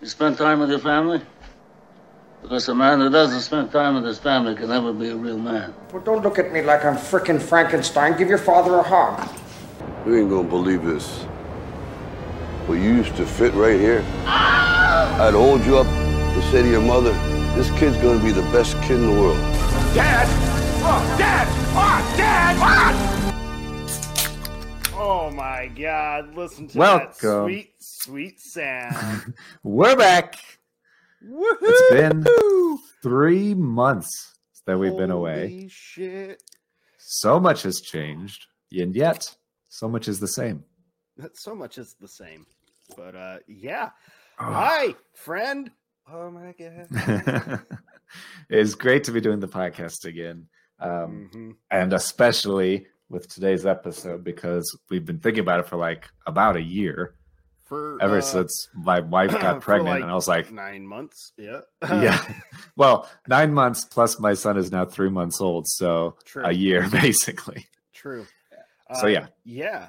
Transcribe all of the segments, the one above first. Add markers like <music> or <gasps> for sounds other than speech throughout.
You spend time with your family? Because a man who doesn't spend time with his family can never be a real man. Well, don't look at me like I'm frickin' Frankenstein. Give your father a hug. You ain't gonna believe this. But you used to fit right here. I'd hold you up and say to your mother, this kid's gonna be the best kid in the world. Dad! Oh, Dad! Oh, Dad! Ah! Oh my God! Listen to Welcome. that sweet, sweet sound. <laughs> We're back. Woohoo! It's been three months that we've been away. Holy Shit! So much has changed, and yet so much is the same. So much is the same. But uh, yeah. Oh. Hi, friend. Oh my <laughs> God. it's great to be doing the podcast again, um, Mhm. and especially with today's episode because we've been thinking about it for like about a year, For ever uh, since my wife got <clears throat> pregnant, like, and I was like, nine months. Yeah. yeah. <laughs> Well, nine months plus my son is now three months old, so True. a year <laughs> basically. True. So, Uh, yeah. yeah.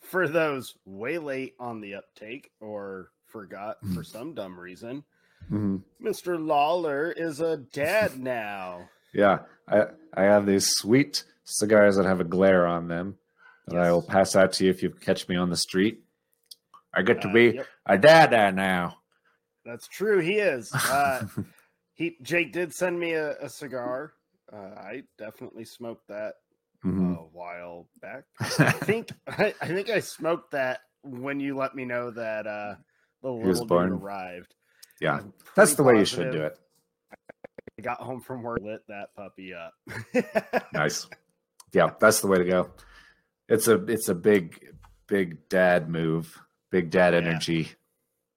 For those way late on the uptake or forgot Hmm. for some dumb reason, Mhm. Mr. Lawler is a dad now. Yeah, I I have these sweet cigars that have a glare on them that I will pass out to you if you catch me on the street. I get to Uh, be yep. a dad now. That's true. He is. Uh, <laughs> he Jake did send me a, a cigar. Uh, I definitely smoked that Mhm. a while back. I think <laughs> I, I think I smoked that when you let me know that uh, the little dude born. arrived. Yeah, that's the way you should do it. I got home from work, lit that puppy up. <laughs> Nice. Yeah, that's the way to go. It's a it's a big big dad move, big dad Yeah. energy.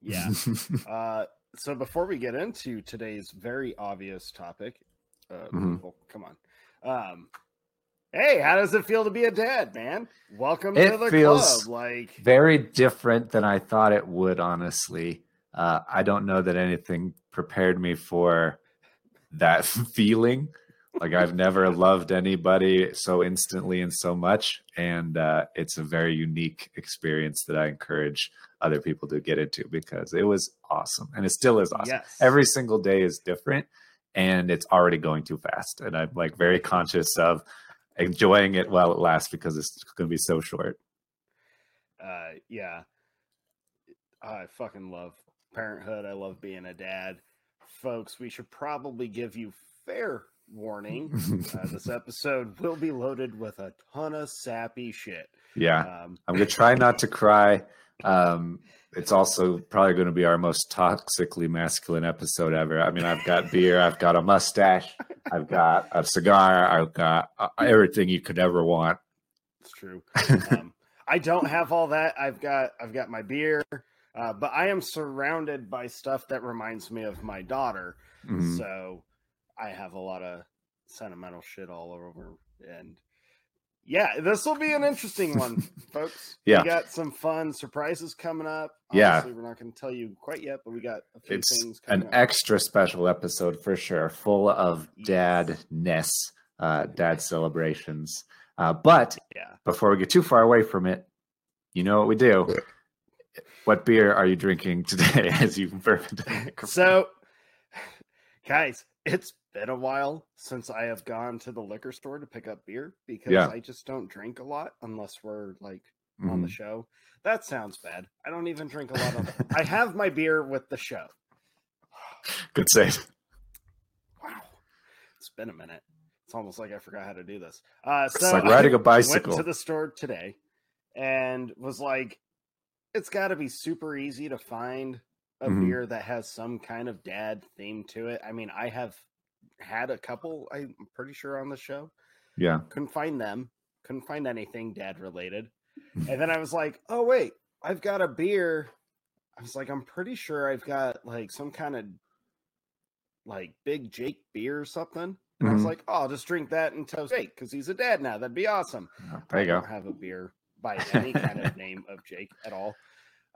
yeah. <laughs> Uh, so before we get into today's very obvious topic, uh, Mhm. well, come on. Um, hey, how does it feel to be a dad, man? Welcome It to the feels club. Like, Very different than I thought it would. Honestly, uh, I don't know that anything prepared me for that <laughs> feeling. Like I've never loved anybody so instantly and so much, and uh, it's a very unique experience that I encourage other people to get into because it was awesome, and it still is awesome. yes, Every single day is different, and it's already going too fast, and I'm like very conscious of enjoying it while it lasts because it's going to be so short. uh, yeah. I fucking love parenthood. I love being a dad. Folks, we should probably give you fair warning. <laughs> Uh, this episode will be loaded with a ton of sappy shit. yeah. Um, I'm gonna try not to cry. Um, it's also probably going to be our most toxically masculine episode ever. I mean, I've got beer, I've got a mustache, I've got a cigar, I've got uh, everything you could ever want. It's true. Um, I don't have all that. I've got I've got my beer, uh, but I am surrounded by stuff that reminds me of my daughter. Mhm. So I have a lot of sentimental shit all over, and yeah, this will be an interesting <laughs> one, folks. Yeah. we got some fun surprises coming up. Yeah. Obviously, we're not going to tell you quite yet, but we got a few It's things. an Coming up. extra special episode for sure, full of dadness, uh, dad celebrations. Uh, but yeah. before we get too far away from it, you know what we do. What beer are you drinking <laughs> today as you burp into? So, guys, it's been a while since I have gone to the liquor store to pick up beer because Yeah. I just don't drink a lot unless we're like on the Mhm. show. That sounds bad. I don't even drink a lot of. <laughs> I have my beer with the show. Good save. Wow, it's been a minute. It's almost like I forgot how to do this. Uh, It's like riding a I <laughs> bicycle. Went to the store today and was like, it's got to be super easy to find a Mhm. beer that has some kind of dad theme to it. I mean, I have had a couple. I'm pretty sure on the show. Yeah. Couldn't find them. Couldn't find anything dad related. <laughs> And then I was like, oh wait, I've got a beer. I was like, I'm pretty sure I've got like some kind of like big Jake beer or something. And I was Mhm. like, oh, I'll just drink that and toast Jake because he's a dad now. That'd be awesome. There you I go. don't have a beer by <laughs> any kind of name of Jake at all.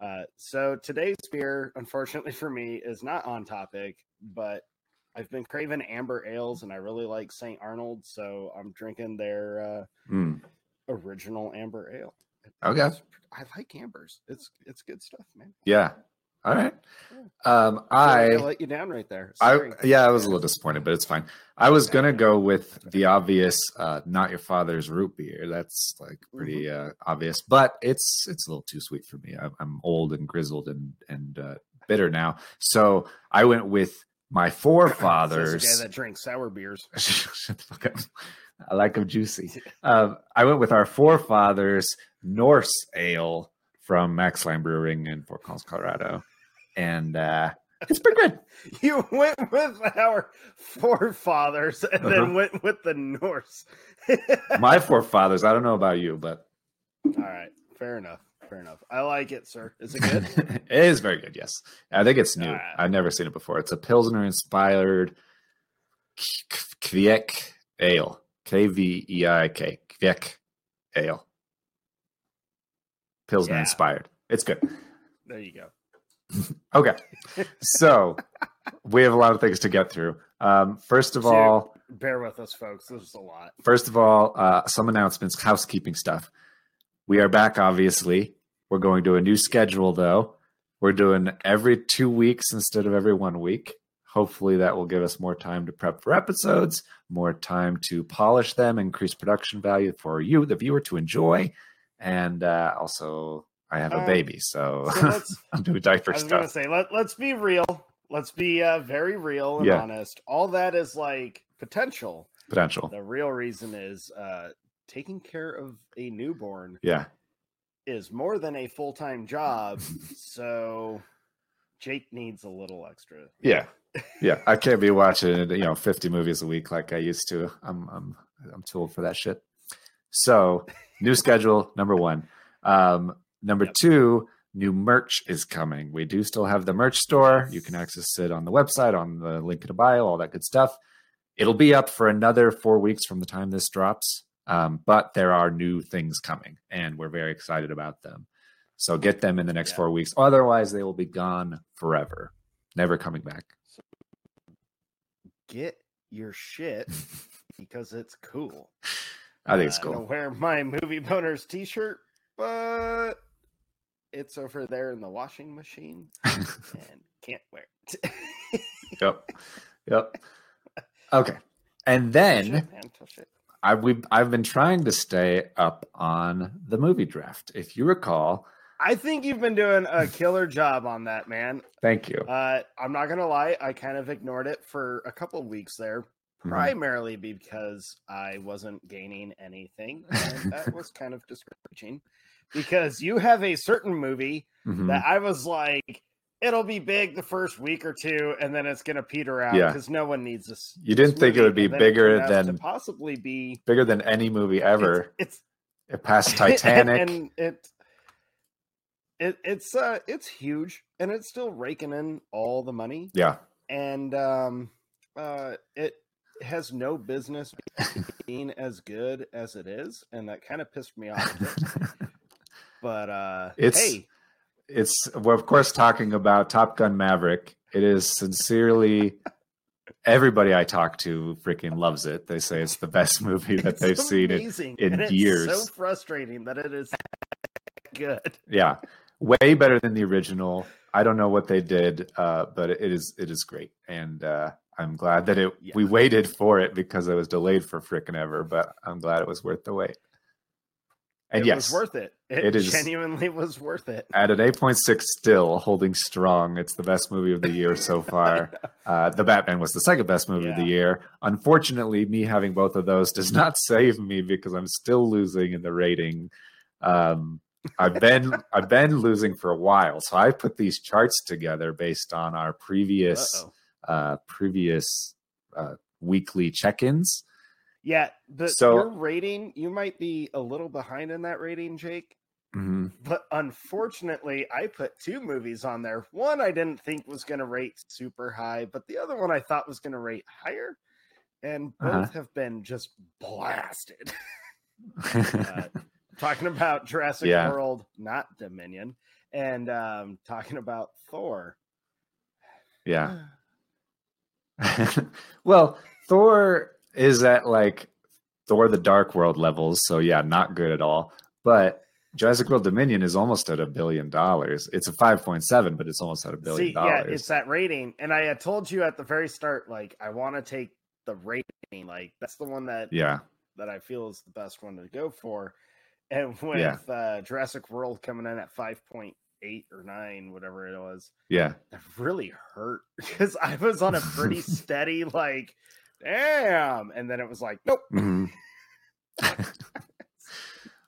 Uh, so today's beer, unfortunately for me, is not on topic, but I've been craving amber ales and I really like St. Arnold, so I'm drinking their uh, Mm. original amber ale. Okay. I like ambers. It's it's good stuff, man. Yeah. All right. Um, I I let you down right there. I yeah, I was a little disappointed, but it's fine. I was gonna go with the obvious, uh, not your father's root beer. That's like pretty Mm-hmm. uh, obvious, but it's it's a little too sweet for me. I'm, I'm old and grizzled and and uh, bitter now, so I went with my <laughs> forefathers. the guy that drinks sour beers. <laughs> Shut the fuck up. I like them juicy. <laughs> Um, I went with our forefathers Norse ale from Maxline Brewing in Fort Collins, Colorado, and uh, it's pretty good. You went with our forefathers and Uh-huh. then went with the Norse. My forefathers. I don't know about you, but All right, fair enough. Fair enough. I like it, sir. Is it good? <laughs> it is very good. Yes, I think it's new. I've never seen it before. It's a Pilsner inspired Kveik ale. K V E I K. Kveik ale. Pilsner Yeah. inspired. It's good. there you go. <laughs> Okay. So we have a lot of things to get through. Um, first of all, Bear with us, folks. This is a lot. first of all, uh, some announcements, housekeeping stuff. We are back, obviously. We're going to a new schedule, though. We're doing every two weeks instead of every one week. Hopefully, that will give us more time to prep for episodes, more time to polish them, increase production value for you, the viewer, to enjoy. And uh, also, I have a Um, baby, so So <laughs> I'm doing diaper I was gonna say let let's be real. Let's be uh, very real and Yeah. honest. All that is like potential. Potential. The real reason is uh, taking care of a newborn Yeah. Is more than a full time job. <laughs> so Jake needs a little extra. Yeah. Yeah. I can't be watching, you know, 50 movies a week like I used to. I'm I'm I'm too old for that shit. So, new <laughs> schedule number 1. Um number Yep. 2, new merch is coming. We do still have the merch store. You can access it on the website, on the link in the bio, all that good stuff. It'll be up for another 4 weeks from the time this drops. Um, but there are new things coming and we're very excited about them. So get them in the next Yeah. 4 weeks. Otherwise, they will be gone forever. Never coming back. Get your shit <laughs> because it's cool. I think it's Uh, cool. wear my movie boners t-shirt, but it's over there in the washing machine and <laughs> can't wear it. yep. Yep. <laughs> Okay. And then Shit, man, touch it. I we I've been trying to stay up on the movie draft. If you recall, I think you've been doing a killer job on that, man. thank you. Uh, I'm not gonna lie, I kind of ignored it for a couple weeks there, Mhm. primarily because I wasn't gaining anything, and that <laughs> was kind of discouraging. Because you have a certain movie Mhm. that I was like, it'll be big the first week or two, and then it's gonna peter out Yeah. because no one needs this. You didn't this think it would be bigger to than- possibly be Bigger than any movie ever. It's, It passed <laughs> Titanic. and it, it it's uh it's huge, and it's still raking in all the money, yeah. and um uh it has no business <laughs> being as good as it is, and that kind of pissed me off. <laughs> But uh, It's- hey, it's we're of course talking about Top Gun Maverick. It is sincerely everybody I talk to freaking loves it. They say it's the best movie that it's they've seen in in years. So frustrating that it is good. yeah way better than the original i don't know what they did uh but it is it is great and uh i'm glad that it we waited for it because it was delayed for frickin' ever but i'm glad it was worth the wait and it yes was worth it. <laughs> It, it is- genuinely was worth it. at an 8.6 still holding strong it's the best movie of the year so <laughs> far uh the batman was the second best movie of the year unfortunately me having both of those does not <laughs> save me because i'm still losing in the rating um I've been I've been losing for a while, so I put these charts together based on our previous Uh-oh. uh, previous uh, weekly check-ins. Yeah, the So- your rating, you might be a little behind in that rating, Jake. Mhm. But unfortunately, I put two movies on there. One I didn't think was going to rate super high, but the other one I thought was going to rate higher. And both Uh-huh. have been just blasted. <laughs> Uh, <laughs> talking about Jurassic Yeah. World, not Dominion, and um, talking about Thor. yeah. <sighs> <laughs> well, Thor is at like Thor: The Dark World levels, so yeah, not good at all. But Jurassic World Dominion is almost at a billion dollars. It's a five point seven, but it's almost at a billion See, yeah, it's that rating. And I had told you at the very start, like I want to take the rating. Like that's the one that yeah, that I feel is the best one to go for. And <laughs> with Yeah. uh, Jurassic World coming in at five point eight or nine, whatever it was, yeah. that really hurt <laughs> because I was on a pretty <laughs> steady like, damn, and then it was like, nope. Mhm. <laughs>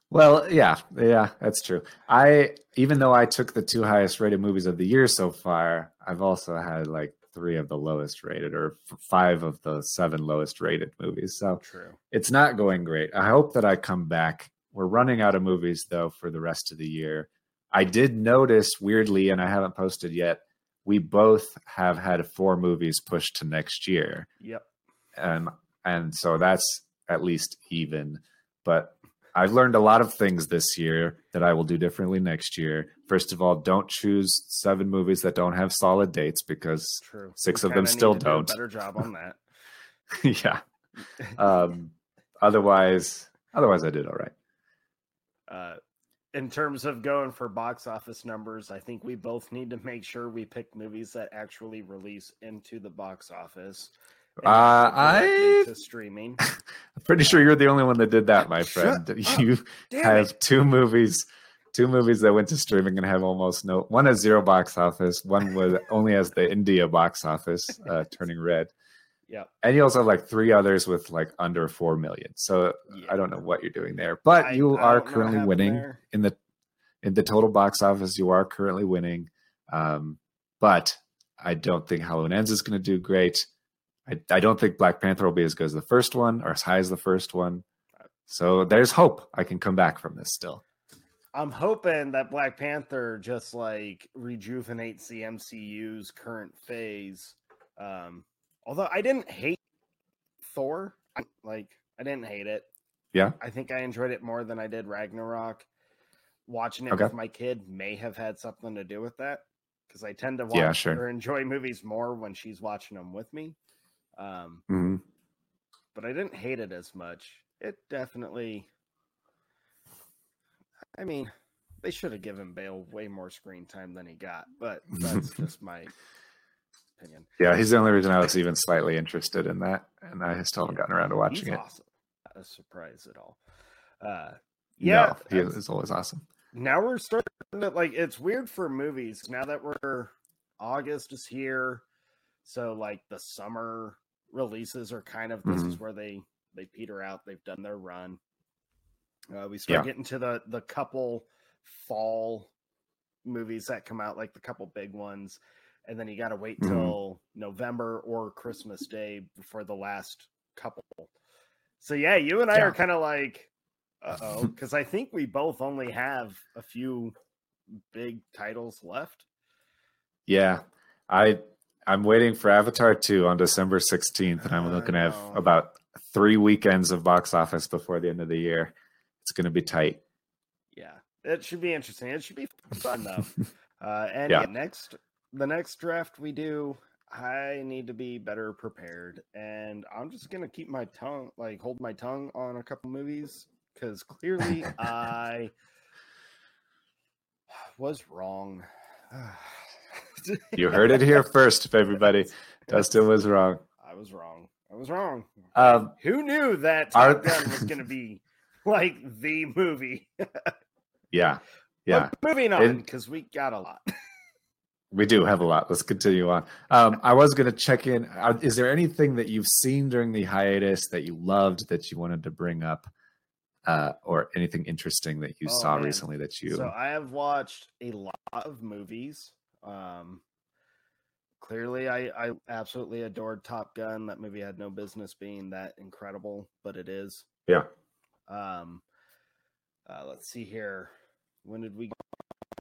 well, yeah, yeah, that's true. I even though I took the two highest rated movies of the year so far, I've also had like three of the lowest rated or five of the seven lowest rated movies. So True. it's not going great. I hope that I come back. We're running out of movies though for the rest of the year. I did notice weirdly, and I haven't posted yet. We both have had four movies pushed to next year Yep. And and so that's at least even. But I've learned a lot of things this year that I will do differently next year. First of all, don't choose seven movies that don't have solid dates because True. Six We of them still do a don't. better job on that. <laughs> <laughs> yeah. Um, otherwise, otherwise I did all right. uh, in terms of going for box office numbers, I think we both need to make sure we pick movies that actually release into the box office. Uh, I- to streaming. <laughs> I'm pretty sure you're the only one that did that, my Shut friend. <laughs> up. You have it. two movies, two movies that went to streaming and have almost no. One has zero box office. One was <laughs> only has the India box office uh, turning red. Yeah, And you also have like three others with like under four million. So I don't know what you're doing there, but I- you I are don't know what currently winning there. in the in the total box office. You are currently winning, um, but I don't think Halloween Ends is going to do great. I, I don't think Black Panther will be as good as the first one or as high as the first one. So there's hope I can come back from this still. I'm hoping that Black Panther just like rejuvenates the MCU's current phase. Um, although I didn't hate Thor, I, like I didn't hate it. Yeah. I think I enjoyed it more than I did Ragnarok. Watching it Okay. with my kid may have had something to do with that because I tend to watch Yeah, sure. or enjoy movies more when she's watching them with me. Um, Mhm. but I didn't hate it as much. It definitely. I mean, they should have given Bale way more screen time than he got, but that's <laughs> just my opinion. Yeah, he's the only reason I was even <laughs> slightly interested in that, and I still haven't gotten around to watching He's it. awesome. Not a surprise at all. Uh, yeah, no, he is always awesome. now we're starting to like it's weird for movies now that we're August is here, so like the summer releases are kind of this Mm-hmm. is where they they peter out. They've done their run. Uh, we start Yeah. getting to the the couple fall movies that come out, like the couple big ones, and then you got to wait Mhm. till November or Christmas Day before the last couple. So yeah, you and I Yeah. are kind of like, uh oh, because <laughs> I think we both only have a few big titles left. Yeah, I I'm waiting for Avatar 2 on December 16th, and I'm I looking at know. about three weekends of box office before the end of the year. It's going to be tight. Yeah, it should be interesting. It should be fun though. <laughs> Uh, and Yeah. yeah, next the next draft we do, I need to be better prepared, and I'm just gonna keep my tongue, like hold my tongue on a couple movies, because clearly <laughs> I was wrong. <sighs> <sighs> You heard it here first, everybody. <laughs> Dustin was wrong. I was wrong. I was wrong. Um, Who knew that Top Gun was going to be <laughs> like the movie? yeah, <laughs> yeah. But moving on, because we got a lot. We do have a lot. Let's continue on. Um, I was going to check in. Is there anything that you've seen during the hiatus that you loved that you wanted to bring up, uh, or anything interesting that you Oh, saw man. recently that you? So I have watched a lot of movies. Um, clearly, I, I absolutely adored Top Gun. That movie had no business being that incredible, but it is. yeah. Um, uh, let's see here. When did we go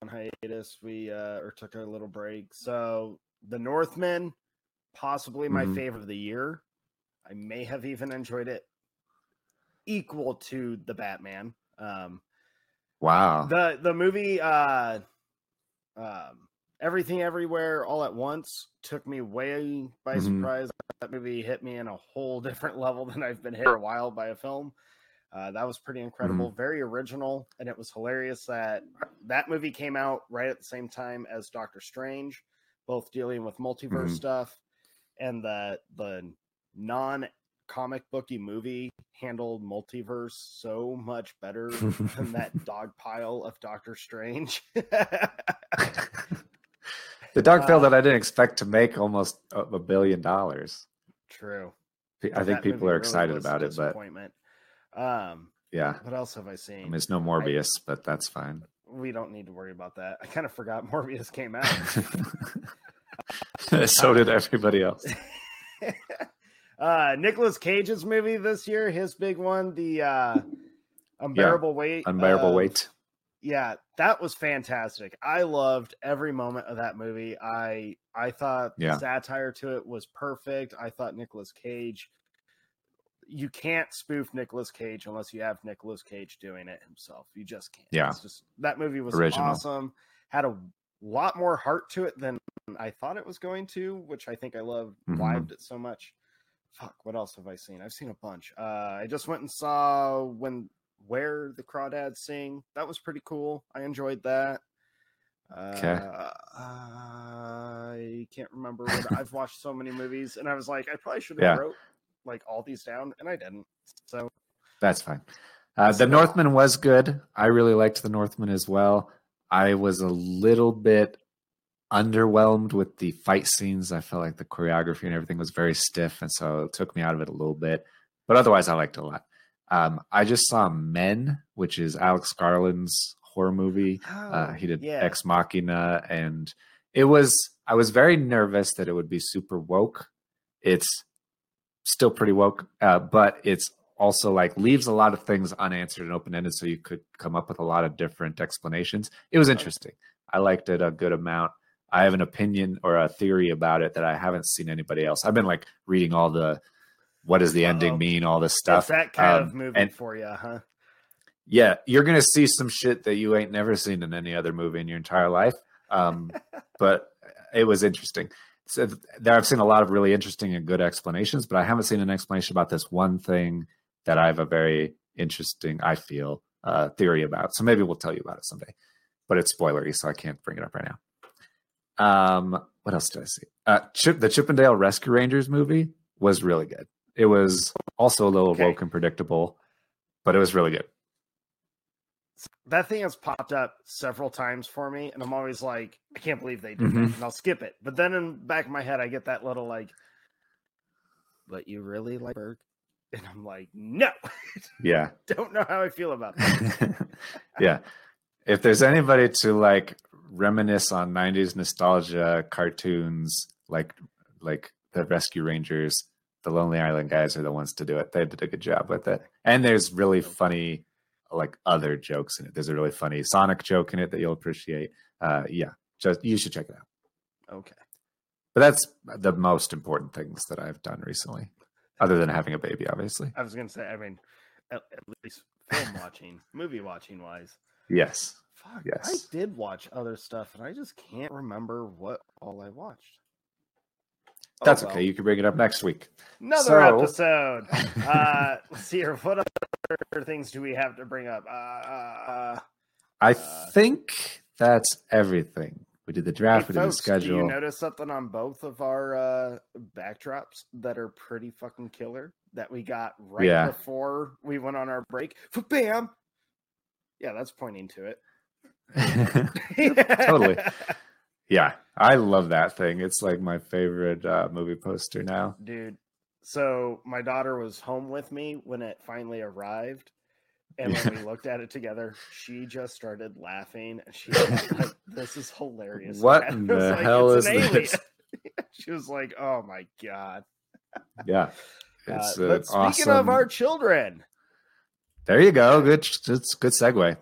on hiatus? We uh, or took a little break. So The Northman, possibly my Mhm. favorite of the year. I may have even enjoyed it equal to the Batman. Um, Wow. the the movie uh um everything everywhere all at once took me way by Mhm. surprise that movie hit me in a whole <laughs> different level than i've been hit for a while by a film Uh, that was pretty incredible, very original, and it was hilarious that that movie came out right at the same time as Doctor Strange, both dealing with multiverse Mhm. stuff, and the the non comic booky movie handled multiverse so much better than that <laughs> dog pile of Doctor Strange. <laughs> the dog film Uh, that I didn't expect to make almost a, billion dollars. True. I think people are excited about it, but disappointment. Um, yeah, what else have I I seen? mean, it's no Morbius, but that's fine. we don't need to worry about that. I kind of forgot <laughs> Morbius came out. <laughs> so did everybody else. <laughs> uh Nicolas Cage's movie this year, his big one, the uh Unbearable Weight. Unbearable of- weight. Yeah, that was fantastic. I loved every moment of that movie. I I thought the Yeah. satire to it was perfect. I thought Nicolas Cage you can't spoof Nicolas Cage unless you have Nicolas Cage doing it himself. You just can't. Yeah. It's just that movie was Original. awesome. Had a lot more heart to it than I thought it was going to, which I think I loved Mhm. lived it so much. Fuck, what else have I seen? I've seen a bunch. Uh I just went and saw when where the crawdads sing. That was pretty cool. I enjoyed that. Okay. Uh, I can't remember. What, <laughs> I've watched so many movies, and I was like, I probably should have Yeah. wrote like all these down, and I didn't. So That's fine. Uh, So- the Northman was good. I really liked the Northman as well. I was a little bit underwhelmed with the fight scenes. I felt like the choreography and everything was very stiff, and so it took me out of it a little bit. But otherwise, I liked it a lot. Um, I just saw Men, which is Alex Garland's horror movie. Uh, he did Oh, yeah. Ex Machina, and it was. I was very nervous that it would be super woke. It's still pretty woke, uh, but it's also like leaves a lot of things unanswered and open ended, so you could come up with a lot of different explanations. It was interesting. I liked it a good amount. I have an opinion or a theory about it that I haven't seen anybody else. I've been like reading all the what does the ending Uh-oh. mean, all this It's stuff. that kind Um, of movie and- for you, huh? yeah, you're gonna see some shit that you ain't never seen in any other movie in your entire life. Um, <laughs> but it was interesting. So there, I've seen a lot of really interesting and good explanations, but I haven't seen an explanation about this one thing that I have a very interesting, I feel, uh, theory about. So maybe we'll tell you about it someday. But it's spoilery, so I can't bring it up right now. Um, what else did I see? Uh, Chip, the Chip 'n Dale Rescue Rangers movie was really good. It was also a little Okay. woke and predictable, but it was really good. That thing has popped up several times for me, and I'm always like, I can't believe they did Mhm. that, and I'll skip it. But then in the back of my head, I get that little like, but you really like Berg? And I'm like, no, Yeah. <laughs> don't know how I feel about that. <laughs> yeah. If there's anybody to like reminisce on 90s nostalgia cartoons like like the Rescue Rangers, the Lonely Island guys are the ones to do it. They did a good job with it. And there's really funny like other jokes in it. There's a really funny Sonic joke in it that you'll appreciate. Uh yeah, just you should check it out. Okay. But that's the most important things that I've done recently. Other than having a baby, obviously. I was gonna say, I mean, at, at least film watching, <laughs> movie watching wise. Yes. Fuck, Yes. I did watch other stuff, and I just can't remember what all I watched. Oh, That's well. okay. You can bring it up next week. Another So- episode. <laughs> Uh, let's see here. What other things do we have to bring up? Uh, uh, I Uh, think that's everything. We did the hey, draft, we did the folks, do you notice something on both of our uh, backdrops that are pretty fucking killer that we got right Yeah. before we went on our break? Bam! Yeah, that's pointing to it. <laughs> <laughs> Totally. Yeah, I love that thing. It's like my favorite uh, movie poster now. dude. So my daughter was home with me when it finally arrived, and when we <laughs> looked at it together, she just started laughing, and she was <laughs> like, "This is hilarious." What <laughs> in the like, hell "It's is this? she was like, "Oh my god!" Yeah, Uh, it's but speaking awesome. of our children, There you go. Good. It's good segue.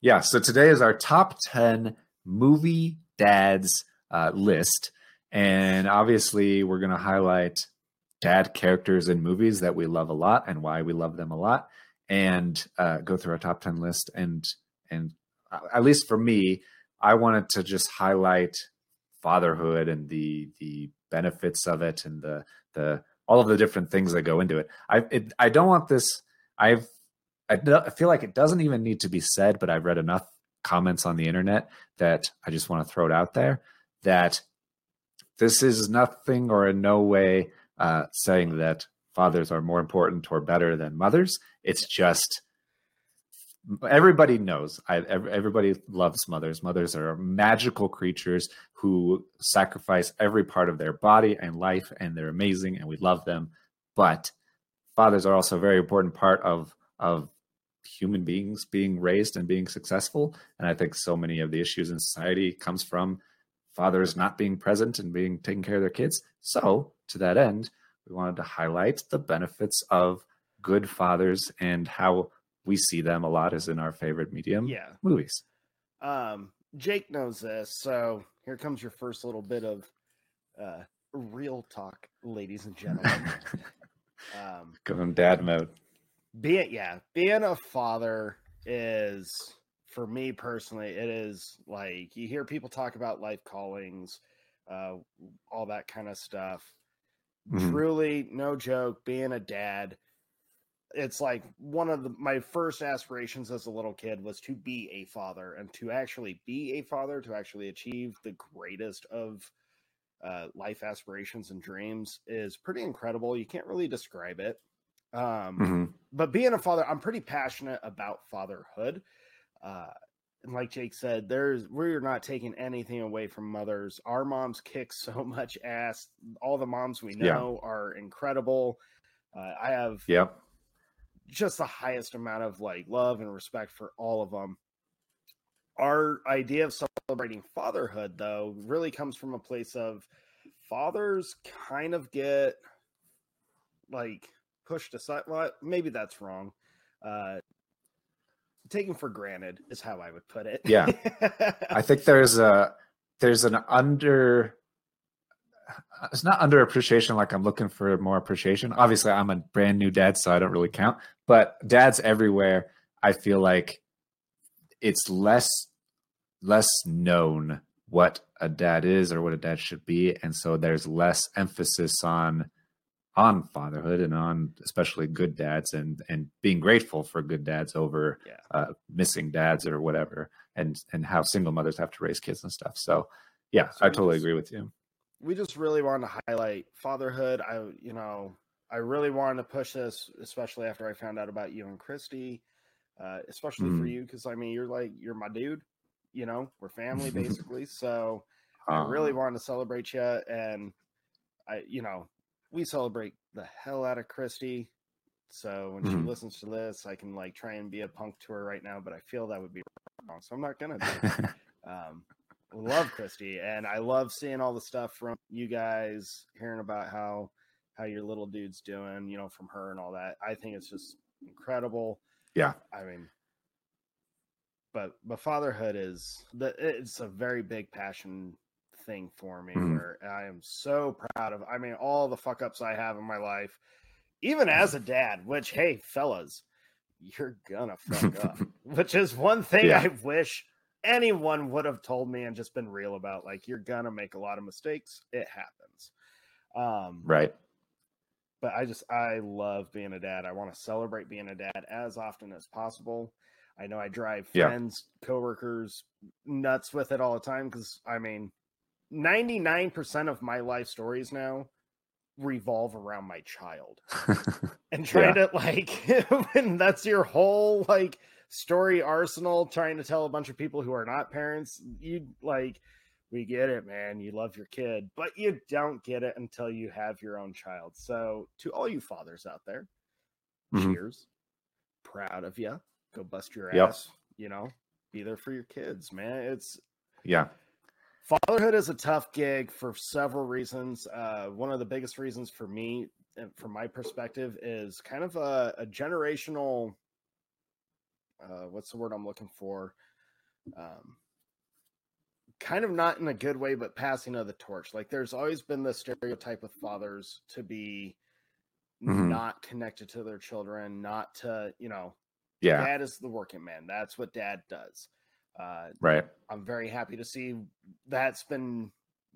Yeah. So today is our top ten movie dads uh, list, and obviously we're going to highlight dad characters in movies that we love a lot and why we love them a lot, and uh, go through our top ten list. And and at least for me, I wanted to just highlight fatherhood and the the benefits of it and the the all of the different things that go into it. I it, I don't want this I've I feel like it doesn't even need to be said, but I've read enough comments on the internet that I just want to throw it out there that this is nothing or in no way uh, saying that fathers are more important or better than mothers. It's just everybody knows. I, everybody loves mothers. Mothers are magical creatures who sacrifice every part of their body and life, and they're amazing, and we love them. But fathers are also a very important part of of human beings being raised and being successful. And I think so many of the issues in society comes from fathers not being present and being taking care of their kids. So to that end, we wanted to highlight the benefits of good fathers and how we see them a lot as in our favorite medium Yeah. movies. Um, Jake knows this, so here comes your first little bit of uh, real talk, ladies and gentlemen. <laughs> um, Going dad mode. Being yeah, being a father is for me personally, it is like you hear people talk about life callings, uh, all that kind of stuff. Mhm. Truly, no joke, being a dad, it's like one of the my first aspirations as a little kid was to be a father and to actually be a father, to actually achieve the greatest of uh, life aspirations and dreams is pretty incredible. You can't really describe it. Um, Mhm. But being a father, I'm pretty passionate about fatherhood. Uh, and like Jake said, there's we're not taking anything away from mothers. Our moms kick <laughs> so much ass. All the moms we Yeah. know are incredible. Uh, I have yeah. just the highest amount of like love and respect for all of them. Our idea of celebrating fatherhood, though, really comes from a place of fathers kind of get like pushed aside. Well, maybe that's wrong. Uh, taken for granted is how I would put it. Yeah. <laughs> I think there's a there's an under it's not under appreciation like I'm looking for more appreciation. Obviously, I'm a brand new dad, so I don't really count. But dads everywhere, I feel like it's less less known what a dad is or what a dad should be, and so there's less emphasis on on fatherhood and on especially good dads and and being grateful for good dads over Yeah. uh, missing dads or whatever and and how single mothers have to raise kids and stuff so yeah So i totally just- agree with you we just really wanted to highlight fatherhood. I, you know, I really wanted to push this, especially after I found out about you and Christy, uh, especially for Mhm. you, because I mean, you're like, you're my dude. You know, we're family <laughs> basically. so I really Um, wanted to celebrate you, and I, you know, we celebrate the hell out of Christy. So when she Mhm. listens to this, I can like try and be a punk to her right now, but I feel that would be <laughs> wrong, so I'm not gonna. Do it <laughs> um love christy and i love seeing all the stuff from you guys hearing about how how your little dude's doing you know from her and all that i think it's just incredible yeah i mean but but fatherhood is the it's a very big passion thing for me Mhm. where i am so proud of i mean all the fuck ups i have in my life even as a dad which hey fellas you're gonna fuck <laughs> up which is one thing Yeah. i wish anyone would have told me and just been real about like you're gonna make a lot of mistakes it happens um right but I just I love being a dad. I want to celebrate being a dad as often as possible. I know I drive Yeah. friends, coworkers nuts with it all the time because I mean, ninety nine percent of my life stories now revolve around my child. <laughs> And trying to like <laughs> when that's your whole like story arsenal trying to tell a bunch of people who are not parents you like we get it man. You love your kid but you don't get it until you have your own child. So to all you fathers out there Mhm. cheers. Proud of you go bust your Yep. ass you know? Be there for your kids man. It's yeah fatherhood is a tough gig for several reasons. Uh, one of the biggest reasons for me, and from my perspective, is kind of a, a generational. Uh, what's the word I'm looking for? Um, kind of not in a good way, but passing of the torch. Like there's always been the stereotype with fathers to be Mhm. not connected to their children, not to you know, yeah dad is the working man. That's what dad does. Uh, right I'm very happy to see that's been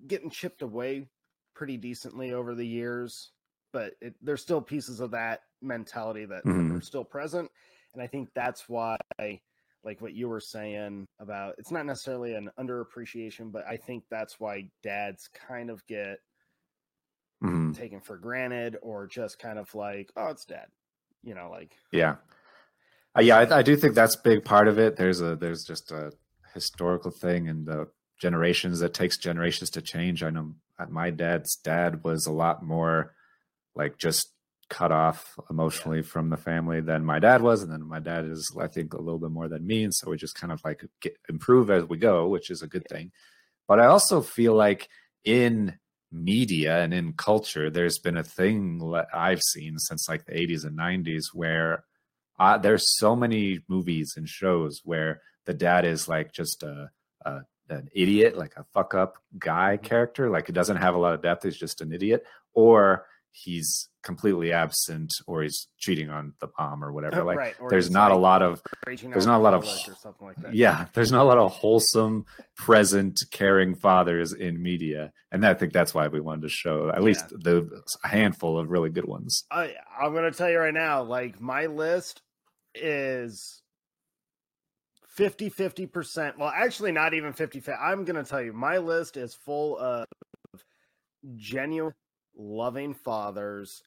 getting chipped away pretty decently over the years. but it, there's still pieces of that mentality that Mhm. are still present, and I think that's why, like what you were saying about, it's not necessarily an underappreciation, but I think that's why dads kind of get Mhm. taken for granted or just kind of like, oh, it's dad, you know, like Yeah. Uh, yeah, I, I do think that's a big part of it. There's a there's just a historical thing and the generations that takes generations to change. I know my dad's dad was a lot more like just cut off emotionally from the family than my dad was, and then my dad is I think a little bit more than me, and so we just kind of like get, improve as we go, which is a good thing. But I also feel like in media and in culture, there's been a thing that I've seen since like the 80s and 90s where uh, there's so many movies and shows where the dad is like just a, a an idiot, like a fuck up guy character, like he doesn't have a lot of depth. He's just an idiot, or he's completely absent, or he's cheating on the mom or whatever. Like right. there's not a lot of there's not a lot of- or something like that. yeah, there's not a lot of wholesome, present, caring fathers in media, and I think that's why we wanted to show at least the a handful of really good ones. I I'm gonna tell you right now, like my list is 50 50 percent. Well, actually, not even 50 I'm gonna tell you, my list is full of genuine, loving fathers.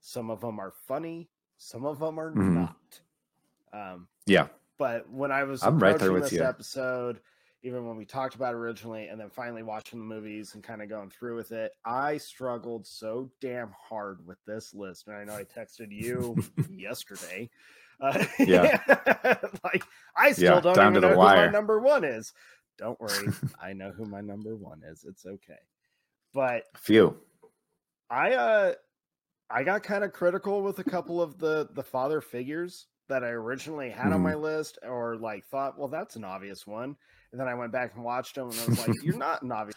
Some of them are funny, some of them are Mhm. not. Um, Yeah, but when I was I'm right there with this you. episode, even when we talked about it originally, and then finally watching the movies and kind of going through with it, I struggled so damn hard with this list. And I know I texted you <laughs> yesterday. Uh, Yeah. <laughs> like I still Yeah, don't even know who my number one is. Don't worry, <laughs> I know who my number one is. It's okay. But few. I uh I got kind of critical with a couple of the the father figures that I originally had on Mhm. my list or like thought, well, that's an obvious one. And then I went back and watched them and I was like, <laughs> you're not an obvious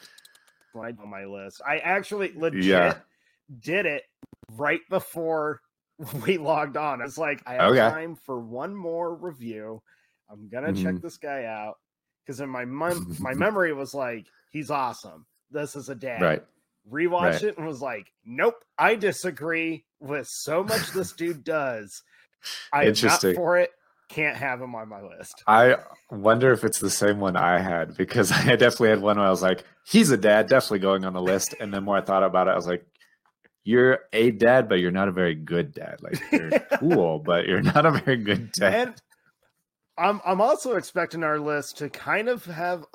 one on my list. I actually legit Yeah. did it right before <laughs> we logged on. It's like I have Okay. time for one more review. I'm gonna check Mhm. this guy out. Because in my mem- my <laughs> memory was like, he's awesome. This is a dad Right. rewatched Right. it and was like, nope, I disagree with so much this dude does. I'm not Interesting. for it. Can't have him on my list. I wonder if it's the same one I had because <laughs> I definitely had one where I was like, he's a dad, definitely going on the list. And then more I thought about it, I was like, you're a dad, but you're not a very good dad. Like you're <laughs> cool, but you're not a very good dad. And I'm I'm also expecting our list to kind of have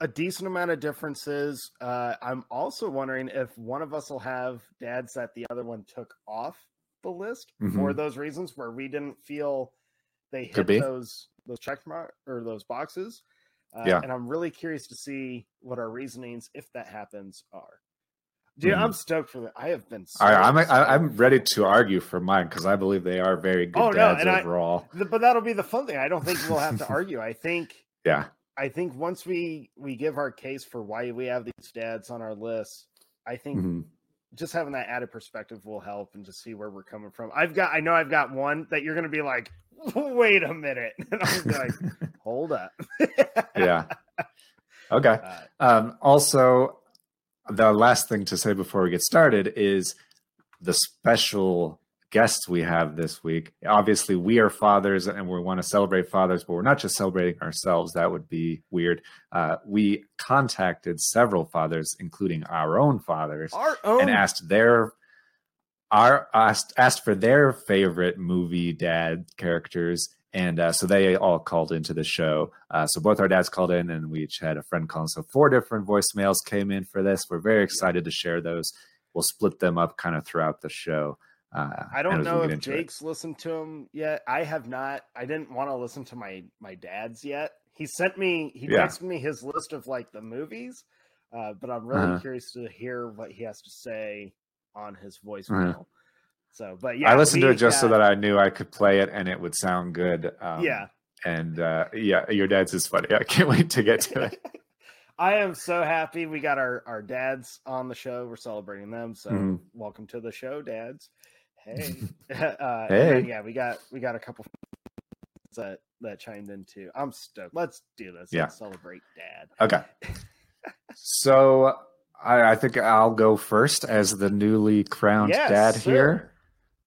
a decent amount of differences. Uh, I'm also wondering if one of us will have dads that the other one took off the list for Mhm. those reasons where we didn't feel they hit those those check mark or those boxes. Uh, Yeah. and I'm really curious to see what our reasonings, if that happens, are. Dude, Mhm. I'm stoked for that. I have been. So I, I'm I, I'm ready to argue for mine because I believe they are very good Oh, no, dads I- overall. Th- but that'll be the fun thing. I don't think we'll have to <laughs> argue. I think yeah, I think once we we give our case for why we have these dads on our list, I think Mhm. just having that added perspective will help and just see where we're coming from. I've got I know I've got one that you're gonna be like, <laughs> wait a minute. <laughs> And I'm like, hold up. yeah. Okay. Uh, Um, also, the last thing to say before we get started is the special guests we have this week. Obviously, we are fathers and we want to celebrate fathers, but we're not just celebrating ourselves. That would be weird. Uh, we contacted several fathers, including our own fathers, our own and asked their our asked asked for their favorite movie dad characters and uh, so they all called into the show uh, so both our dads called in and we each had a friend call in so four different voicemails came in for this we're very excited to share those we'll split them up kind of throughout the show uh, I don't know if into it. Jake's listened to him yet. I have not. I didn't want to listen to my my dad's yet. He sent me. He Yeah. texted me his list of like the movies, uh, but I'm really Uh-huh. curious to hear what he has to say on his voicemail. So, but yeah. I listened to it just so that I knew I could play it and it would sound good. Um, yeah, And uh, yeah, your dad's is funny. I can't wait to get to it. <laughs> I am so happy we got our our dads on the show. We're celebrating them. So, Mhm. welcome to the show, dads. Hey, <laughs> <laughs> uh, Hey. yeah, we got we got a couple that that chimed in too. I'm stoked. Let's do this. Yeah. Let's celebrate dad. Okay. so I, I think I'll go first as the newly crowned Yes, dad sir. here.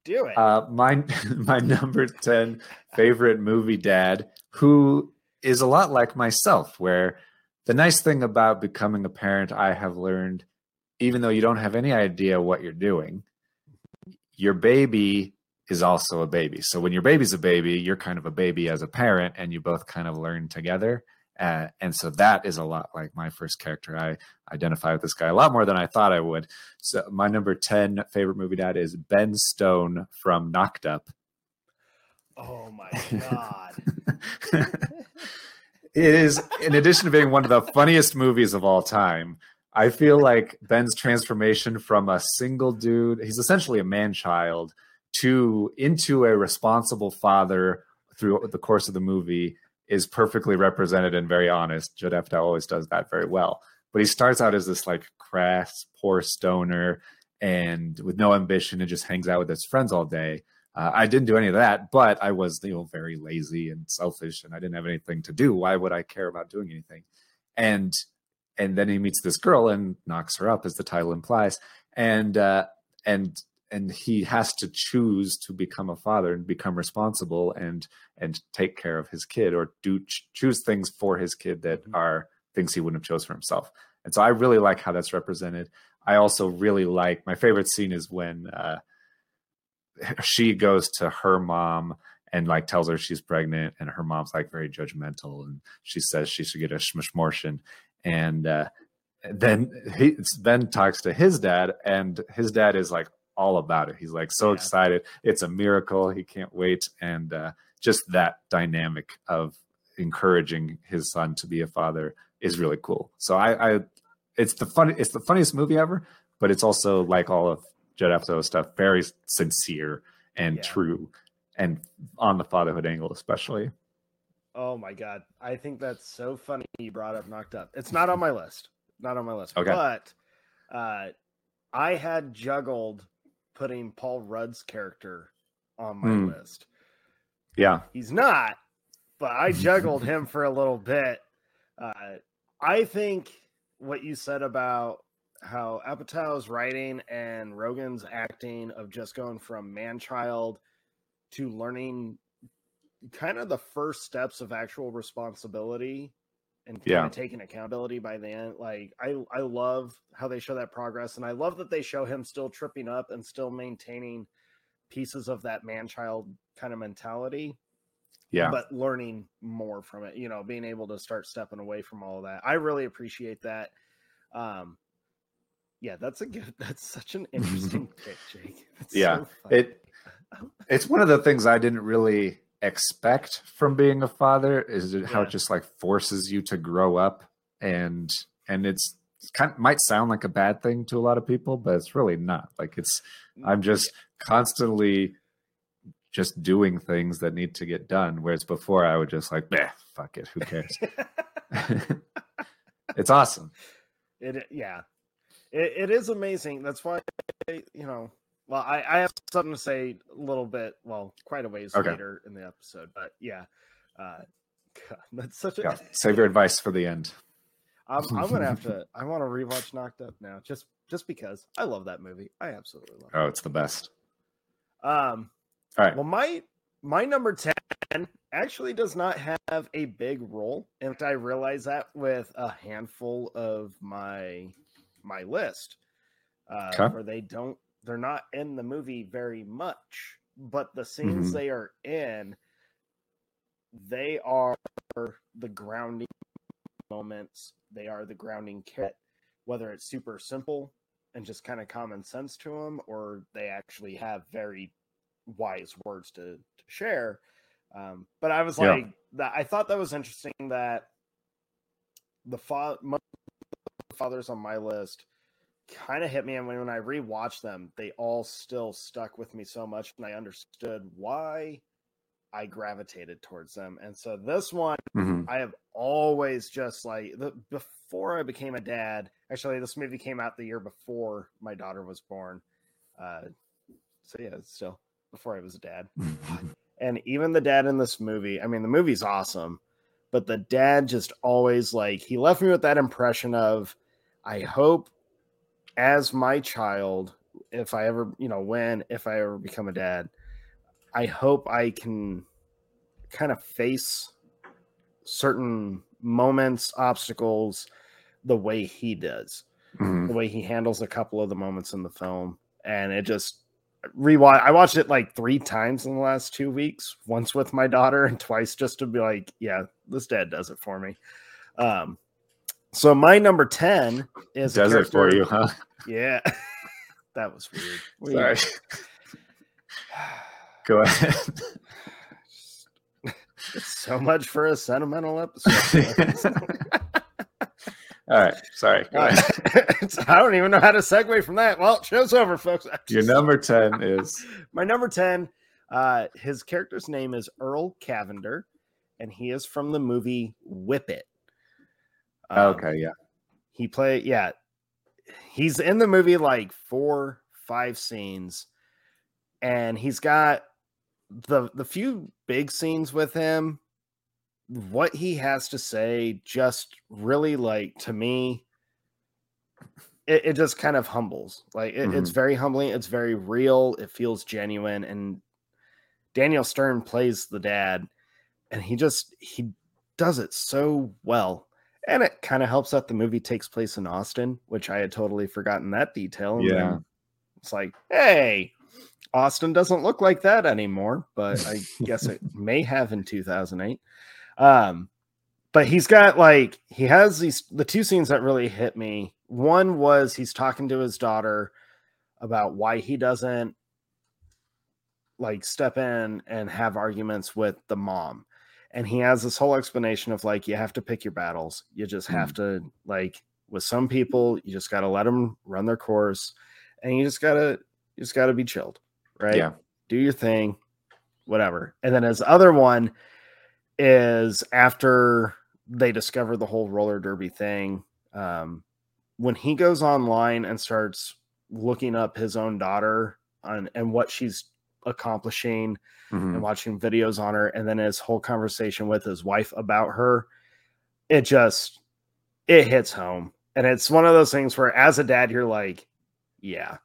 Do it. Uh, my <laughs> my number ten favorite movie dad, who is a lot like myself, where the nice thing about becoming a parent, I have learned, even though you don't have any idea what you're doing, your baby is also a baby. So when your baby's a baby, you're kind of a baby as a parent, and you both kind of learn together. Uh, and so that is a lot like my first character. I identify with this guy a lot more than I thought I would. So my number 10 favorite movie dad is Ben Stone from Knocked Up. oh my god. <laughs> it is, in addition to being one of the funniest movies of all time, I feel like Ben's transformation from a single dude, he's essentially a man child, to into a responsible father through the course of the movie is perfectly represented and very honest. Apatow always does that very well. But he starts out as this like crass, poor stoner and with no ambition and just hangs out with his friends all day. Uh, I didn't do any of that, but I was, you know, very lazy and selfish, and I didn't have anything to do. Why would I care about doing anything? And and then he meets this girl and knocks her up, as the title implies, and uh, and and he has to choose to become a father and become responsible and and take care of his kid or do ch- choose things for his kid that are things he wouldn't have chose for himself. And so I really like how that's represented. I also really like my favorite scene is when uh, <laughs> she goes to her mom and like tells her she's pregnant, and her mom's like very judgmental, and she says she should get a shmishmortion, and uh, then he Ben talks to his dad, and his dad is like all about it. He's like so Yeah. excited, it's a miracle, he can't wait, and uh, just that dynamic of encouraging his son to be a father is really cool. So I, I it's the fun, it's the funniest movie ever, but it's also like all of Judd Apatow's stuff, very sincere and Yeah. true, and on the fatherhood angle especially. Oh my god. I think that's so funny you brought up knocked up. It's not on my list. Not on my list. Okay. But uh I had juggled putting Paul Rudd's character on my Hmm. list. Yeah, He's not, but I <laughs> juggled him for a little bit. Uh, I think what you said about how Apatow's writing and Rogan's acting of just going from man child to learning kind of the first steps of actual responsibility and kind Yeah. of taking accountability by the end. Like I, I love how they show that progress, and I love that they show him still tripping up and still maintaining pieces of that man child kind of mentality yeah, but learning more from it you know being able to start stepping away from all of that i really appreciate that um yeah that's a good <laughs> that's such an <laughs> interesting pick jake That's Yeah, so it it's one of the things I didn't really expect from being a father is it- how Yeah. it just like forces you to grow up and and it's kind of might sound like a bad thing to a lot of people, but it's really not. Like it's mm, I'm just constantly just doing things that need to get done. Whereas before I would just like, fuck it, who cares? <laughs> <laughs> it's awesome. it yeah it, it is amazing that's why you know well I, I have something to say a little bit well quite a ways Okay. later in the episode but yeah uh <laughs> God, that's such a Yeah. Save your advice for the end. I'm, I'm gonna have to <laughs> i want to rewatch knocked up now just just because i love that movie i absolutely love it Oh, it's the best. um All right. Well, my my number ten actually does not have a big role. In fact, I realize that with a handful of my my list, uh, Okay. where they don't they're not in the movie very much, but the scenes Mhm. they are in, they are the grounding moments. They are the grounding kit, whether it's super simple and just kind of common sense to them, or they actually have very wise words to, to share. Um, but I was Yeah. like, that I thought that was interesting that the fa- the fathers on my list kind of hit me, and when, I rewatched them, they all still stuck with me so much, and I understood why I gravitated towards them. And so this one, Mhm. I have always just like the, before I became a dad. Actually, this movie came out the year before my daughter was born. Uh, so yeah, still before I was a dad. <laughs> And even the dad in this movie, I mean, the movie's awesome, but the dad just always like he left me with that impression of, I hope as my child, if I ever, you know, when, if I ever become a dad, I hope I can kind of face certain moments, obstacles, the way he does, Mhm. the way he handles a couple of the moments in the film. And it just rewatch. I watched it like three times in the last two weeks, once with my daughter and twice just to be like, yeah, this dad does it for me. Um, so my number 10 is Does it for you, huh? Yeah. <laughs> that was weird. We- <laughs> Sorry. <sighs> Go ahead. so much for a sentimental episode. <laughs> All right. Sorry. Go ahead. I don't even know how to segue from that. Well, show's over, folks. Your number 10 is My number 10, uh, his character's name is Earl Cavendar, and he is from the movie Whip It. Um, okay. Yeah. He play yeah. He's in the movie like four, five scenes, and he's got the the few big scenes with him. What he has to say just really like to me. It, it just kind of humbles. Like it- it's very humbling. It's very real. It feels genuine. And Daniel Stern plays the dad, and he just he does it so well and it kind of helps that the movie takes place in Austin, which I had totally forgotten that detail. And Yeah. it's like, hey, Austin doesn't look like that anymore, but I guess it <laughs> may have in 2008. Um, but he's got like he has these the two scenes that really hit me. One was he's talking to his daughter about why he doesn't like step in and have arguments with the mom and he has this whole explanation of like you have to pick your battles. You just have to like with some people you just got to let them run their course and you just gotta you just gotta be chilled right? Yeah. do your thing whatever. And then his other one is after they discover the whole roller derby thing um when he goes online and starts looking up his own daughter on and what she's accomplishing Mhm. and watching videos on her and then his whole conversation with his wife about her it just it hits home. And it's one of those things where as a dad you're like yeah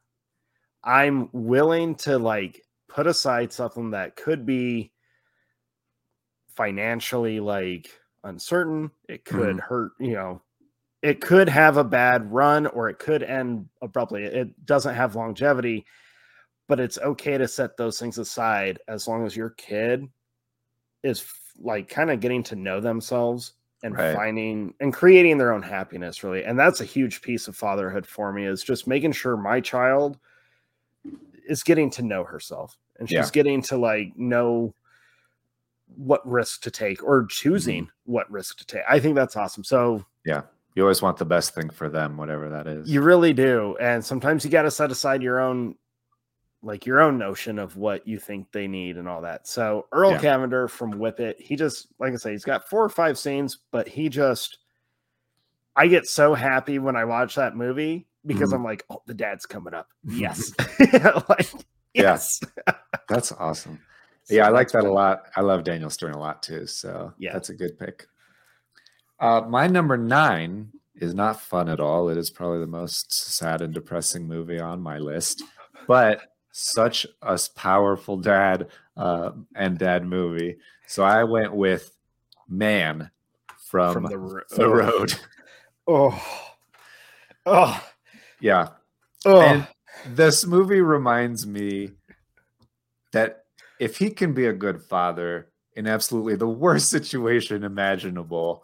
i'm willing to like put aside something that could be financially like uncertain. It could hurt you know it could have a bad run or it could end abruptly. It doesn't have longevity but it's okay to set those things aside as long as your kid is f- like kind of getting to know themselves and Right. finding and creating their own happiness really and that's a huge piece of fatherhood for me is just making sure my child is getting to know herself and she's Yeah. getting to like know what risk to take or choosing mm-hmm. what risk to take i think that's awesome so Yeah. You always want the best thing for them, whatever that is. you really do. And sometimes you got to set aside your own, like your own notion of what you think they need and all that. So Earl Yeah. Cavendar from Whip It, he just, like I say, he's got four or five scenes, but he just, I get so happy when I watch that movie because Mhm. I'm like, oh, the dad's coming up. Yes. <laughs> like, Yeah. yes. That's awesome. So <laughs> yeah, I like that a lot. I love Daniel Stern a lot too. So Yeah. that's a good pick. Uh, my number nine is not fun at all. It is probably the most sad and depressing movie on my list, but such a powerful dad uh, and dad movie. So I went with Man from, From the, <laughs> the, Road. <laughs> Oh, oh, yeah, oh. And this movie reminds me that if he can be a good father in absolutely the worst situation imaginable,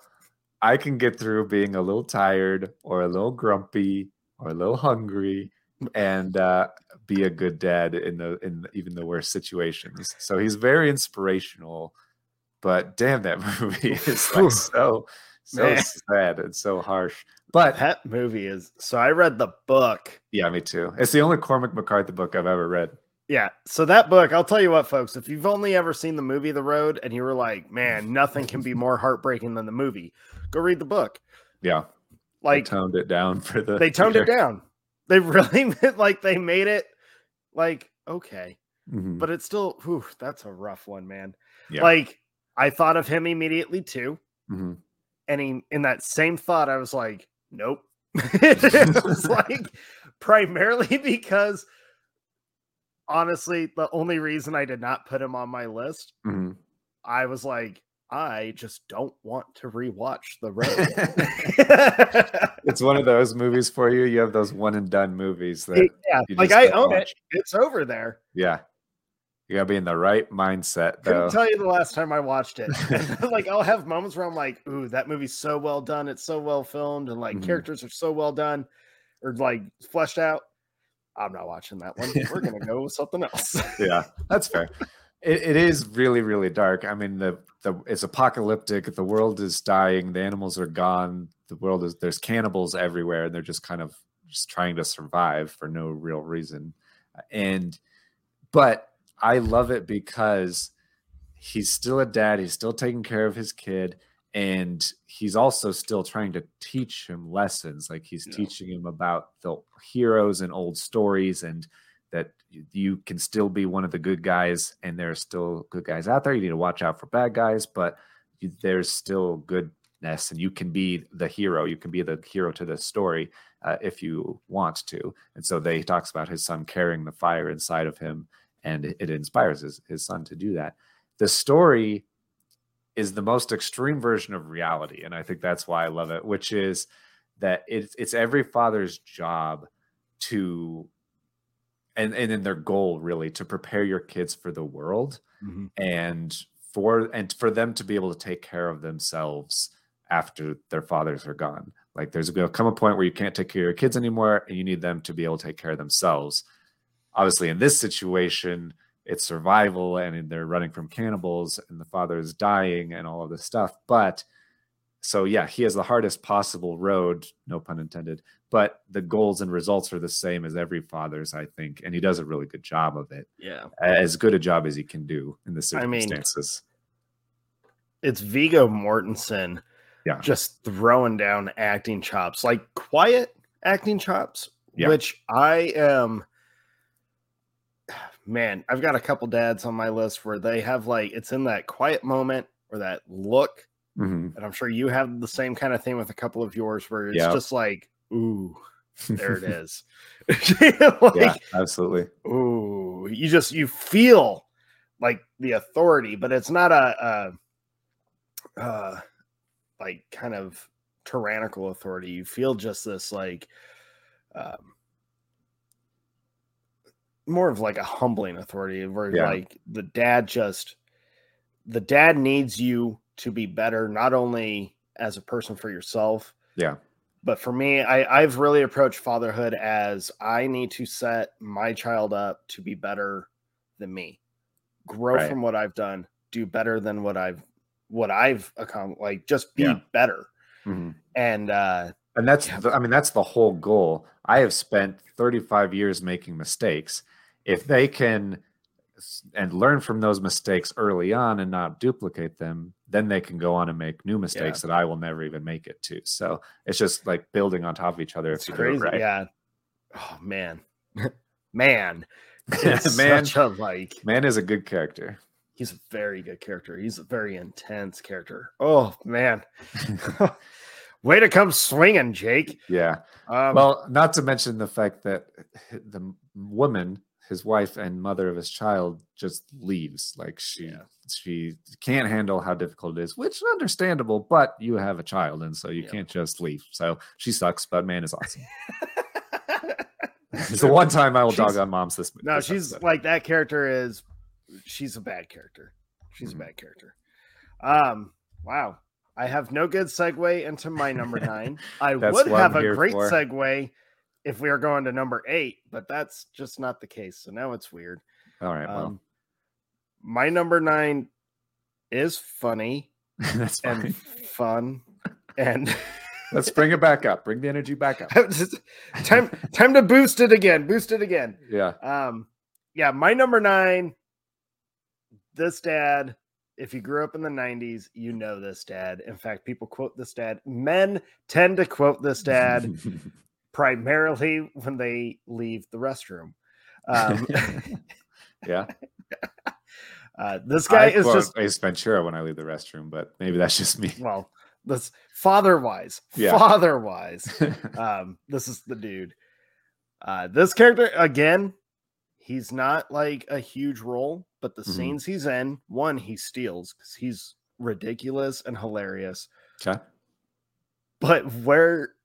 I can get through being a little tired or a little grumpy or a little hungry and uh, be a good dad in the in even the worst situations. So he's very inspirational, but damn, that <laughs> movie is like so so Man. sad and so harsh. But that movie is so I read the book yeah, me too. It's the only Cormac McCarthy book I've ever read. Yeah. So that book, I'll tell you what, folks, if you've only ever seen the movie The Road and you were like, man, nothing can be more heartbreaking than the movie, go read the book. Yeah, Like they toned it down for the. they toned it down. <laughs> They really <laughs> like they made it like okay, Mhm. but it's still whew, that's a rough one, man. Yeah. Like I thought of him immediately too. Mhm. And he, in that same thought, I was like, nope. <laughs> it was like primarily because honestly, the only reason I did not put him on my list, Mhm. I was like, I just don't want to rewatch the road. <laughs> it's one of those movies for you. You have those one and done movies that yeah, like I own watch. it. It's over there. Yeah. You gotta be in the right mindset Couldn't though. tell you the last time I watched it. <laughs> <laughs> like I'll have moments where I'm like, "Ooh, that movie's so well done. It's so well filmed, and like Mhm. characters are so well done, or like fleshed out." I'm not watching that one. We're gonna go with something else. yeah, that's fair. It, it is really, really dark. I mean, the the it's apocalyptic. The world is dying. The animals are gone. The world is there's cannibals everywhere, and they're just kind of just trying to survive for no real reason. And but I love it because he's still a dad. He's still taking care of his kid, and he's also still trying to teach him lessons. Like he's Yeah. teaching him about the heroes and old stories, and that you can still be one of the good guys, and there are still good guys out there. You need to watch out for bad guys, but there's still goodness, and you can be the hero. You can be the hero to the story uh, if you want to. And so they he talks about his son carrying the fire inside of him, and it, it inspires his, his son to do that. The story is the most extreme version of reality, and I think that's why I love it. Which is that it's it's every father's job to and and in their goal really to prepare your kids for the world mm-hmm. and for and for them to be able to take care of themselves after their fathers are gone. Like there's going to come a point where you can't take care of your kids anymore and you need them to be able to take care of themselves. Obviously in this situation it's survival and they're running from cannibals and the father is dying and all of this stuff but so yeah he has the hardest possible road no pun intended but the goals and results are the same as every father's i think and he does a really good job of it yeah, as good a job as he can do in the I mean, circumstances it's Viggo Mortensen. Yeah. just throwing down acting chops, like quiet acting chops, Yeah. which I am. Man, I've got a couple dads on my list where they have like it's in that quiet moment or that look Mhm. And I'm sure you have the same kind of thing with a couple of yours where it's Yeah. just like, ooh, there it <laughs> is. like, yeah absolutely ooh, you just you feel like the authority, but it's not a, a uh like kind of tyrannical authority. You feel just this like um more of like a humbling authority where Yeah. like the dad just the dad needs you to be better not only as a person for yourself yeah but for me I, i've really approached fatherhood as i need to set my child up to be better than me grow Right. from what i've done do better than what i've what i've accomplished like just be Yeah. better Mhm. and uh and that's Yeah. the, i mean that's the whole goal i have spent 35 years making mistakes if they can and learn from those mistakes early on and not duplicate them then they can go on and make new mistakes that i will never even make it to. So it's just like building on top of each other it's if crazy. right? Yeah. Oh man. <laughs> Man. <laughs> Man. a like man is a good character. He's a very good character. He's a very intense character. Oh man. <laughs> Way to come swinging jake. Yeah. Um, well not to mention the fact that the woman his wife and mother of his child just leaves like she Yeah. she can't handle how difficult it is which is understandable but you have a child and so you Yeah. can't just leave so she sucks but man is awesome <laughs> it's the one time i will dog on moms this no this she's episode. like that character is she's a bad character she's Mhm. a bad character um wow i have no good segue into my number nine <laughs> i would have a great for. segue if we are going to number eight but that's just not the case so now it's weird. All right well. Um my number nine is funny <laughs> that's and fun and <laughs> let's bring it back up. Bring the energy back up. <laughs> Time time to boost it again boost it again. Yeah. Um yeah my number nine this dad if you grew up in the 90s you know this dad. In fact people quote this dad men tend to quote this dad primarily when they leave the restroom um <laughs> yeah <laughs> uh, this guy I is just ace ventura when i leave the restroom but maybe that's just me well this father wise Yeah. father wise <laughs> um this is the dude Uh, this character again, he's not like a huge role, but the Mhm. scenes he's in, one he steals because he's ridiculous and hilarious. Okay. But where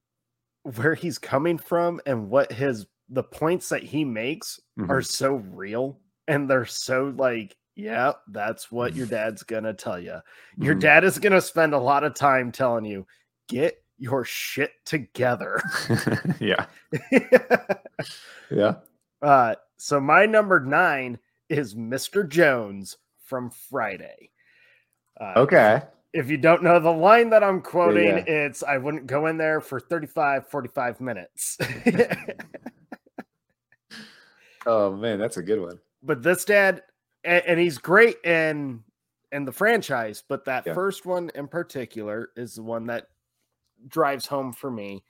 where he's coming from and what his the points that he makes Mhm. are so real and they're so like yeah that's what your dad's gonna tell you your Mhm. dad is gonna spend a lot of time telling you get your shit together <laughs> yeah. <laughs> Yeah. uh so my number nine is mr jones from friday uh, Okay. If you don't know the line that i'm quoting yeah. it's i wouldn't go in there for 35 45 minutes <laughs> Oh man, that's a good one. but this dad and, and he's great in in the franchise but that Yeah. first one in particular is the one that drives home for me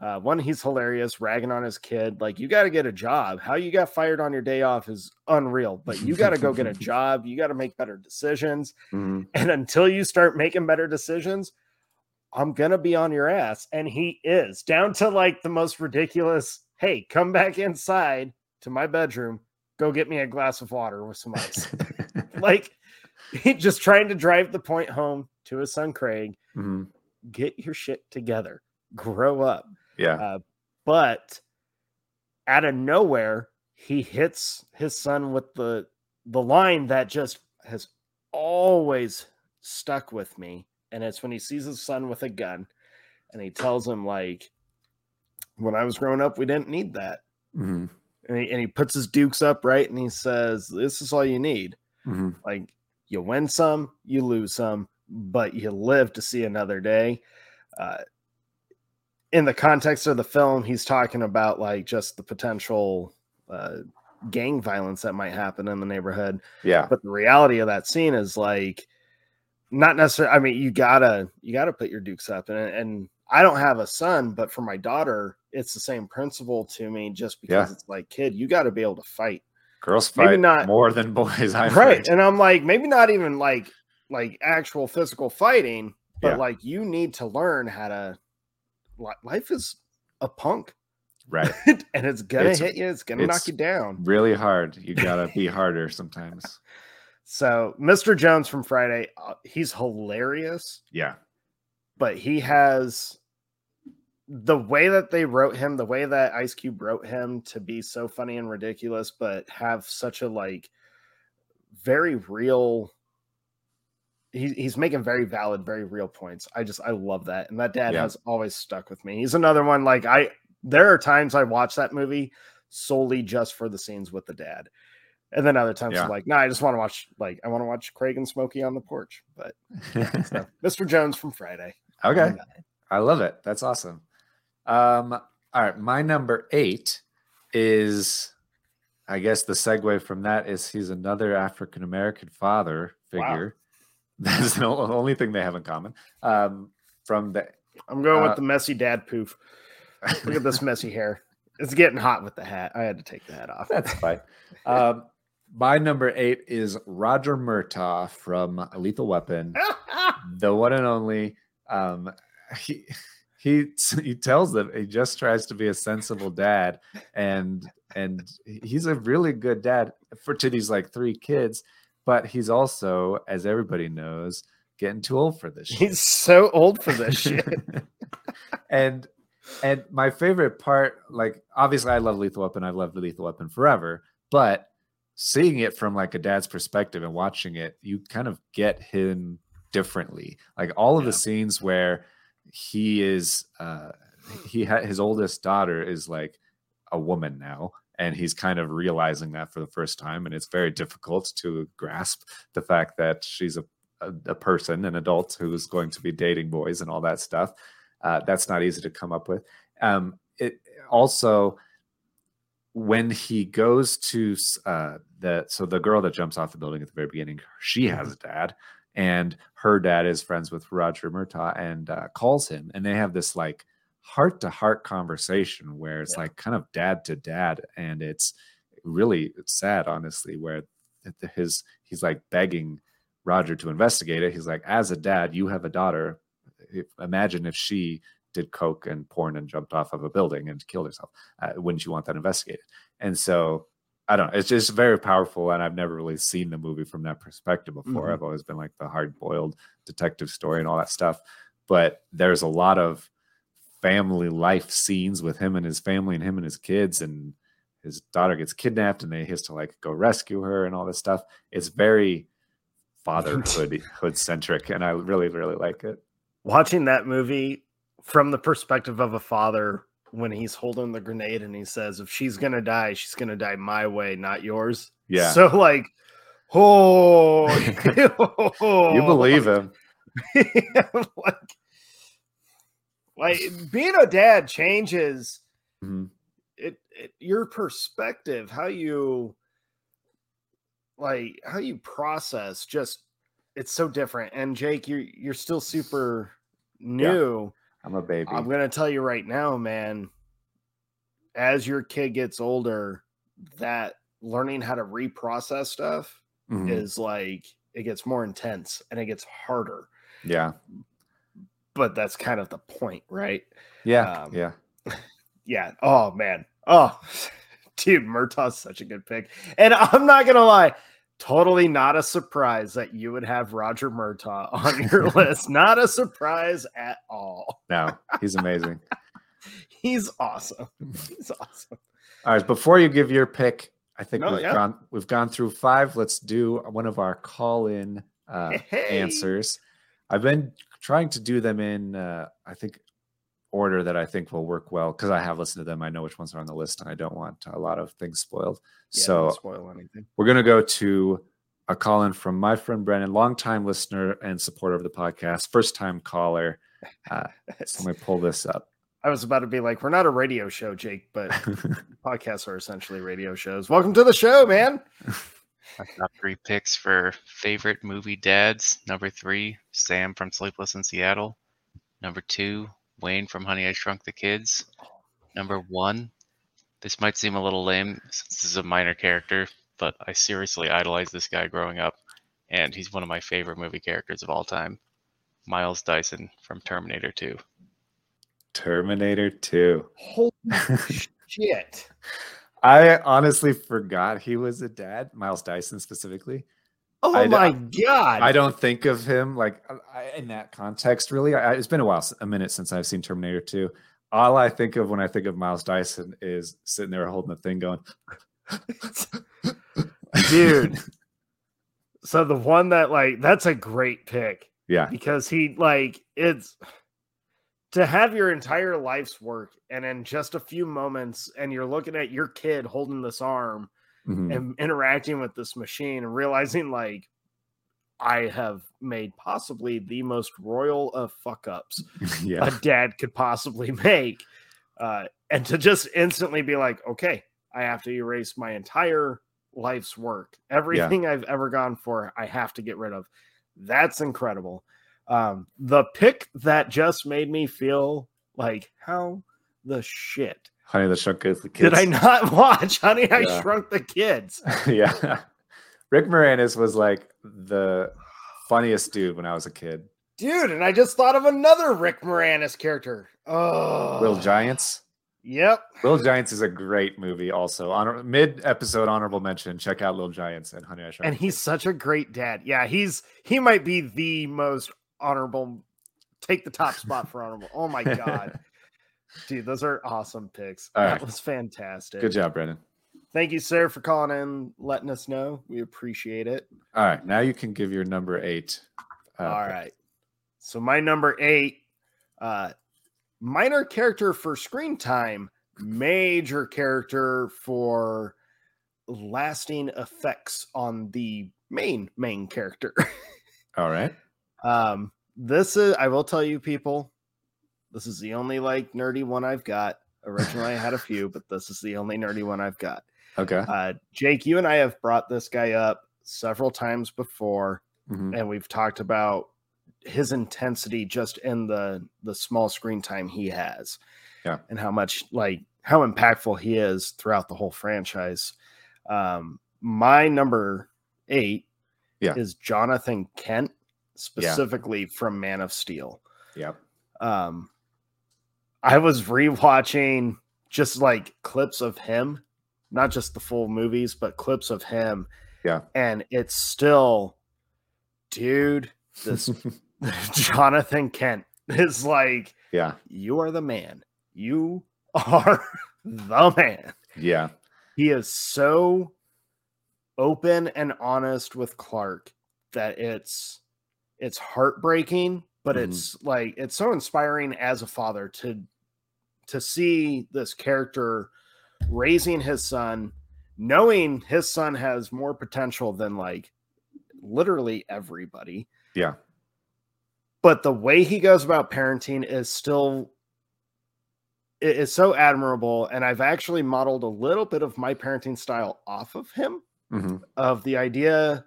uh one he's hilarious ragging on his kid like you got to get a job. How you got fired on your day off is unreal but you got to go get a <laughs> job. You got to make better decisions. Mhm. and until you start making better decisions i'm gonna be on your ass and he is down to like the most ridiculous hey come back inside to my bedroom. Go get me a glass of water with some ice. <laughs> Like he just trying to drive the point home to his son craig. Mhm. get your shit together. Grow up Yeah. uh, but out of nowhere he hits his son with the the line that just has always stuck with me and it's when he sees his son with a gun and he tells him like when i was growing up we didn't need that Mhm. and he, and he puts his dukes up right and he says this is all you need Mhm. like you win some you lose some but you live to see another day uh, in the context of the film he's talking about like just the potential uh, gang violence that might happen in the neighborhood Yeah. but the reality of that scene is like not necessarily i mean you gotta you gotta put your dukes up and and i don't have a son but for my daughter it's the same principle to me just because Yeah. it's like kid you got to be able to fight Girls fight Maybe not- more than boys. <laughs> I've right and i'm like maybe not even like like actual physical fighting but Yeah. like you need to learn how to life is a punk Right. <laughs> and it's gonna It's- hit you it's gonna knock you down Really hard. You <laughs> gotta be harder sometimes. so mr jones from friday uh, he's hilarious Yeah. but he has the way that they wrote him, the way that Ice Cube wrote him to be so funny and ridiculous, but have such a like very real. He, he's making very valid, very real points. I just I love that, and that dad Yeah. has always stuck with me. He's another one like I. There are times I watch that movie solely just for the scenes with the dad, and then other times Yeah. I'm like, no, I just want to watch like I want to watch Craig and Smokey on the porch. But so, <laughs> Mr. Jones from Friday. okay. I love it. That's awesome. Um, all right. My number eight is I guess the segue from that is he's another African American father figure. That's the only thing they have in common. Um, from the I'm going Uh, with the messy dad poof. Look at this messy hair. It's getting hot with the hat. I had to take the hat off. That's fine. Um, my number eight is Roger Murtaugh from Lethal Weapon, <laughs> the one and only. Um, he he he tells them he just tries to be a sensible dad, and and he's a really good dad for to these like three kids, but he's also, as everybody knows, getting too old for this. shit. He's so old for this shit. <laughs> and and my favorite part, like obviously I love Lethal Weapon, I've loved Lethal Weapon forever, but seeing it from like a dad's perspective and watching it, you kind of get him differently. Like all of Yeah. the scenes where he is uh he had his oldest daughter is like a woman now and he's kind of realizing that for the first time and it's very difficult to grasp the fact that she's a a, a person, an adult who is going to be dating boys and all that stuff. Uh, that's not easy to come up with. Um, it also when he goes to uh, the so the girl that jumps off the building at the very beginning, she has a dad, and her dad is friends with Roger Murtaugh and uh, calls him, and they have this like heart to heart conversation where it's Yeah. like kind of dad to dad, and it's really it's sad, honestly, where his he's like begging Roger to investigate it. He's like, as a dad, you have a daughter. If, imagine if she did coke and porn and jumped off of a building and killed herself. Uh, wouldn't you want that investigated? And so I don't know. It's just very powerful, and I've never really seen the movie from that perspective before. Mhm. I've always been like the hard boiled detective story and all that stuff. But there's a lot of family life scenes with him and his family and him and his kids and his daughter gets kidnapped and they he has to like go rescue her and all this stuff. It's very fatherhood <laughs> hood centric, and I really really like it. Watching that movie from the perspective of a father when he's holding the grenade and he says, "If she's gonna die, she's gonna die my way, not yours." Yeah, So like, oh, <laughs> <laughs> you believe him. like, like being a dad changes Mhm. it, it your perspective how you like how you process just it's so different and jake you're you're still super new I'm a baby. i'm gonna tell you right now man as your kid gets older that learning how to reprocess stuff Mhm. is like it gets more intense and it gets harder Yeah, but that's kind of the point right yeah, Um, yeah. <laughs> yeah oh man oh <laughs> dude murtaugh's such a good pick and i'm not gonna lie totally not a surprise that you would have roger murtaugh <laughs> on your list not a surprise at all No, he's amazing. he's awesome he's awesome All right, before you give your pick, I think No, we've yeah. gone we've gone through five. Let's do one of our call in uh, Hey. answers. I've been trying to do them in uh, I think order that I think will work well because I have listened to them. I know which ones are on the list, and I don't want a lot of things spoiled. Yeah, so spoil anything we're gonna go to a call in from my friend Brennan, longtime listener and supporter of the podcast, first time caller. Uh, so let me <laughs> pull this up. i was about to be like we're not a radio show jake but <laughs> podcasts are essentially radio shows welcome to the show man <laughs> I've got three picks for favorite movie dads. Number three, Sam from Sleepless in Seattle. Number two, Wayne from Honey I Shrunk the Kids. Number one, this might seem a little lame since this is a minor character, but I seriously idolized this guy growing up, and he's one of my favorite movie characters of all time. Miles Dyson from Terminator 2. Terminator 2. holy <laughs> shit I honestly forgot he was a dad, Miles Dyson specifically. oh I my god I don't think of him like uh, I, in that context, really. I, it's been a while, a minute since I've seen Terminator 2. All I think of when I think of Miles Dyson is sitting there holding the thing going, dude. <laughs> So the one that like that's a great pick yeah, because he like it's to have your entire life's work and in just a few moments and you're looking at your kid holding this arm mhm, and interacting with this machine and realizing like I have made possibly the most royal of fuck ups <laughs> yeah, a dad could possibly make. Uh, and to just instantly be like, okay, I have to erase my entire life's work. Everything I've ever gone for, I have to get rid of. That's incredible. Um, the pick that just made me feel like, how the shit Honey, the Shrunk the Kids. did I not <laughs> watch Honey, I Yeah. Shrunk the Kids? <laughs> yeah, Rick Moranis was like the funniest dude when I was a kid. Dude, and I just thought of another Rick Moranis character. Oh, Little Giants. Yep. Little Giants is a great movie. Also, honor mid episode honorable mention. Check out Little Giants and Honey I Shrunk. and he's such a great dad. Yeah, he's he might be the most honorable. Take the top spot for honorable. Oh my <laughs> god, dude, those are awesome picks. All that right. was fantastic. good job, Brennan. Thank you, sir, for calling in, letting us know. We appreciate it. All right, now you can give your number eight. uh, All pick. So my number eight, uh, minor character for screen time, major character for lasting effects on the main main character. <laughs> All right. Um, this is I will tell you, people, this is the only like nerdy one I've got. Originally, I had a few, but this is the only nerdy one I've got. Okay. Uh, Jake, you and I have brought this guy up several times before, Mhm. and we've talked about his intensity just in the the small screen time he has, Yeah. and how much like how impactful he is throughout the whole franchise. Um, my number eight Yeah. is Jonathan Kent, specifically from Man of Steel. Yeah. Um, I was rewatching just like clips of him, not just the full movies, but clips of him. Yeah. And it's still, dude, this <laughs> <laughs> Jonathan Kent is like, Yeah. you are the man. You are <laughs> the man. Yeah. He is so open and honest with Clark that it's it's heartbreaking, but Mhm. it's like it's so inspiring as a father to to see this character raising his son, knowing his son has more potential than like literally everybody. Yeah. But the way he goes about parenting is still it is so admirable and I've actually modeled a little bit of my parenting style off of him hmm of the idea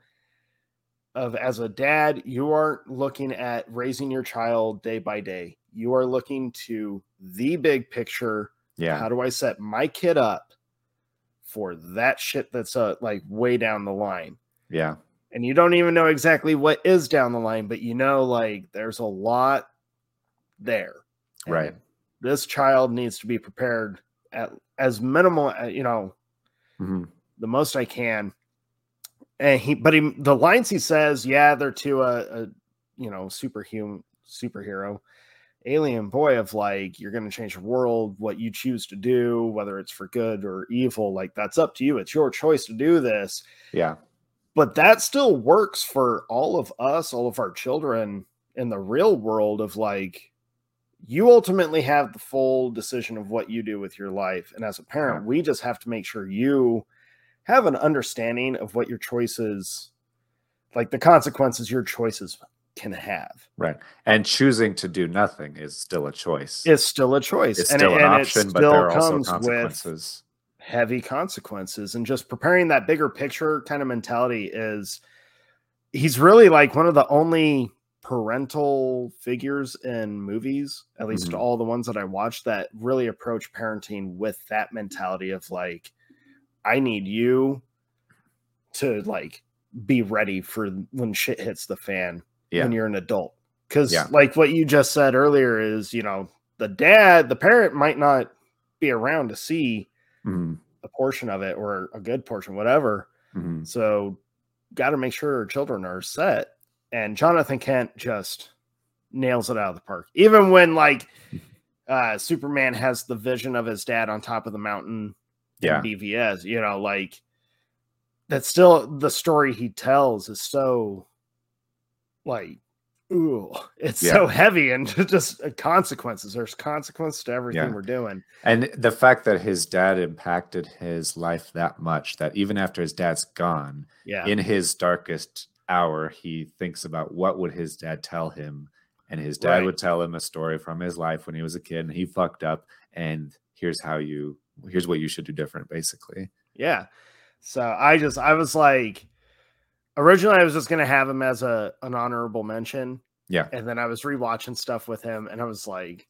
of as a dad, you aren't looking at raising your child day by day. You are looking to the big picture. Yeah. How do I set my kid up for that shit that's uh, like way down the line? Yeah. And you don't even know exactly what is down the line, but you know, like there's a lot there. Right. This child needs to be prepared at as minimal, uh, you know, hmm the most I can. And he, but he, the lines he says, yeah, they're to a, a you know, superhuman superhero alien boy of like, you're going to change the world, what you choose to do, whether it's for good or evil, like that's up to you. It's your choice to do this. Yeah. But that still works for all of us, all of our children in the real world of like, you ultimately have the full decision of what you do with your life. And as a parent, we just have to make sure you have an understanding of what your choices, like the consequences your choices can have. Right. And choosing to do nothing is still a choice. It's still a choice. It's and still it, an option, but there are also comes with consequences. heavy consequences and just preparing that bigger picture kind of mentality is he's really like one of the only parental figures in movies at least Mhm. all the ones that i watched that really approach parenting with that mentality of like i need you to like be ready for when shit hits the fan Yeah. when you're an adult because Yeah. like what you just said earlier is you know the dad the parent might not be around to see Mhm. a portion of it or a good portion, whatever. Mhm. So, got to make sure our children are set. And Jonathan Kent just nails it out of the park. Even when like <laughs> uh Superman has the vision of his dad on top of the mountain Yeah. BVS, you know, like that's still the story he tells is so like ooh, it's Yeah. so heavy and <laughs> just uh, consequences. There's consequence to everything Yeah. we're doing. And the fact that his dad impacted his life that much that even after his dad's gone, Yeah. in his darkest hour, he thinks about what would his dad tell him. And his dad Right. would tell him a story from his life when he was a kid and he fucked up. And here's how you, here's what you should do different, basically. Yeah. So I just I was like originally I was just gonna have him as a an honorable mention. Yeah. And then I was rewatching stuff with him and I was like,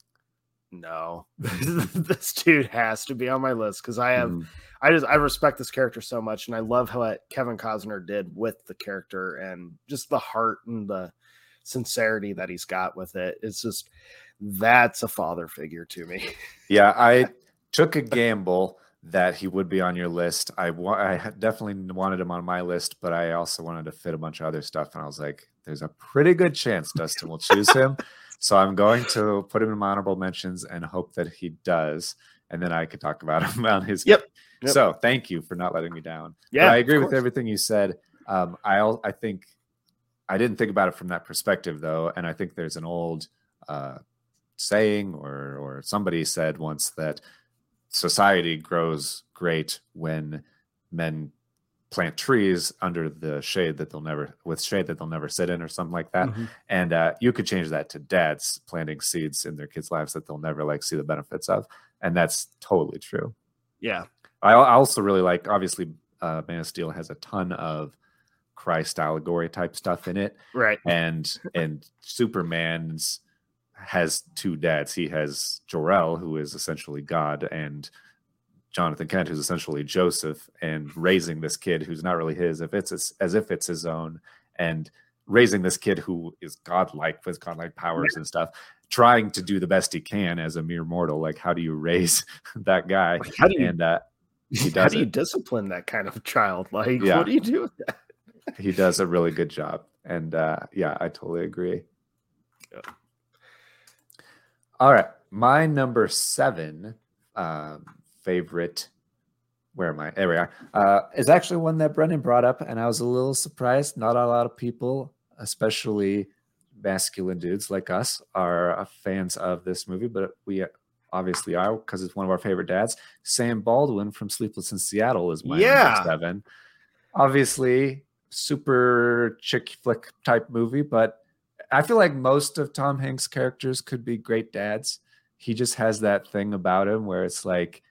no, <laughs> this dude has to be on my list because I have Mhm. I just I respect this character so much and I love how Kevin Costner did with the character and just the heart and the sincerity that he's got with it. It's just that's a father figure to me. Yeah, I <laughs> took a gamble that he would be on your list. I wa- I definitely wanted him on my list, but I also wanted to fit a bunch of other stuff, and I was like, "There's a pretty good chance Dustin will choose him." <laughs> so I'm going to put him in my honorable mentions and hope that he does, and then I could talk about him <laughs> on his. Yep, yep. So thank you for not letting me down. But Yeah, I agree with everything you said. Um, I I think I didn't think about it from that perspective though, and I think there's an old uh, saying or or somebody said once that society grows great when men plant trees under the shade that they'll never with shade that they'll never sit in or something like that Mhm. and uh, you could change that to dads planting seeds in their kids lives that they'll never like see the benefits of and that's totally true Yeah. I, I also really like obviously uh, Man of Steel has a ton of Christ allegory type stuff in it, Right. and and Superman's has two dads. He has Jor-El, who is essentially God, and Jonathan Kent, who's essentially Joseph, and raising this kid who's not really his, if it's as, as if it's his own, and raising this kid who is godlike with godlike powers and stuff. trying to do the best he can as a mere mortal. Like, how do you raise <laughs> that guy? Like, how do you and uh, he <laughs> how do you it. discipline that kind of child? Like, Yeah. what do you do with that? He does a really good job. And uh, yeah, I totally agree. Yeah. All right, my number seven um, favorite. Where am I? There we are. Uh, is actually one that Brennan brought up, and I was a little surprised. Not a lot of people, especially masculine dudes like us, are uh, fans of this movie, but we obviously are because it's one of our favorite dads. Sam Baldwin from Sleepless in Seattle is my Yeah. number seven. Obviously, super chick flick type movie, but I feel like most of Tom Hanks' characters could be great dads. He just has that thing about him where it's like,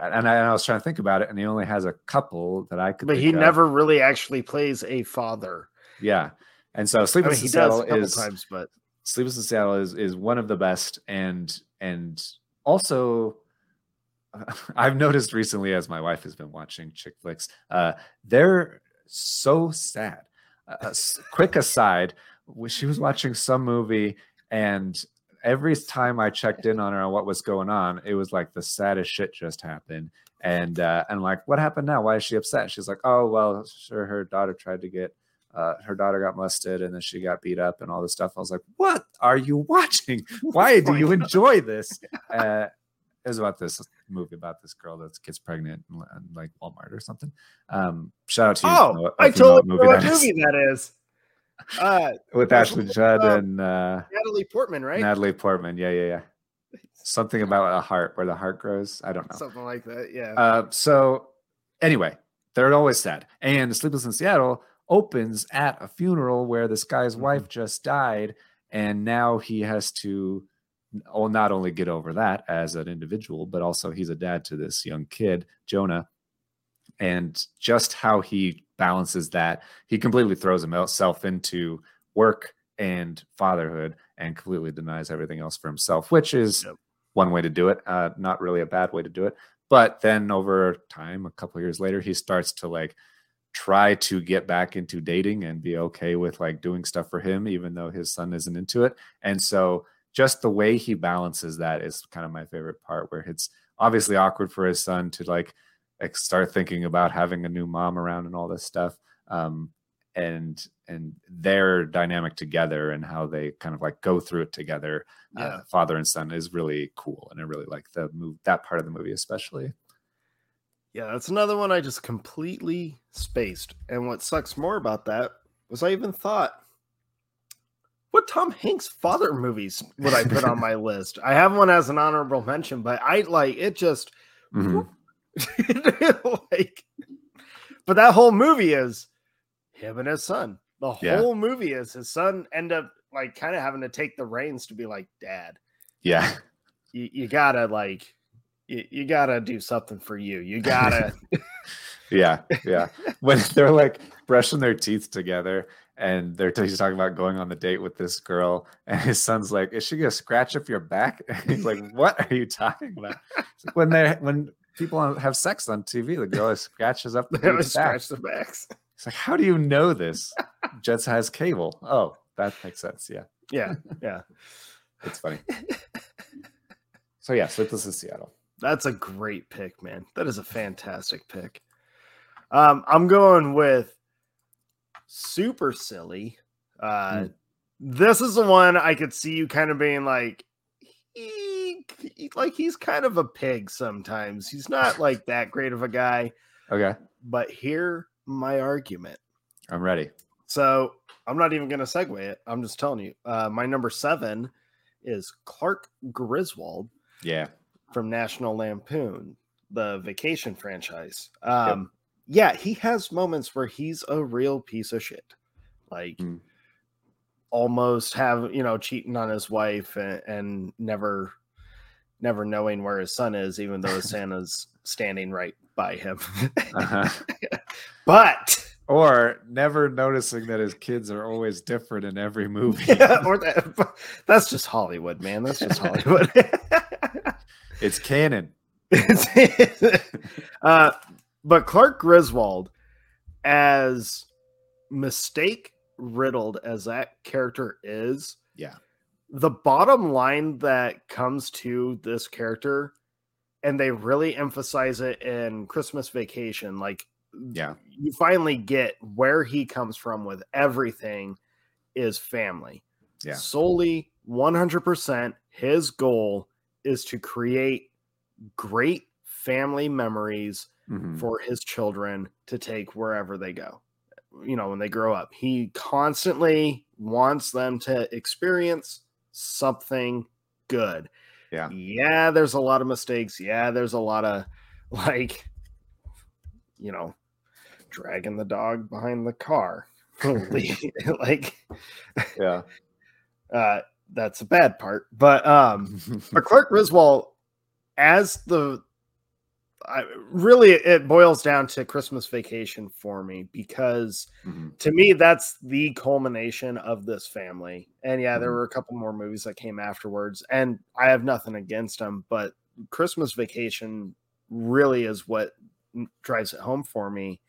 and I, and I was trying to think about it, and he only has a couple that I could. But he of. never really actually plays a father. yeah. And so I mean, Sleepless in Seattle is times, but Sleepless in Seattle is is one of the best, and and also <laughs> I've noticed recently as my wife has been watching chick flicks, uh, they're so sad. Uh, quick aside, she was watching some movie, and every time I checked in on her on what was going on, it was like the saddest shit just happened. And uh, and like, what happened now? Why is she upset? She's like, oh well, sure, her daughter tried to get uh, her daughter got molested and then she got beat up and all this stuff. I was like, what are you watching? <laughs> Why do you enjoy this? <laughs> Uh, it was about this movie about this girl that gets pregnant in, like Walmart or something. Um, shout out to you. if you know- oh, I you know totally know what that is. movie that is. Uh, with Ashley Judd uh, and uh, Natalie Portman, right? Natalie Portman. Yeah, yeah, yeah. Something about a heart where the heart grows. I don't know. Something like that. Yeah. Uh, so anyway, they're always sad. And Sleepless in Seattle opens at a funeral where this guy's Mhm. wife just died, and now he has to not only get over that as an individual, but also he's a dad to this young kid, Jonah. And just how he balances that, he completely throws himself into work and fatherhood and completely denies everything else for himself, which is Yep. one way to do it. Uh, not really a bad way to do it. But then over time, a couple years later, he starts to like try to get back into dating and be okay with like doing stuff for him, even though his son isn't into it. And so just the way he balances that is kind of my favorite part, where it's obviously awkward for his son to like like, start thinking about having a new mom around and all this stuff. Um, and and their dynamic together and how they kind of like go through it together Yeah. uh, father and son is really cool and i really like the move that part of the movie especially Yeah, that's another one I just completely spaced. And what sucks more about that was I even thought, what Tom Hanks father movies would I put on my <laughs> list? I have one as an honorable mention, but I like it just Mhm. <laughs> like, but that whole movie is him and his son. The Yeah. whole movie is his son end up like kind of having to take the reins to be like, Dad, yeah you, you gotta like, you, you gotta do something for you. You gotta. <laughs> yeah yeah when <laughs> they're like brushing their teeth together and they're he's talking about going on the date with this girl and his son's like is she gonna scratch up your back and he's like what are you talking about like when they when people have sex on tv the girl scratches up <laughs> the back. scratch the backs. it's like how do you know this jets has cable oh that makes sense yeah Yeah, yeah. it's funny so yeah sleepless in seattle That's a great pick, man. That is a fantastic pick. Um, I'm going with super silly. Uh, Hmm. This is the one I could see you kind of being like, he, he- like he's kind of a pig sometimes. He's not like that great of a guy. okay But hear my argument. i'm ready So I'm not even going to segue it. I'm just telling you. Uh, my number seven is Clark Griswold yeah from National Lampoon, the vacation franchise. Um, yeah, he has moments where he's a real piece of shit. Like Mm. almost have, you know, cheating on his wife and, and never never knowing where his son is, even though Santa's standing right by him. uh-huh. <laughs> but or never noticing that his kids are always different in every movie. <laughs> yeah, or that, that's just Hollywood, man. That's just Hollywood. <laughs> it's canon. uh, but Clark Griswold, as mistake riddled as that character is, Yeah. The bottom line that comes to this character, and they really emphasize it in Christmas Vacation, like Yeah. you finally get where he comes from with everything is family. Yeah. Solely 100% his goal is to create great family memories Mhm. for his children to take wherever they go. You know, when they grow up, he constantly wants them to experience something good. Yeah. Yeah, there's a lot of mistakes. Yeah, there's a lot of <laughs> like, you know, dragging the dog behind the car. <laughs> <laughs> like, Yeah. uh, that's a bad part. But um, but Clark Griswold as the I, really it boils down to Christmas Vacation for me because Mhm. to me that's the culmination of this family. And yeah, there Mhm. were a couple more movies that came afterwards, and I have nothing against them, but Christmas Vacation really is what drives it home for me.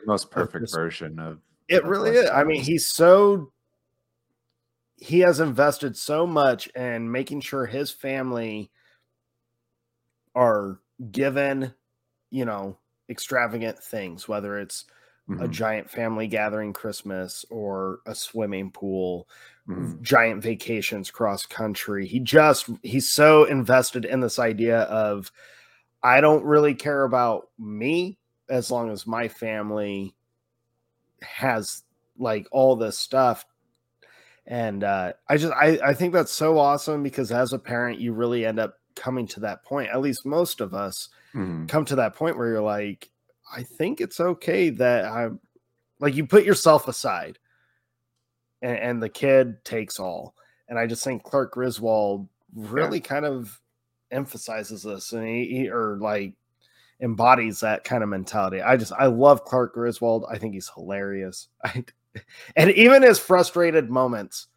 The most perfect this- version of It of really is. I mean, he's so he has invested so much in making sure his family are given, you know, extravagant things, whether it's a Mhm. giant family gathering Christmas or a swimming pool, Mhm. giant vacations cross country. He just he's so invested in this idea of I don't really care about me as long as my family has like all this stuff. And uh I just I, I think that's so awesome because as a parent, you really end up coming to that point. At least most of us Mhm. come to that point where you're like, I think it's okay that I'm like you put yourself aside and, and the kid takes all. And I just think Clark Griswold really kind of emphasizes this and he, he or like embodies that kind of mentality. I just I love Clark Griswold. I think he's hilarious. <laughs> I, and even his frustrated moments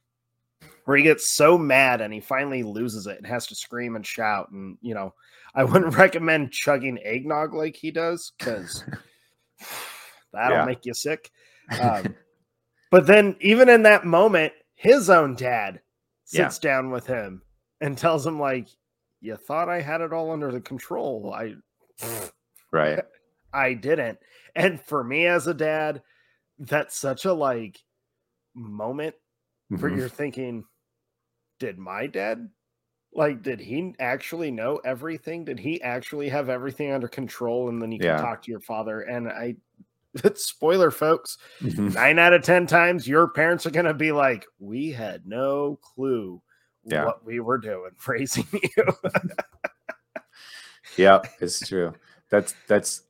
where he gets so mad and he finally loses it and has to scream and shout and you know I wouldn't <laughs> recommend chugging eggnog like he does because <laughs> that'll Yeah. make you sick. <laughs> Um, but then, even in that moment, his own dad Yeah. sits down with him and tells him, like, you thought I had it all under the control. I Right. I didn't. And for me as a dad, that's such a like moment where Mhm. you're thinking, did my dad like did he actually know everything? Did he actually have everything under control? And then you can talk to your father. And I <laughs> spoiler folks, Mhm. nine out of ten times your parents are gonna be like, We had no clue Yeah. what we were doing <laughs> raising you. yeah, <laughs> it's true. That's that's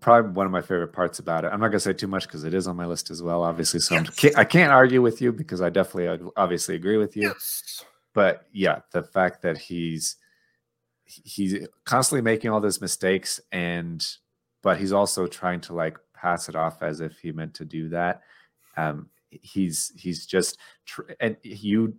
probably one of my favorite parts about it. I'm not gonna say too much because it is on my list as well, obviously. So I'm, can't, I can't argue with you because I definitely obviously agree with you. yes. But yeah, the fact that he's he's constantly making all those mistakes and but he's also trying to like pass it off as if he meant to do that. Um, he's he's just tr- and you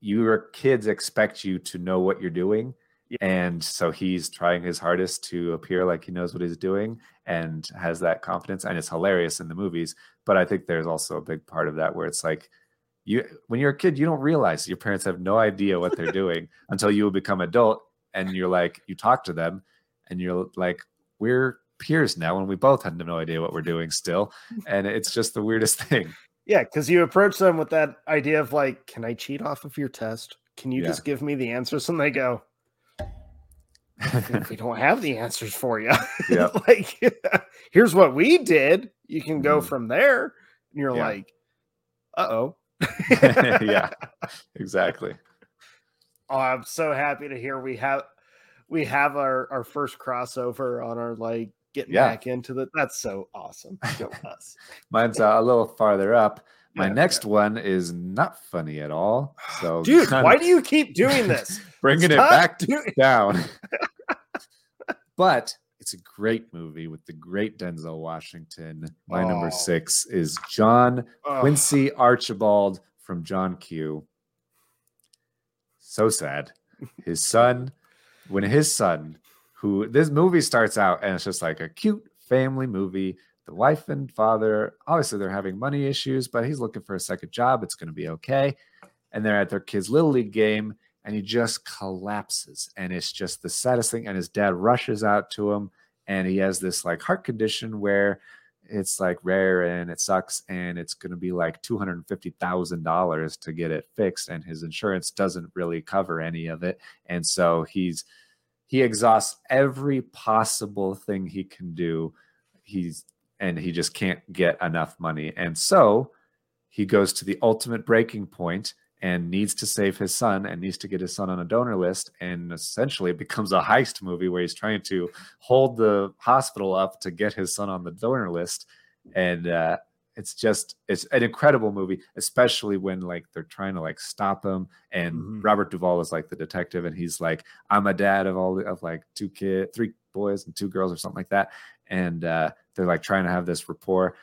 your kids expect you to know what you're doing Yeah. and so he's trying his hardest to appear like he knows what he's doing and has that confidence and it's hilarious in the movies but i think there's also a big part of that where it's like you when you're a kid you don't realize your parents have no idea what they're doing <laughs> until you become adult and you're like you talk to them and you're like we're peers now and we both had no idea what we're doing still and it's just the weirdest <laughs> thing Yeah, because you approach them with that idea of like, can I cheat off of your test? Can you Yeah. just give me the answers? And they go, we don't have the answers for you. <laughs> Like, here's what we did. You can go Mhm. from there. And you're Yeah. like, uh oh. <laughs> yeah <laughs> exactly Oh, I'm so happy to hear we have we have our our first crossover on our like getting Yeah. back into the. That's so awesome. <laughs> Us. mine's uh, a little farther up my Yeah, next one is not funny at all so <gasps> Dude, why of do you keep doing this? bringing it back doing- down but it's a great movie with the great denzel washington my Oh. number six is john. Quincy Archibald from John Q. So sad. His <laughs> son, when his son, who this movie starts out and it's just like a cute family movie. The wife and father, obviously, they're having money issues, but he's looking for a second job. It's going to be okay. and they're at their kids' little league game, and he just collapses, and it's just the saddest thing. And his dad rushes out to him, and he has this like heart condition where it's like rare and it sucks and it's going to be like $250,000 to get it fixed and his insurance doesn't really cover any of it and so he's he exhausts every possible thing he can do he's and he just can't get enough money and so he goes to the ultimate breaking point and needs to save his son and needs to get his son on a donor list and essentially it becomes a heist movie where he's trying to hold the hospital up to get his son on the donor list. And uh it's just it's an incredible movie especially when like they're trying to like stop him. And Mhm. robert duvall is like the detective and he's like i'm a dad of all of like two kid three boys and two girls or something like that. And uh they're like trying to have this rapport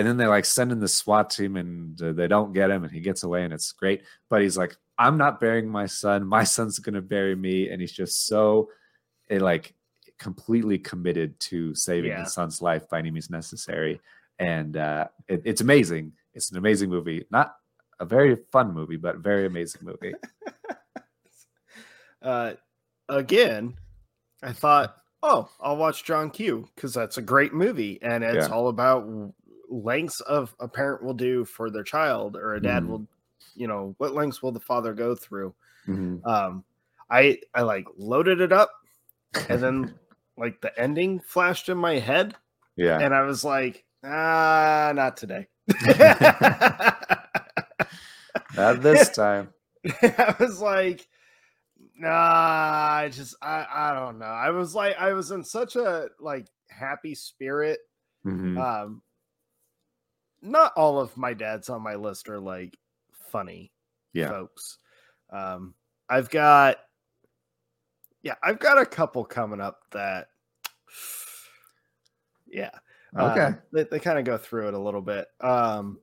and then they like send in the SWAT team and uh, they don't get him and he gets away and it's great. But he's like, I'm not burying my son. My <laughs> son's going to bury me. And he's just so eh, like completely committed to saving Yeah. his son's life by any means necessary. And uh, it, it's amazing. It's an amazing movie. Not a very fun movie, but very amazing movie. <laughs> uh, again, I thought, oh, I'll watch John Q because that's a great movie, and it's Yeah. all about lengths of a parent will do for their child, or a dad Mhm. will, you know, what lengths will the father go through. Mhm. Um, I I like loaded it up, and then <laughs> like the ending flashed in my head, yeah. and I was like, ah, not today. <laughs> Not this time. <laughs> I was like, nah, I just I I don't know. I was like I was in such a like happy spirit. Mhm. Um not all of my dads on my list are like funny Yeah. folks. Um I've got yeah, I've got a couple coming up that <sighs> yeah. uh, Okay. they, they kind of go through it a little bit. Um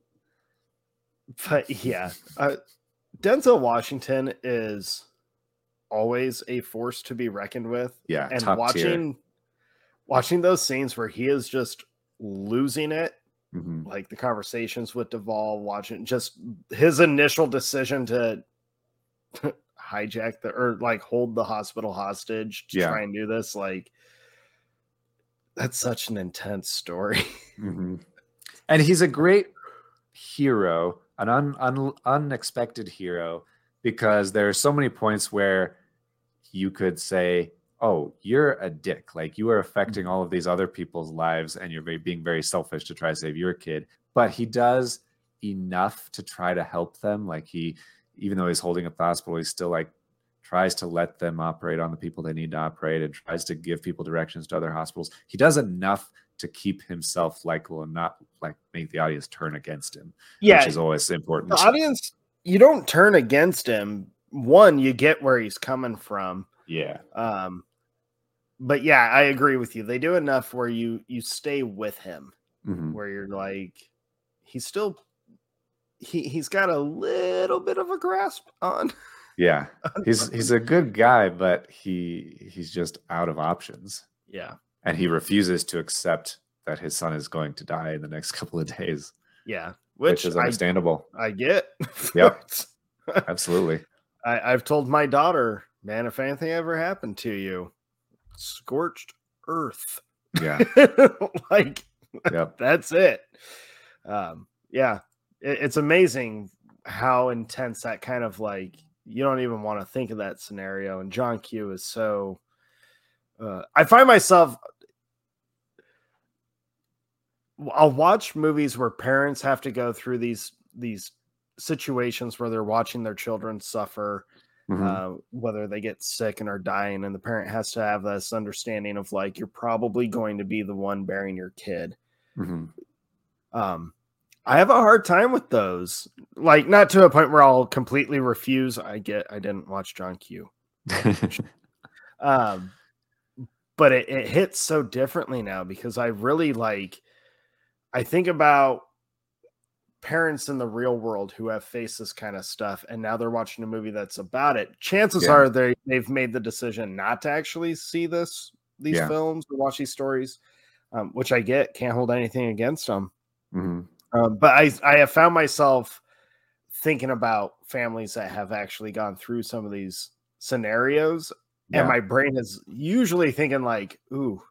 but <laughs> yeah, uh, Denzel Washington is always a force to be reckoned with Yeah. and top tier. watching watching those scenes where he is just losing it Mhm. like the conversations with Duvall, watching just his initial decision to <laughs> hijack the or like hold the hospital hostage to Yeah. try and do this, like that's such an intense story. <laughs> Mhm. And he's a great hero, an un, un, unexpected hero, because there are so many points where you could say, "Oh, you're a dick. Like you are mm. affecting all of these other people's lives, and you're very, being very selfish to try to save your kid." But he does enough to try to help them. Like he, even though he's holding up the hospital, he still like tries to let them operate on the people they need to operate and tries to give people directions to other hospitals. He does enough to keep himself likable and not like make the audience turn against him, yeah, which is always important. the audience you don't turn against him. One, you get where he's coming from. Yeah. Um, but yeah, I agree with you. They do enough where you you stay with him, Mhm. where you're like, he's still he he's got a little bit of a grasp on. <laughs> Yeah. He's he's a good guy, but he he's just out of options. Yeah, And he refuses to accept that his son is going to die in the next <laughs> couple of days, yeah, which, which, is I, understandable. I get. <laughs> Yep. Absolutely. I, I've told my daughter, man, if anything ever happened to you, scorched earth. Yeah. <laughs> like Yep. <laughs> that's it. Um, yeah, it, it's amazing how intense that kind of like you don't even want to think of that scenario. And John Q is so. Uh, I find myself. I'll watch movies where parents have to go through these these situations where they're watching their children suffer, Mhm. uh, whether they get sick and are dying, and the parent has to have this understanding of like you're probably going to be the one bearing your kid. Mhm. Um, I have a hard time with those. Like, not to a point where I'll completely refuse. I get, I didn't watch John Q. <laughs> Um, but it, it hits so differently now because I really like, I think about parents in the real world who have faced this kind of stuff and now they're watching a movie that's about it. Chances Yeah. are they they've made the decision not to actually see this these Yeah. films or watch these stories, um, which I get. Can't hold anything against them. Mhm. Um, but I I have found myself thinking about families that have actually gone through some of these scenarios, and my brain is usually thinking like, "Ooh,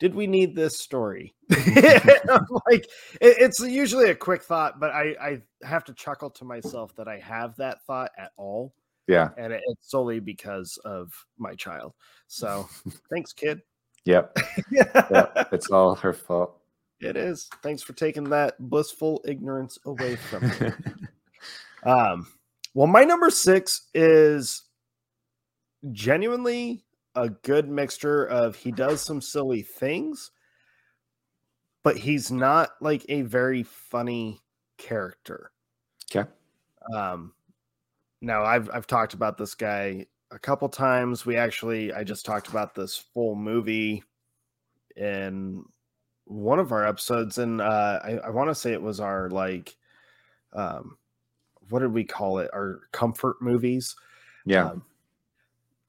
did we need this story?" <laughs> <laughs> Like it- it's usually a quick thought, but I I have to chuckle to myself that I have that thought at all, Yeah. and it, it's solely because of my child. So <laughs> thanks, kid. Yep. yep. It's all her fault. It is. Thanks for taking that blissful ignorance away from me. Um, well, my number six is genuinely a good mixture of he does some silly things, but he's not like a very funny character. okay. Um, now I've I've talked about this guy a couple times. We actually I just talked about this full movie in one of our episodes, and uh, I, I want to say it was our like, um, what did we call it? Our comfort movies. Yeah. Um,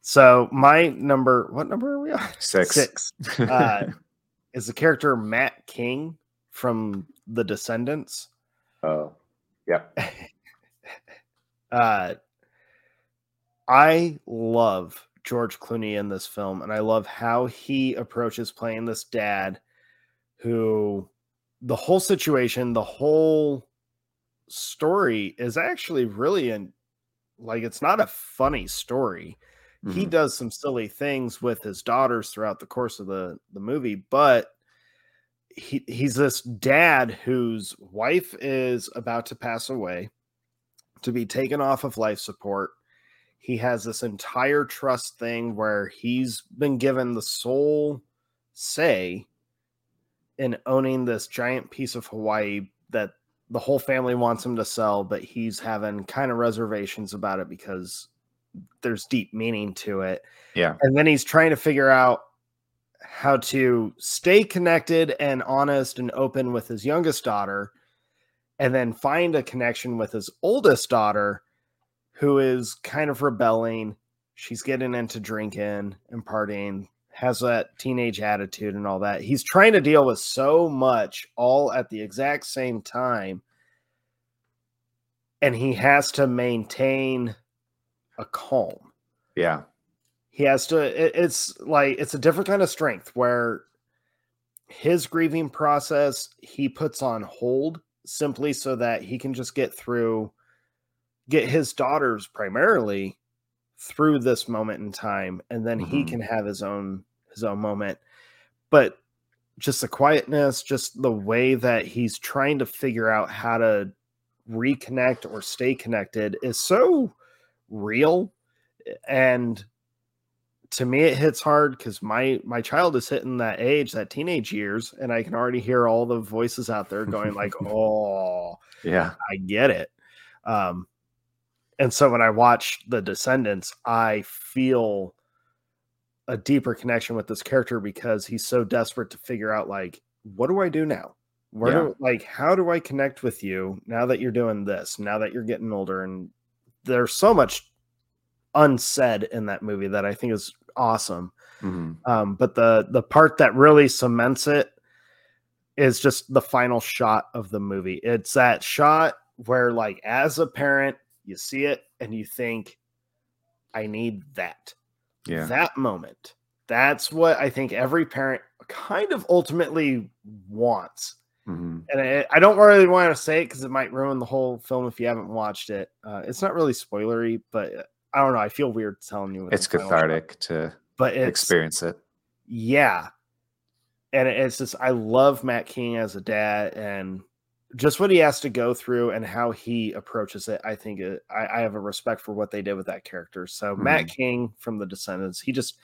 so my number, what number are we on? Six. Six. Uh, <laughs> is the character Matt King from The Descendants. oh. yeah. <laughs> uh I love George Clooney in this film, and I love how he approaches playing this dad who the whole situation, the whole story is actually really in like it's not a funny story. He Mhm. does some silly things with his daughters throughout the course of the the movie, but he he's this dad whose wife is about to pass away to be taken off of life support. He has this entire trust thing where he's been given the sole say in owning this giant piece of Hawaii that the whole family wants him to sell, but he's having kind of reservations about it because there's deep meaning to it. Yeah. And then he's trying to figure out how to stay connected and honest and open with his youngest daughter and then find a connection with his oldest daughter who is kind of rebelling. She's getting into drinking and partying, has that teenage attitude and all that. He's trying to deal with so much all at the exact same time. And he has to maintain a calm Yeah. he has to it- it's like it's a different kind of strength where his grieving process he puts on hold simply so that he can just get through get his daughters primarily through this moment in time and then he Mhm. can have his own his own moment but just the quietness just the way that he's trying to figure out how to reconnect or stay connected is so real and to me it hits hard because my my child is hitting that age that teenage years and i can already hear all the voices out there going like <laughs> oh Yeah. i get it um and so when i watch the descendants i feel a deeper connection with this character because he's so desperate to figure out like what do i do now where Yeah. do like how do i connect with you now that you're doing this now that you're getting older and there's so much unsaid in that movie that i think is awesome Mhm. um, but the the part that really cements it is just the final shot of the movie. It's that shot where, like, as a parent, you see it and you think, "I need that." Yeah. That moment. That's what I think every parent kind of ultimately wants. Mhm. And I, I don't really want to say it because it might ruin the whole film if you haven't watched it. Uh, it's not really spoilery, but uh, I don't know. I feel weird telling you. It's cathartic to but it's experience it. yeah and it's just i love matt king as a dad and just what he has to go through and how he approaches it i think it, I, I have a respect for what they did with that character so matt king from the descendants he just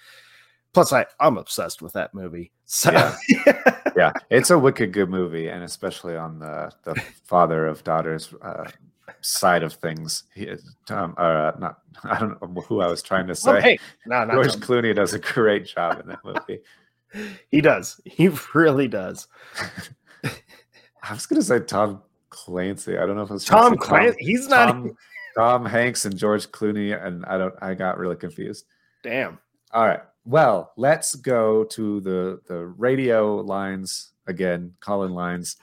plus i i'm obsessed with that movie so Yeah. <laughs> Yeah. It's a wicked good movie, and especially on the the father of daughters uh, side of things. He is Tom uh not I don't know who I was trying to say. Oh, hey, no, George no. Clooney does a great job in that movie. he does he really does <laughs> I was gonna say Tom Clancy. I don't know if it's tom clancy he's not Tom, Tom Hanks and George Clooney, and I don't. I got really confused. damn All right. Well, let's go to the the radio lines again, call in lines.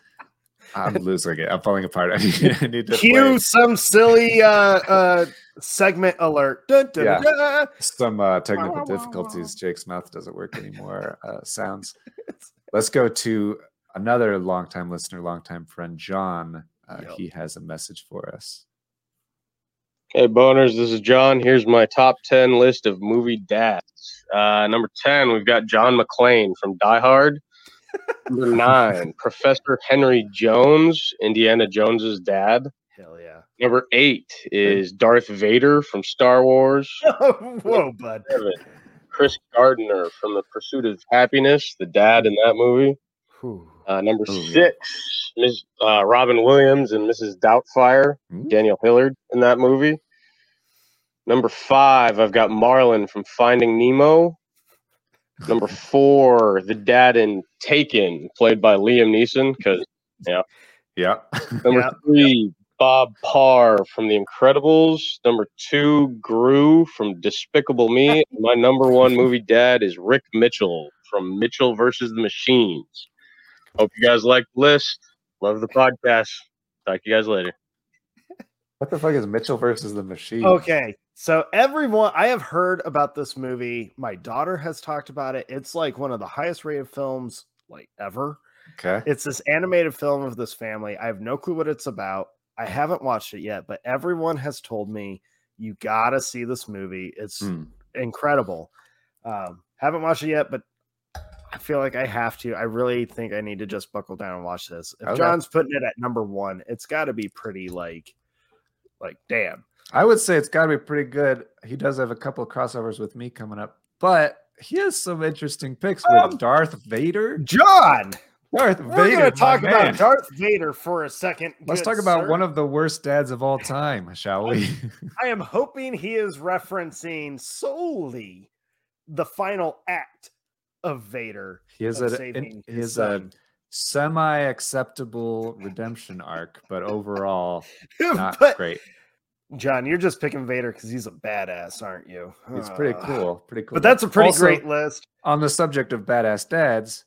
I'm <laughs> losing it. I'm falling apart. <laughs> I need, I need to Cue play some silly uh, uh, segment alert. Dun, dun, Yeah. dun. some uh, technical difficulties. Jake's mouth doesn't work anymore. Uh, <laughs> sounds. Let's go to another longtime listener, longtime friend, John. Uh, Yep. He has a message for us. Hey, boners, this is John. Here's my top 10 list of movie dads. Uh, number 10, we've got John McClane from Die Hard. <laughs> Number 9, Professor Henry Jones, Indiana Jones's dad. Hell yeah. Number 8 is Darth Vader from Star Wars. <laughs> Whoa, bud. Seven, Chris Gardner from The Pursuit of Happiness, the dad in that movie. Uh, number Ooh, yeah. six, Ms. Uh, Robin Williams and Mrs. Doubtfire, Ooh. Daniel Hillard in that movie. Number five, I've got Marlin from Finding Nemo. Number <laughs> four, the dad in Taken, played by Liam Neeson. Because Yeah. yeah. number Yeah. three, Bob Parr from The Incredibles. Number two, Gru from Despicable Me. My number one movie dad is Rick Mitchell from Mitchell versus the Machines. Hope you guys like the list. Love the podcast. Talk to you guys later. what the fuck is Mitchell versus the Machine? Okay. So everyone I have heard about this movie. My daughter has talked about it. It's like one of the highest rated films like ever. Okay. It's this animated film of this family. I have no clue what it's about. I haven't watched it yet, but everyone has told me you gotta see this movie. It's Hmm. incredible. Um, haven't watched it yet, but I feel like I have to. I really think I need to just buckle down and watch this. If Okay. John's putting it at number one, it's got to be pretty like, like damn. I would say it's got to be pretty good. He does have a couple of crossovers with me coming up, but he has some interesting picks with Um, Darth Vader. John, Darth we're Vader. gonna talk my about man. Darth Vader for a second. Let's talk about sir. one of the worst dads of all time, shall we? I am hoping he is referencing solely the final act of Vader. he has of a saving he his has a um, semi-acceptable redemption arc, but overall <laughs> not but great. John, you're just picking Vader because he's a badass, aren't you? It's pretty cool. Pretty cool. But that's a pretty Also, great list. on the subject of badass dads,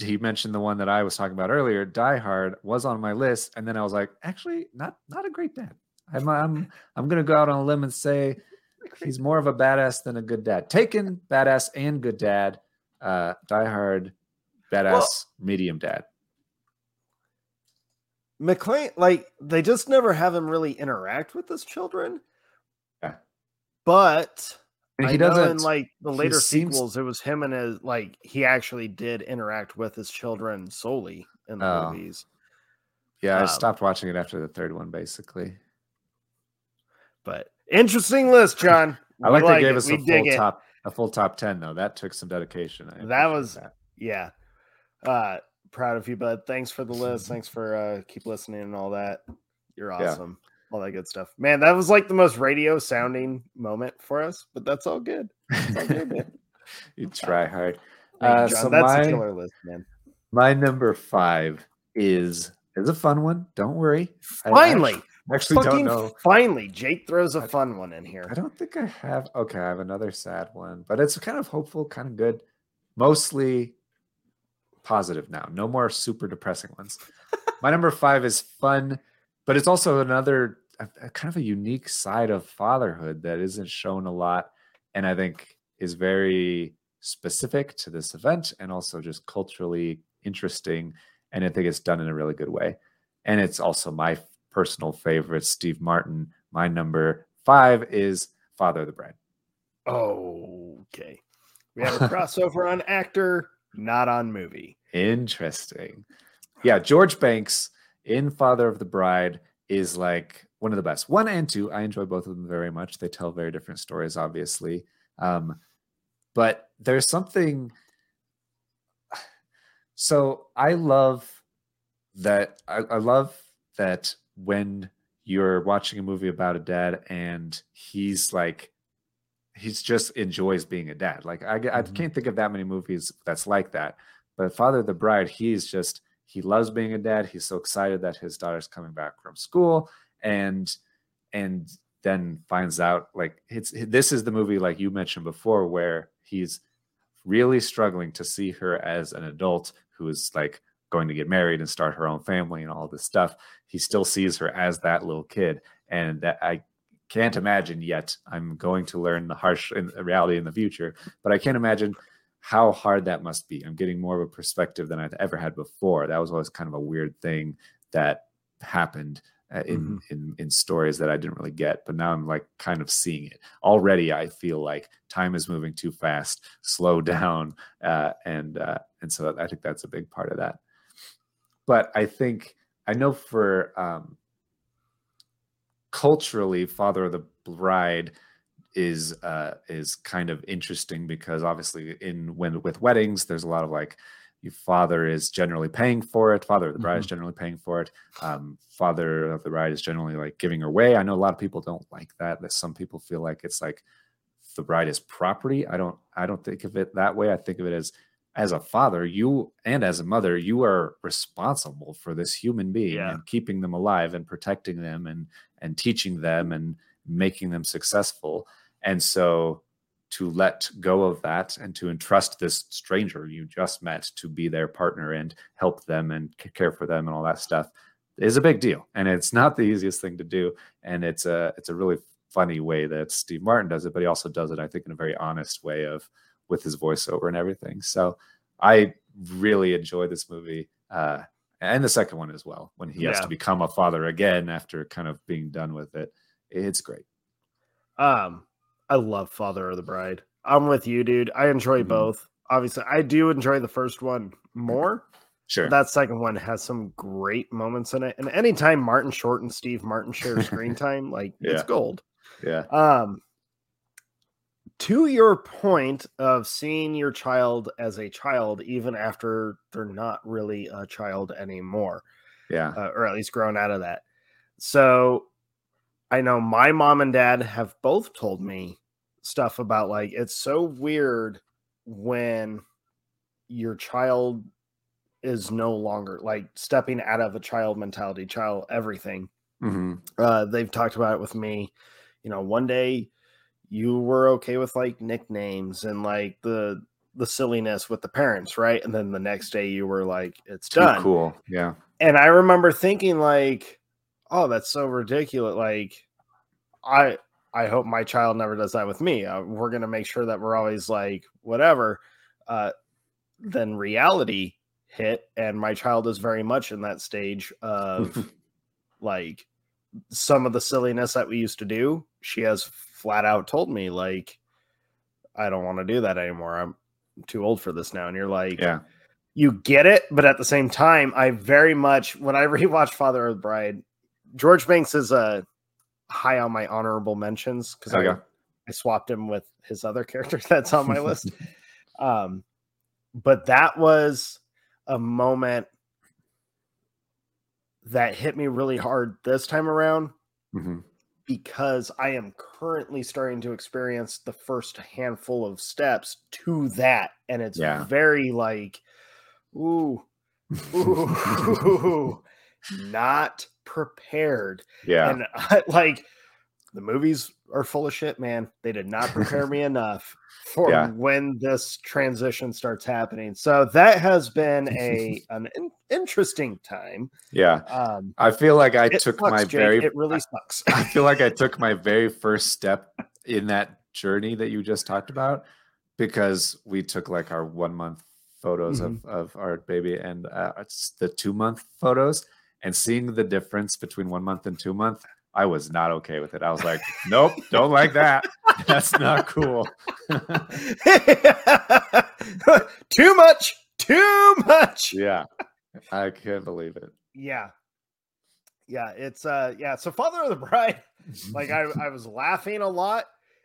he mentioned the one that I was talking about earlier. Die Hard was on my list, and then I was like, actually, not not a great dad. I'm I'm I'm gonna go out on a limb and say he's more of a badass than a good dad. Taken badass and good dad. Uh, Die Hard, badass medium dad. McClane, like they just never have him really interact with his children. Yeah. But And he know doesn't in like the later seems- sequels, it was him and his like he actually did interact with his children solely in the Oh. movies. Yeah, I um, stopped watching it after the third one, basically. But interesting list, John. <laughs> I We like they gave it. us We a full it. top a full top ten though. That took some dedication. I That was- that. Yeah. Uh proud of you, bud. Thanks for the <laughs> list. Thanks for uh keep listening and all that. You're Yeah. awesome. All that good stuff. Man, that was like the most radio sounding moment for us, but that's all good. It's all good, <laughs> you try hard. Uh, so that's my- a killer list, man. My number five is is a fun one. Don't worry. Finally, actually, actually don't know. finally, Jake throws a I- fun one in here. I don't think I have. Okay, I have another sad one, but it's kind of hopeful, kind of good. Mostly positive now. No more super depressing ones. My number five is fun, but it's also another a, a kind of a unique side of fatherhood that isn't shown a lot, and I think is very specific to this event and also just culturally interesting. And I think it's done in a really good way. And it's also my personal favorite, Steve Martin. My number five is Father of the Bride. Okay. We have a <laughs> crossover on actor, not on movie. Interesting. Yeah, George Banks in Father of the Bride is like one of the best. One and two, I enjoy both of them very much. They tell very different stories, obviously. Um, but there's something. <sighs> So I love that. I, I love that when you're watching a movie about a dad and he's like, he's just enjoys being a dad. Like I, I Mhm. can't think of that many movies that's like that. But Father of the Bride, he's just he loves being a dad. He's so excited that his daughter's coming back from school, and and then finds out like it's this is the movie like you mentioned before where he's really struggling to see her as an adult who is like going to get married and start her own family and all this stuff. He still sees her as that little kid, and that I can't imagine yet. I'm going to learn the harsh in, reality in the future, but I can't imagine how hard that must be. I'm getting more of a perspective than I've ever had before. That was always kind of a weird thing that happened uh, in Mm-hmm. in in stories that I didn't really get, but now I'm like kind of seeing it already. I feel like time is moving too fast. Slow <laughs> down, uh, and uh, and so I think that's a big part of that. But I think I know for um, culturally, Father of the Bride is uh, is kind of interesting because obviously in when with weddings, there's a lot of like your father is generally paying for it. Father of the bride is generally paying for it. Um, father of the bride is generally like giving her away. I know a lot of people don't like that. That some people feel like it's like the bride is property. I don't. I don't think of it that way. I think of it as as a father, you and as a mother, you are responsible for this human being Yeah. and keeping them alive and protecting them and and teaching them and making them successful. And so to let go of that and to entrust this stranger you just met to be their partner and help them and care for them and all that stuff is a big deal and it's not the easiest thing to do and it's a it's a really funny way that Steve Martin does it but he also does it I think in a very honest way of with his voiceover and everything so I really enjoy this movie uh and the second one as well when he has to become a father again after kind of being done with it it's great Um, I love Father of the Bride. I'm with you, dude. I enjoy Mhm. both. Obviously, I do enjoy the first one more. sure That second one has some great moments in it. And anytime Martin Short and Steve Martin share screen <laughs> time, like it's gold. yeah Um, to your point of seeing your child as a child, even after they're not really a child anymore, yeah uh, or at least grown out of that. So I know my mom and dad have both told me stuff about like it's so weird when your child is no longer like stepping out of a child mentality, child everything. hmm Uh, they've talked about it with me. You know, one day you were okay with like nicknames and like the the silliness with the parents, right? And then the next day you were like, it's too done cool yeah and I remember thinking like, "Oh, that's so ridiculous!" Like, I I hope my child never does that with me. Uh, we're gonna make sure that we're always like whatever. Uh, then reality hit, and my child is very much in that stage of <laughs> like some of the silliness that we used to do. She has flat out told me like, "I don't want to do that anymore. I'm too old for this now." And you're like, yeah you get it, but at the same time, I very much when I <laughs> rewatched Father of the Bride, George Banks is uh, high on my honorable mentions because I, I swapped him with his other character <laughs> that's on my list. <laughs> Um, but that was a moment that hit me really hard this time around hmm because I am currently starting to experience the first handful of steps to that. And it's Yeah. very like, ooh, <laughs> ooh, <laughs> not prepared. yeah And <laughs> I, like, the movies are full of shit, man. They did not <laughs> prepare me enough for Yeah. when this transition starts happening. So that has been a <laughs> an in- interesting time. yeah Um, I feel like I took sucks, my Jake. very it really sucks. I feel like I took my <laughs> very first step in that journey that you just talked about because we took like our one month photos of, of our baby and uh, it's the two month photos and seeing the difference between one month and two month, I was not okay with it. I was like, nope, don't like that. <laughs> That's not cool. <laughs> too much, too much. yeah, I can't believe it. Yeah. Yeah, it's uh yeah, so Father of the Bride, <laughs> like I, I was laughing a lot,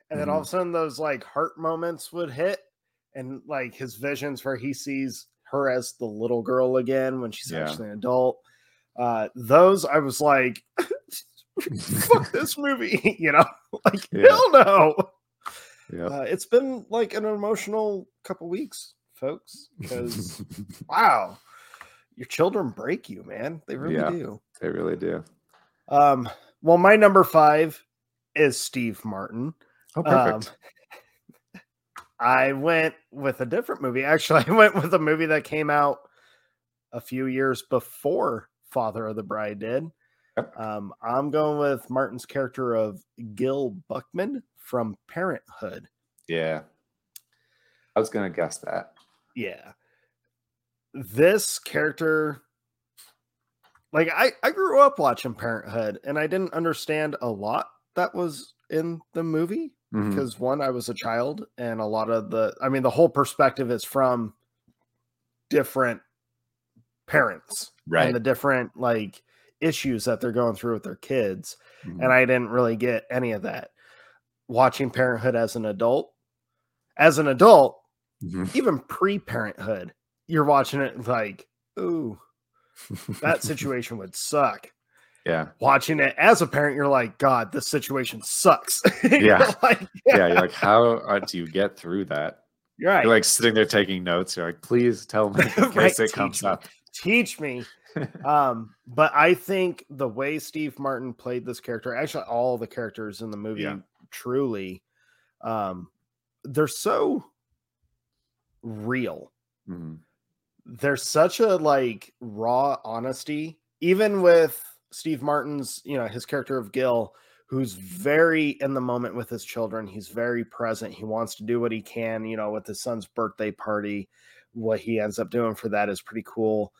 and then all of a sudden those like heart moments would hit, and like his visions where he sees her as the little girl again when she's Yeah. actually an adult. Uh those I was like, <laughs> fuck this movie, <laughs> you know, <laughs> like Yeah. hell no. Yep. Uh, it's been like an emotional couple weeks, folks, because wow, your children break you, man. They really Yeah. do. they really do. Um, well, my number five is Steve Martin. Oh, perfect. Um, I went with a different movie. Actually, I went with a movie that came out a few years before Father of the Bride did. Um, I'm going with Martin's character of Gil Buckman from Parenthood. Yeah. I was gonna guess that. Yeah. This character, like I, I grew up watching Parenthood and I didn't understand a lot that was in the movie Mhm. because one, I was a child and a lot of the, I mean, the whole perspective is from different parents Right. and the different like issues that they're going through with their kids. Mhm. And I didn't really get any of that. Watching Parenthood as an adult, as an adult, Mhm. even pre-parenthood, you're watching it like, ooh, that <laughs> situation would suck. yeah. Watching it as a parent, you're like, God, this situation sucks. <laughs> Yeah. like, Yeah. You're like, how do you get through that? you're right. You're like sitting there taking notes. You're like, please tell me <laughs> in Right, case it comes me. up. Teach me. Um, but I think the way Steve Martin played this character, actually all the characters in the movie, Yeah. truly, um, they're so real. Mhm. there's such a like raw honesty even with steve martin's you know his character of gil who's very in the moment with his children he's very present he wants to do what he can you know with his son's birthday party what he ends up doing for that is pretty cool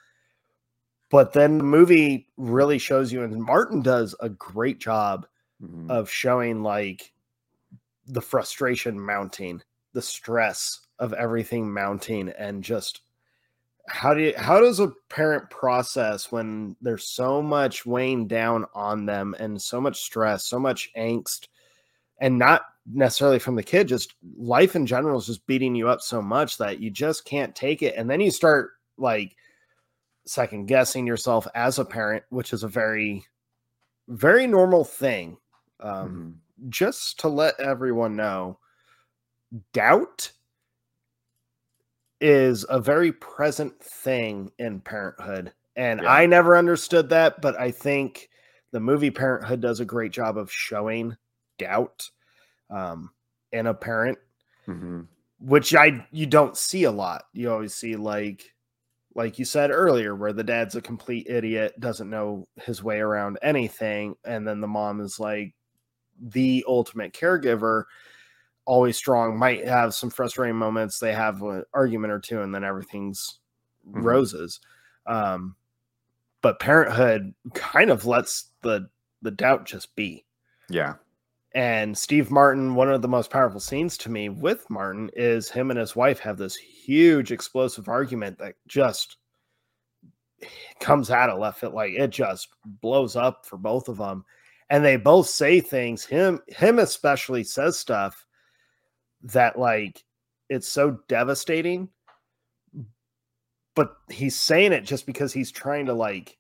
but then the movie really shows you and martin does a great job Mhm. of showing like the frustration mounting, the stress of everything mounting, and just how do you, how does a parent process when there's so much weighing down on them and so much stress, so much angst, and not necessarily from the kid, just life in general is just beating you up so much that you just can't take it, and then you start like second guessing yourself as a parent, which is a very very normal thing. Um, Mhm. Just to let everyone know, doubt is a very present thing in parenthood. And Yeah. I never understood that, but I think the movie Parenthood does a great job of showing doubt um, in a parent, Mhm. which I you don't see a lot. You always see like like you said earlier, where the dad's a complete idiot, doesn't know his way around anything, and then the mom is like the ultimate caregiver, always strong, might have some frustrating moments. They have an argument or two, and then everything's Mhm. roses. Um, but parenthood kind of lets the the doubt just be. Yeah. And Steve Martin, one of the most powerful scenes to me with Martin is him and his wife have this huge explosive argument that just comes out of left field. Like it just blows up for both of them. And they both say things. Him, him especially says stuff that like it's so devastating. But he's saying it just because he's trying to like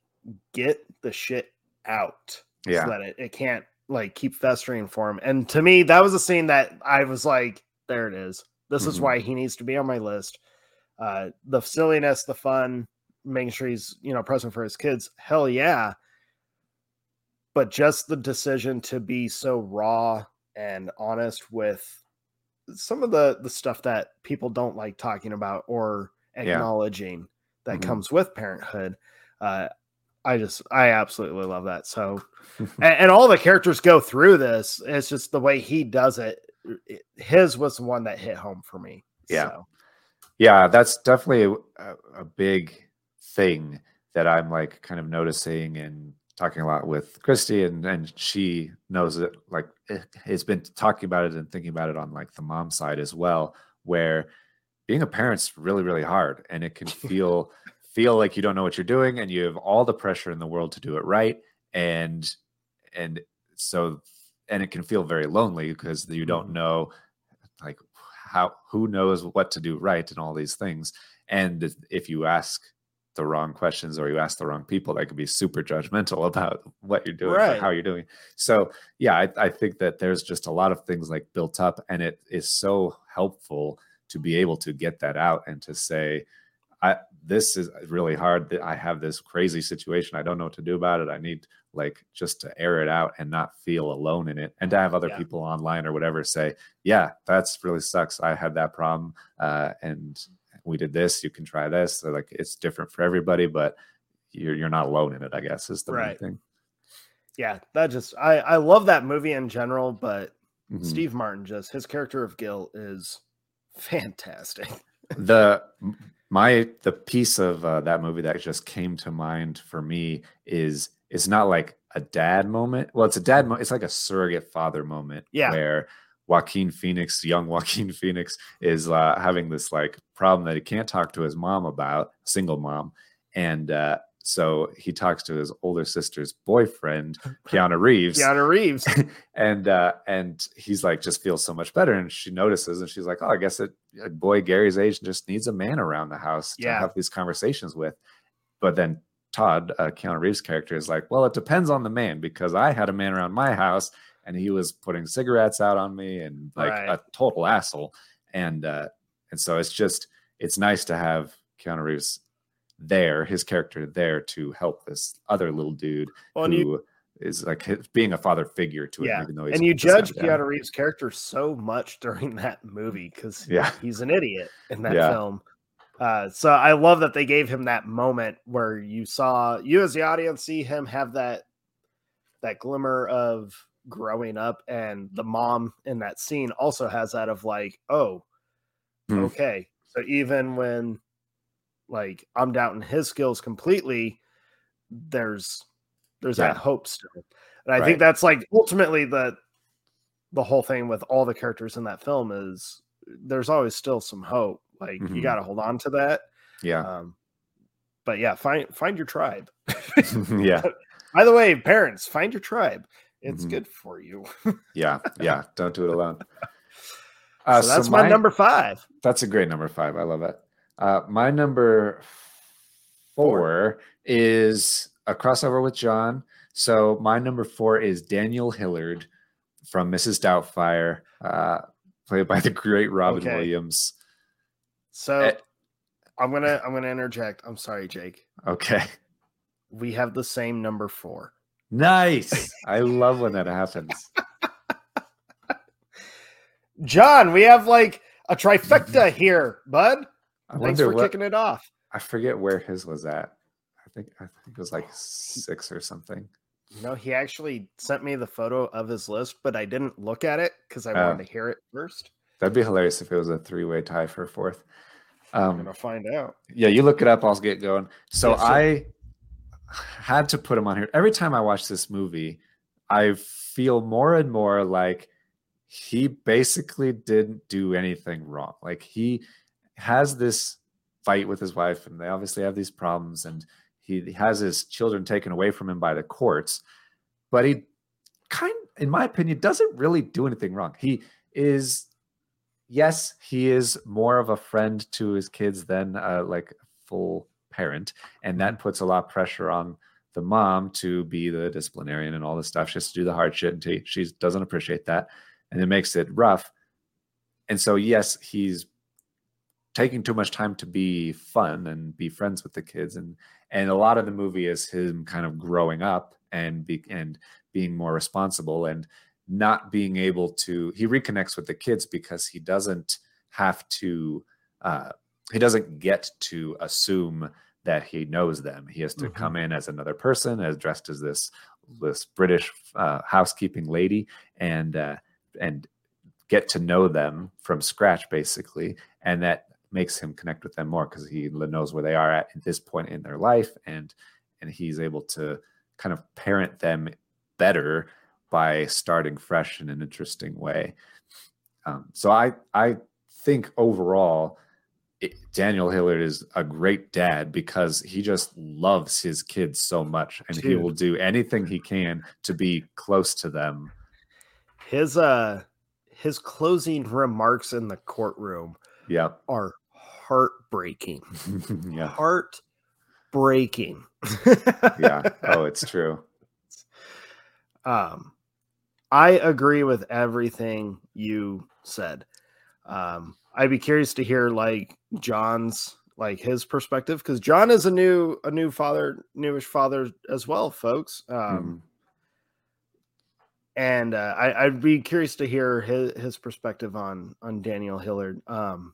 get the shit out Yeah. so that it, it can't like keep festering for him. And to me, that was a scene that I was like, there it is. This is Mhm. why he needs to be on my list. Uh the silliness, the fun, making sure he's you know present for his kids. Hell yeah. But just the decision to be so raw and honest with some of the the stuff that people don't like talking about or Yeah. acknowledging that Mhm. comes with parenthood. Uh I just I absolutely love that. So <laughs> and, and all the characters go through this. It's just the way he does it. it- His was the one that hit home for me. Yeah. So, yeah that's definitely a, a big thing that i'm like kind of noticing and talking a lot with christy and and she knows it like eh, has been talking about it and thinking about it on like the mom side as well where being a parent's really really hard and it can <laughs> feel feel like you don't know what you're doing and you have all the pressure in the world to do it right and and so and it can feel very lonely because you don't Mhm. know like how who knows what to do right and all these things and if- you ask the wrong questions or you ask the wrong people that could be super judgmental <laughs> about what you're doing or Right. how you're doing so yeah I, I think that there's just a lot of things like built up and it is so helpful to be able to get that out and to say i this is really hard that i have this crazy situation i don't know what to do about it i need like just to air it out and not feel alone in it and to have other Yeah. people online or whatever say yeah that's really sucks i had that problem uh, and we did this, you can try this. So like it's different for everybody, but you're you're not alone in it, I guess, is the main Right. thing. Yeah, that just I I love that movie in general, but Mhm. Steve Martin just his character of Gil is fantastic. <laughs> the my the piece of uh, that movie that just came to mind for me is it's not like a dad moment. Well, it's a dad. Mo- it's like a surrogate father moment. Yeah. where Joaquin Phoenix, young <laughs> Joaquin Phoenix, is uh, having this like problem that he can't talk to his mom about, single mom, and uh, so he talks to his older sister's boyfriend, <laughs> Keanu Reeves. Keanu Reeves. <laughs> and uh and he's like just feels so much better. And she notices and she's like oh i guess it, a boy gary's age just needs a man around the house to have these conversations with. But then todd uh, keanu reeves character is like well it depends on the man because i had a man around my house and he was putting cigarettes out on me and like Right. a total asshole. And uh and so it's just it's nice to have keanu reeves there his character there to help this other little dude Well, who you, is like being a father figure to yeah, him, even though he's and you judge. Keanu Reeves' character so much during that movie because Yeah. he's an idiot in that Yeah. film. Uh, so I love that they gave him that moment where you saw you as the audience see him have that that glimmer of growing up, and the mom in that scene also has that of like, oh, Hmm. okay. So even when like I'm doubting his skills completely, there's there's Yeah. that hope still. And I Right. think that's like ultimately the the whole thing with all the characters in that film is there's always still some hope. Like you Mhm. got to hold on to that. Yeah. Um, but yeah, find find your tribe. <laughs> <laughs> yeah. By the way, parents, find your tribe. It's Mhm. good for you. Yeah. Yeah. Don't do it alone. <laughs> Uh, so that's my, number five. That's a great number five. I love it. Uh, my number four is a crossover with John. So my number four is Daniel Hillard from Mrs. Doubtfire, uh, played by the great Robin Okay. Williams. So Eh. I'm gonna I'm gonna interject. I'm sorry, Jake. Okay. We have the same number four. Nice. I love when that happens. <laughs> John, we have like a trifecta here, bud. I Thanks for what, kicking it off. I forget where his was at. I think I think it was like six or something. You know, he actually sent me the photo of his list, but I didn't look at it because I Oh. wanted to hear it first. That'd be hilarious if it was a three-way tie for fourth. I'm Um, gonna find out. yeah, you look it up. I'll get going. So Yes. I had to put him on here. Every time I watch this movie, I feel more and more like he basically didn't do anything wrong. Like he has this fight with his wife, and they obviously have these problems, and he has his children taken away from him by the courts. But he kind, in my opinion, doesn't really do anything wrong. He is yes, he is more of a friend to his kids than uh, like full parent, and that puts a lot of pressure on the mom to be the disciplinarian and all this stuff. She has to do the hard shit, and she doesn't appreciate that, and it makes it rough. And so, yes, he's taking too much time to be fun and be friends with the kids, and and a lot of the movie is him kind of growing up and be and being more responsible and not being able to he reconnects with the kids because he doesn't have to uh he doesn't get to assume that he knows them he has to Mhm. come in as another person as dressed as this this british uh, housekeeping lady and uh and get to know them from scratch basically and that makes him connect with them more because he knows where they are at, at this point in their life and and he's able to kind of parent them better by starting fresh in an interesting way. Um, so I I think overall, it, Daniel Hillard is a great dad because he just loves his kids so much, and he will do anything he can to be close to them. His uh his closing remarks in the courtroom Yep. are heartbreaking. <laughs> yeah. Heartbreaking. Yeah. Oh, it's <laughs> true. Um, I agree with everything you said. Um, I'd be curious to hear like John's like his perspective because John is a new a new father, newish father as well, folks. Um, Mhm. and uh, I, I'd be curious to hear his his perspective on on Daniel Hillard. Um,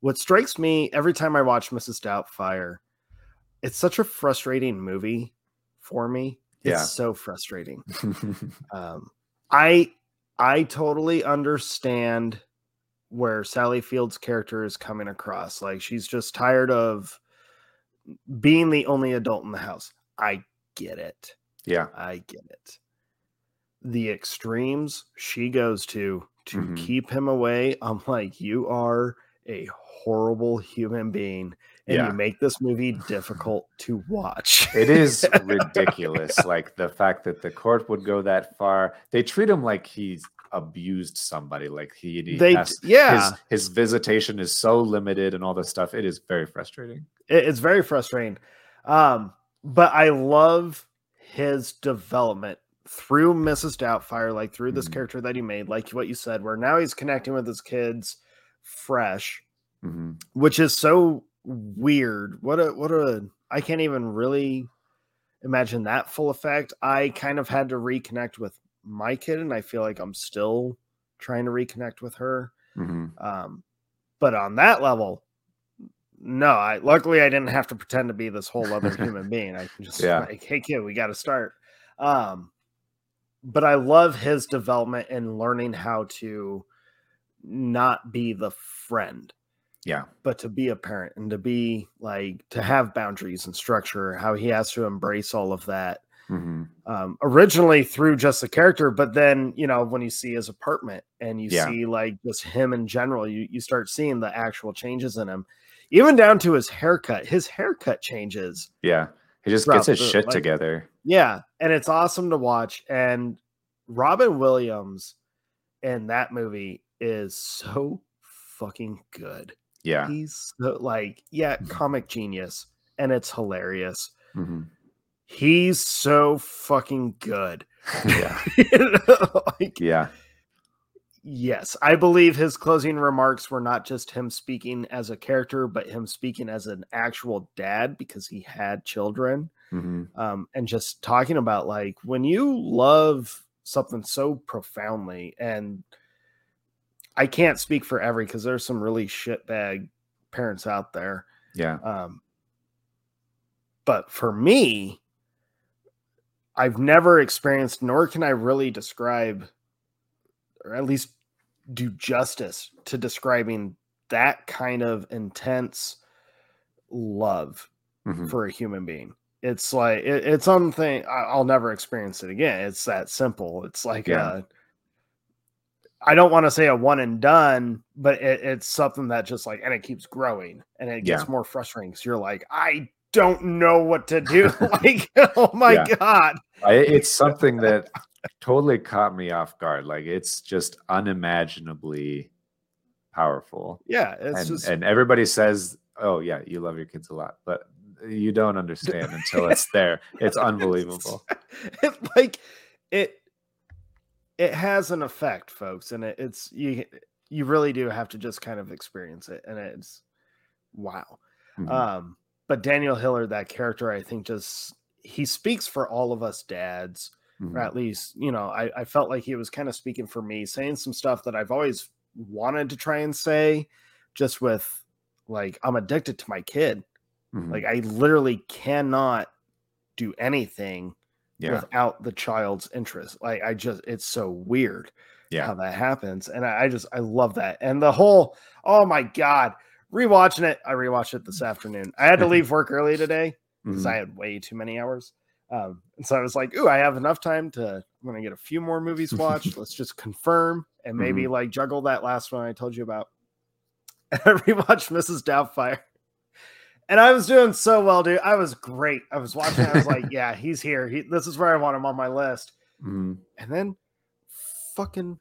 what strikes me every time I watch Mrs. Doubtfire, it's such a frustrating movie for me. It's Yeah. so frustrating. <laughs> Um, I I totally understand where Sally Field's character is coming across. Like she's just tired of being the only adult in the house. I get it. yeah. I get it. The extremes she goes to to Mhm. keep him away. I'm like, you are a horrible human being, and Yeah. you make this movie difficult to watch. It is <laughs> ridiculous. like the fact that the court would go that far. They treat him like he's abused somebody. Like he, he They- has- yeah. His, his visitation is so limited and all this stuff. It is very frustrating. It- it's very frustrating. Um, but I love his development through Mrs. Doubtfire, like through this Mhm. character that he made, like what you said, where now he's connecting with his kids fresh, hmm which is so weird. What a what a I can't even really imagine that full effect. I kind of had to reconnect with my kid, and I feel like I'm still trying to reconnect with her. hmm Um, but on that level, no. I luckily I didn't have to pretend to be this whole other <laughs> human being. I can just Yeah. like, hey kid, we got to start. Um, but I love his development and learning how to not be the friend, Yeah. but to be a parent and to be like to have boundaries and structure. How he has to embrace all of that hmm um, originally through just the character, but then you know when you see his apartment and you Yeah. see like just him in general, you you start seeing the actual changes in him, even down to his haircut. His haircut changes, Yeah. He just gets his the- shit like- together. yeah, and it's awesome to watch. And Robin Williams in that movie is so fucking good. Yeah. He's so, like yeah, comic genius, and it's hilarious. hmm He's so fucking good. Yeah. <laughs> You know, like, Yeah. Yes, I believe his closing remarks were not just him speaking as a character, but him speaking as an actual dad because he had children. hmm Um, and just talking about like when you love something so profoundly, and I can't speak for every because there's some really shitbag parents out there. Yeah. Um, but for me, I've never experienced, nor can I really describe, or at least do justice to describing that kind of intense love hmm for a human being. It's like it, it's something I'll never experience it again. It's that simple. It's like Yeah. uh I don't want to say a one and done, but it, it's something that just like and it keeps growing and it gets Yeah. more frustrating because you're like, I don't know what to do. <laughs> <laughs> like, oh my Yeah. god. I, it's something that totally caught me off guard. Like it's just unimaginably powerful. Yeah, it's and, just and everybody says, "Oh yeah, you love your kids a lot," but you don't <laughs> understand until it's there. It's unbelievable. it, like it it has an effect folks and it, it's you you really do have to just kind of experience it and it's wow Mhm. um but daniel hillard that character i think just he speaks for all of us dads or Mhm. at least you know i, I felt like he was kind of speaking for me saying some stuff that i've always wanted to try and say just with like i'm addicted to my kid Mhm. like i literally cannot do anything yeah, without the child's interest. Like I just it's so weird yeah, how that happens. And I, I just I love that. And the whole oh my god, rewatching it. I rewatched it this afternoon. I had to <laughs> leave work early today because Mhm. I had way too many hours. Um, and so I was like, ooh, I have enough time to I'm gonna get a few more movies watched. <laughs> Let's just confirm and maybe like juggle that last one I told you about. And <laughs> I rewatched Mrs. Doubtfire. And I was doing so well, dude. I was great. I was watching. I was like, <laughs> "Yeah, he's here. He, this is where I want him on my list." Mhm. And then, fucking,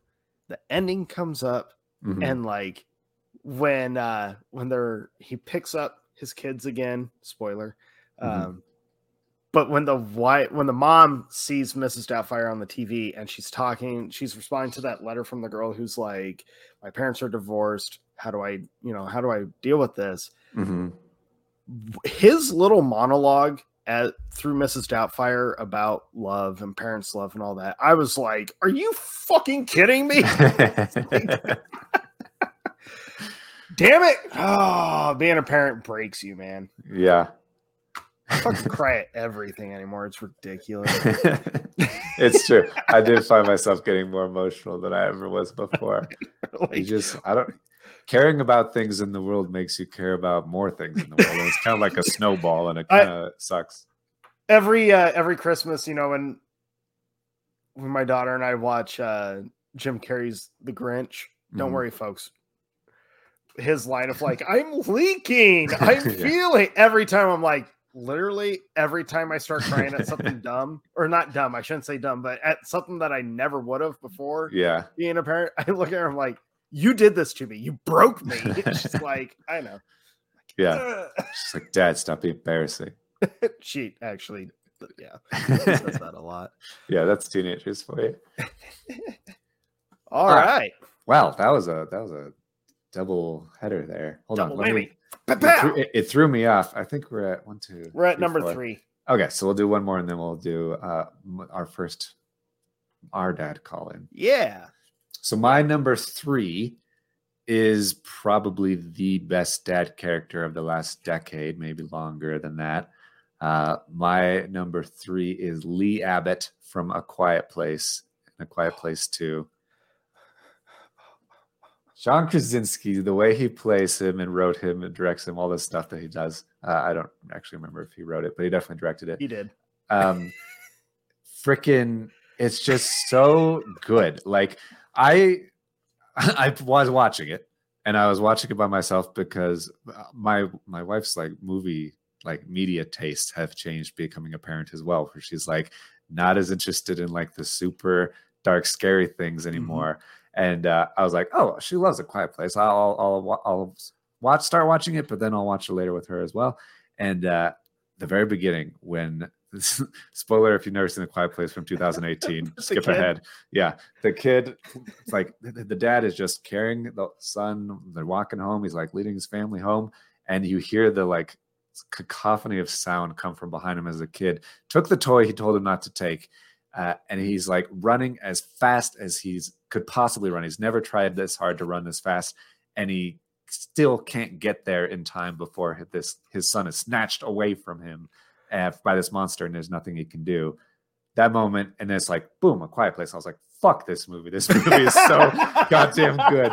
the ending comes up, Mhm. and like, when uh when they're he picks up his kids again. Spoiler. Mhm. Um, but when the wife, when the mom sees Mrs. Doubtfire on the TV and she's talking, she's responding to that letter from the girl who's like, "My parents are divorced. How do I, you know, how do I deal with this?" Mhm. His little monologue at through Mrs. Doubtfire about love and parents' love and all that, I was like, "Are you fucking kidding me?" <laughs> Damn it! Oh, being a parent breaks you, man. Yeah. I fucking <laughs> cry at everything anymore. It's ridiculous. <laughs> it's true. I did find myself getting more emotional than I ever was before. You just, I don't, caring about things in the world makes you care about more things in the world. And it's kind of like a <laughs> snowball and it kind of sucks. every uh, every Christmas, you know, when when my daughter and I watch uh, Jim Carrey's The Grinch. Don't Mhm. worry, folks. His line of like, <laughs> "I'm leaking, I'm <laughs> Yeah. feeling." Every time I'm like, literally, every time I start crying at something dumb or not dumb, I shouldn't say dumb, but at something that I never would have before Yeah. being a parent, I look at her, I'm like, "You did this to me. You broke me." <laughs> She's like, "I know." Yeah. "Ugh." She's like, Dad, stop being embarrassing. <laughs> she actually, yeah, says that a lot. <laughs> yeah, that's teenagers for you. All Ah. right. Wow, that was a that was a double header there. Hold Double on, let me- it, threw, it, it threw me off. I think we're at one, two. We're at three, number four. three. Okay, so we'll do one more, and then we'll do uh, our first our dad call in. Yeah. So my number three is probably the best dad character of the last decade, maybe longer than that. Uh, my number three is Lee Abbott from A Quiet Place, and A Quiet Place Two. John Krasinski, the way he plays him and wrote him and directs him, all the stuff that he does. Uh, I don't actually remember if he wrote it, but he definitely directed it He did. um freaking it's just so good like i <laughs> i was watching it and i was watching it by myself because my my wife's like movie like media tastes have changed becoming a parent as well where she's like not as interested in like the super dark scary things anymore. And uh, i was like oh she loves a quiet place. I'll i'll i'll watch start watching it but then i'll watch it later with her as well. And uh the very beginning when <laughs> spoiler if you've never seen the quiet place from 2018 <laughs> skip kid? ahead yeah the kid it's like the, the dad is just carrying the son they're walking home he's like leading his family home and you hear the like cacophony of sound come from behind him as a kid took the toy he told him not to take uh, and he's like running as fast as he's could possibly run he's never tried this hard to run this fast and he still can't get there in time before this his son is snatched away from him by this monster and there's nothing he can do. That moment and then it's like boom a quiet place. I was like fuck this movie. This movie is so <laughs> goddamn good.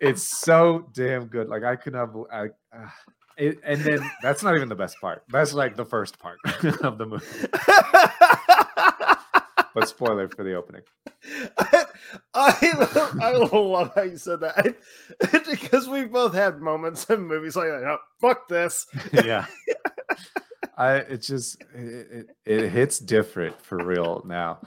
It's so damn good. Like i could have I, uh, it, and then that's not even the best part. That's like the first part <laughs> of the movie. But spoiler for the opening. <laughs> I, I, I love how you said that. I, because we both had moments in movies like. Oh, fuck this. yeah i it just it, it, it hits different for real now.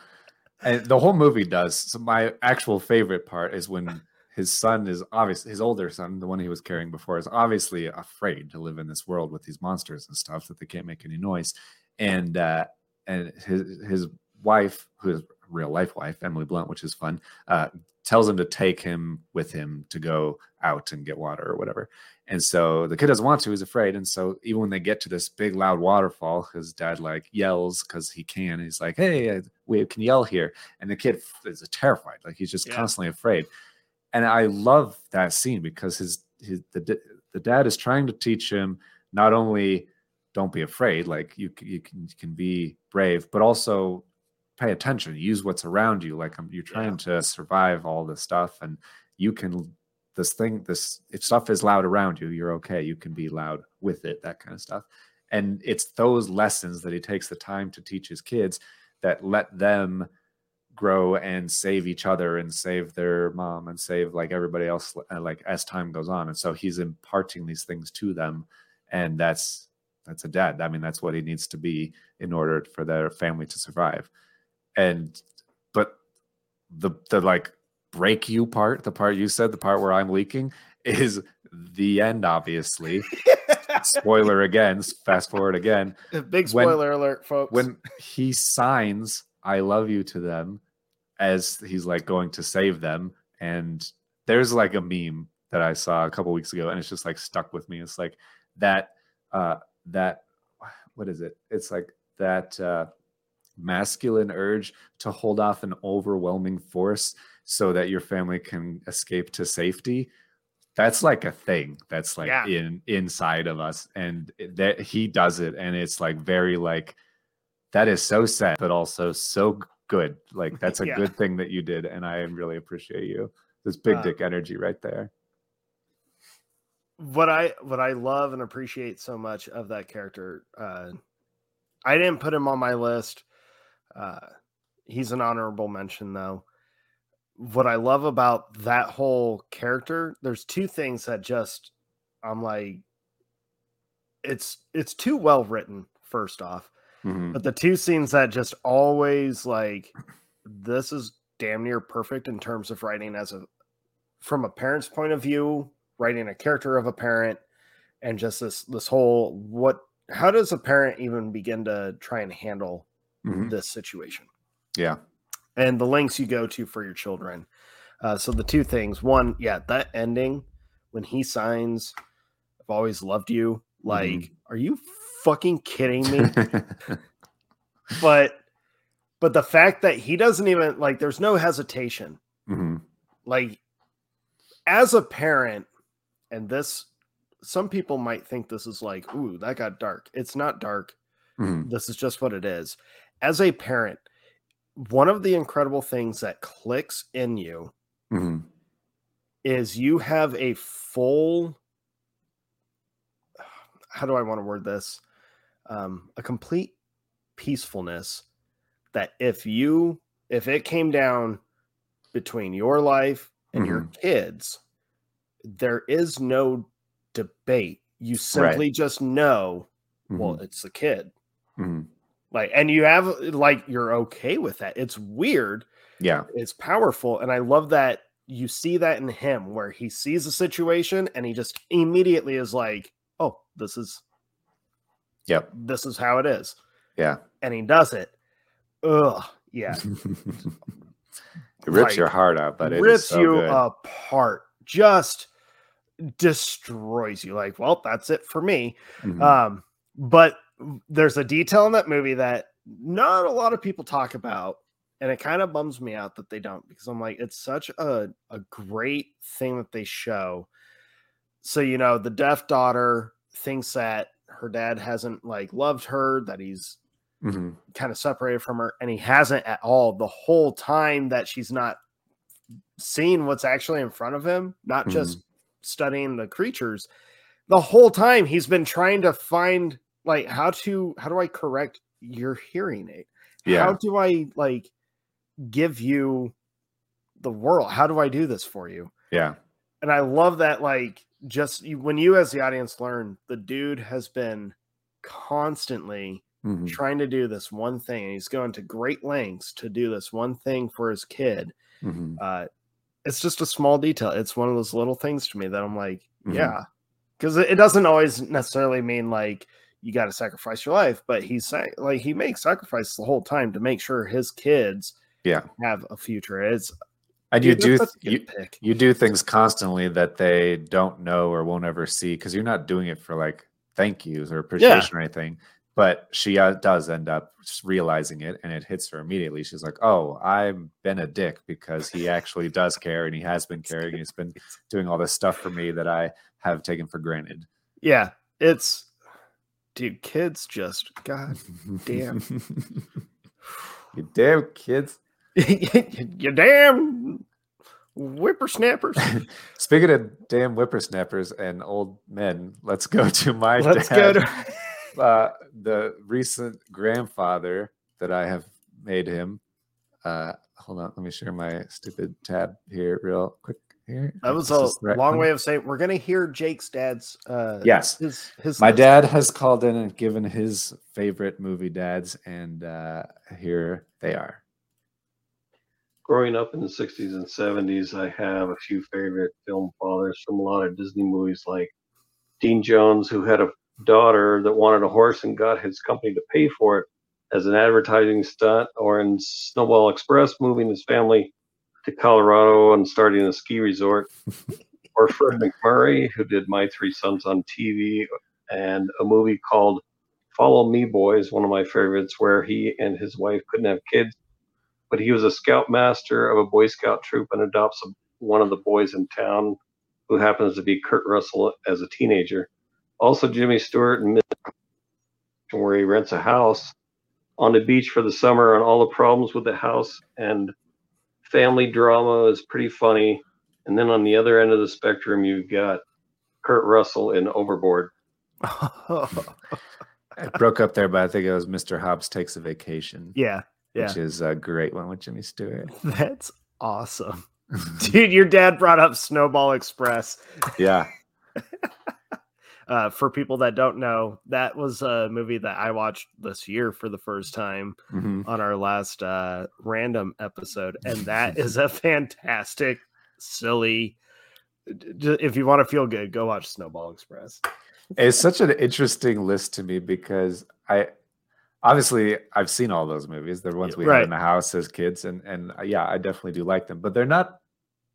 And the whole movie does so my actual favorite part is when his son is obviously his older son the one he was carrying before is obviously afraid to live in this world with these monsters and stuff that they can't make any noise. And uh and his his wife who is real life wife emily blunt which is fun uh tells him to take him with him to go out and get water or whatever and so the kid doesn't want to, he's afraid. And so even when they get to this big loud waterfall, his dad like yells because he can. He's like, Hey, uh, we can yell here. And the kid is terrified. Like he's just Yeah. constantly afraid. And I love that scene because his, his the, the dad is trying to teach him not only don't be afraid, like you, you can, you can be brave, but also pay attention, use what's around you. Like um, you're trying to survive all this stuff and you can this thing this if stuff is loud around you you're okay you can be loud with it that kind of stuff. And it's those lessons that he takes the time to teach his kids that let them grow and save each other and save their mom and save like everybody else uh, like as time goes on. And so he's imparting these things to them and that's that's a dad. I mean that's what he needs to be in order for their family to survive. And but the the like break you part the part you said the part where i'm leaking is the end obviously. Spoiler again fast forward again. <laughs> Big When- spoiler alert, folks. when he signs i love you to them as he's like going to save them and there's like a meme that i saw a couple weeks ago and it's just like stuck with me. It's like that uh that what is it? It's like that uh masculine urge to hold off an overwhelming force so that your family can escape to safety that's like a thing that's like Yeah. in inside of us and that he does it and it's like very like that is so sad but also so good like <laughs> that's a Yeah. good thing that you did and i really appreciate you this big Uh, dick energy right there what I what I love and appreciate so much of that character. Uh, I didn't put him on my list. Uh, he's an honorable mention though. What I love about that whole character, there's two things that just I'm like, it's it's too well written. First off, Mhm. but the two scenes that just always like this is damn near perfect in terms of writing as a from a parent's point of view writing a character of a parent and just this this whole what how does a parent even begin to try and handle Mhm. this situation yeah and the lengths you go to for your children. Uh, so the two things one yeah that ending when he signs i've always loved you like are you fucking kidding me? <laughs> But but the fact that he doesn't even like there's no hesitation. Mhm. like as a parent and this some people might think this is like ooh that got dark. It's not dark. Mhm. this is just what it is. As a parent one of the incredible things that clicks in you Mhm. is you have a full how do i want to word this um, a complete peacefulness that if you if it came down between your life and your kids there is no debate you simply just know well Mhm. it's the kid Mhm. Like and you have like you're okay with that. It's weird. Yeah. It's powerful and i love that you see that in him where he sees a situation and he just immediately is like oh this is yep. this is how it is. Yeah. And he does it. Ugh. Yeah. <laughs> It rips your Like, heart out but it rips so you good. apart. Just destroys you. Like well that's it for me. Mhm. um but there's a detail in that movie that not a lot of people talk about and it kind of bums me out that they don't because i'm like it's such a, a great thing that they show. So you know the deaf daughter thinks that her dad hasn't like loved her that he's Mhm. kind of separated from her and he hasn't at all the whole time that she's not seeing what's actually in front of him not just studying the creatures. The whole time he's been trying to find like how to how do i correct your hearing aid Yeah. how do i like give you the world how do i do this for you yeah and I love that like just when you as the audience learn the dude has been constantly Mhm. trying to do this one thing and he's going to great lengths to do this one thing for his kid Mhm. uh it's just a small detail it's one of those little things to me that i'm like Mhm. yeah because it doesn't always necessarily mean like you got to sacrifice your life but he's saying like he makes sacrifices the whole time to make sure his kids yeah. have a future. It's and you do th- you, pick. you do things constantly that they don't know or won't ever see because you're not doing it for like thank yous or appreciation or anything but she uh, does end up realizing it and it hits her immediately. She's like oh i've been a dick because he actually does care and he has been <laughs> caring and he's been doing all this stuff for me that i have taken for granted. Yeah it's dude kids just god damn <laughs> you damn kids <laughs> you damn whippersnappers <laughs> Speaking of damn whippersnappers and old men, let's go to my Let's dad. go to- uh, the recent grandfather that I have made him. Uh, hold on, let me share my stupid tab here real quick. Here, that was a is long way of saying we're gonna hear jake's dad's uh Yes. his his My list. dad has called in and given his favorite movie dads, and uh, here they are. growing up in the 60s and 70s, I have a few favorite film fathers from a lot of Disney movies, like Dean Jones, who had a daughter that wanted a horse and got his company to pay for it as an advertising stunt, or in Snowball Express, moving his family to Colorado and starting a ski resort, <laughs> or Fred MacMurray, who did My Three Sons on TV, and a movie called Follow Me Boys, one of my favorites, where he and his wife couldn't have kids but he was a scoutmaster of a Boy Scout troop and adopts a, one of the boys in town who happens to be Kurt Russell as a teenager. Also, Jimmy Stewart and where he rents a house on the beach for the summer and all the problems with the house and family drama is pretty funny. And then on the other end of the spectrum, you've got Kurt Russell in Overboard. <laughs> It broke up there, but I think it was Mr. Hobbs Takes a Vacation. Yeah, yeah. Which is a great one with Jimmy Stewart. <laughs> That's awesome. <laughs> Dude, your dad brought up Snowball Express. Yeah. Uh, for people that don't know, that was a movie that I watched this year for the first time Mhm. on our last uh, random episode, and that <laughs> is a fantastic, silly. If you want to feel good, go watch Snowball Express. It's such an interesting list to me because I obviously I've seen all those movies. They're ones we had in the house as kids, and and uh, yeah, I definitely do like them. But they're not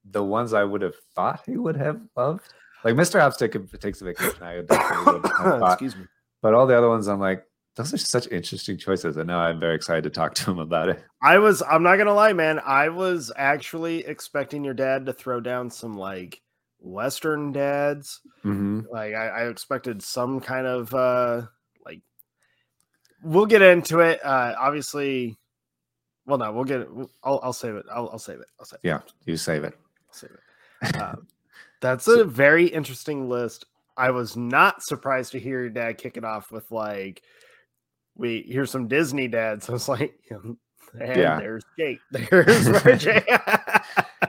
the ones I would have thought he would have loved. Like Mr. Take a, takes a vacation. I definitely would have thought. Excuse me. But all the other ones, I'm like, those are such interesting choices. And now I'm very excited to talk to him about it. I was. I'm not gonna lie, man. I was actually expecting your dad to throw down some like Western dads. Mm-hmm. Like I, I expected some kind of uh like. We'll get into it. Uh Obviously, well, no, we'll get. It. I'll, I'll save it. I'll, I'll save it. I'll save it. Yeah, you save it. I'll save it. Um, that's a very interesting list. I was not surprised to hear your dad kick it off with like, "We here's some Disney dads." <laughs> I was like, and Yeah. <laughs> there's Jake. There's RJ.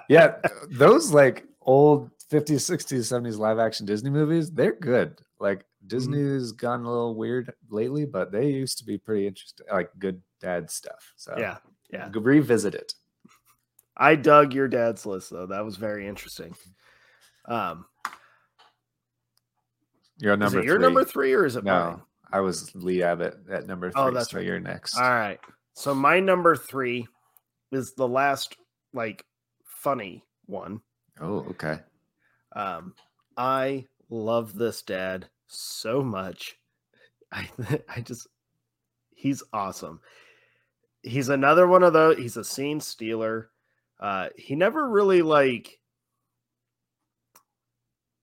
yeah, uh, those like old 50s, 60s, 70s live action Disney movies, they're good. Like mm-hmm. Disney's gone a little weird lately, but they used to be pretty interesting, like good dad stuff. So yeah, yeah. revisit it. I dug your dad's list though. That was very interesting. Um, You're is number it your three. number three or is it No, mine? I was Lee Abbott at number three. Oh, that's so right. you're next. All right. So my number three is the last like funny one. Oh, okay. Um, I love this dad so much. <laughs> I I just he's awesome. He's another one of those. He's a scene stealer. Uh, he never really like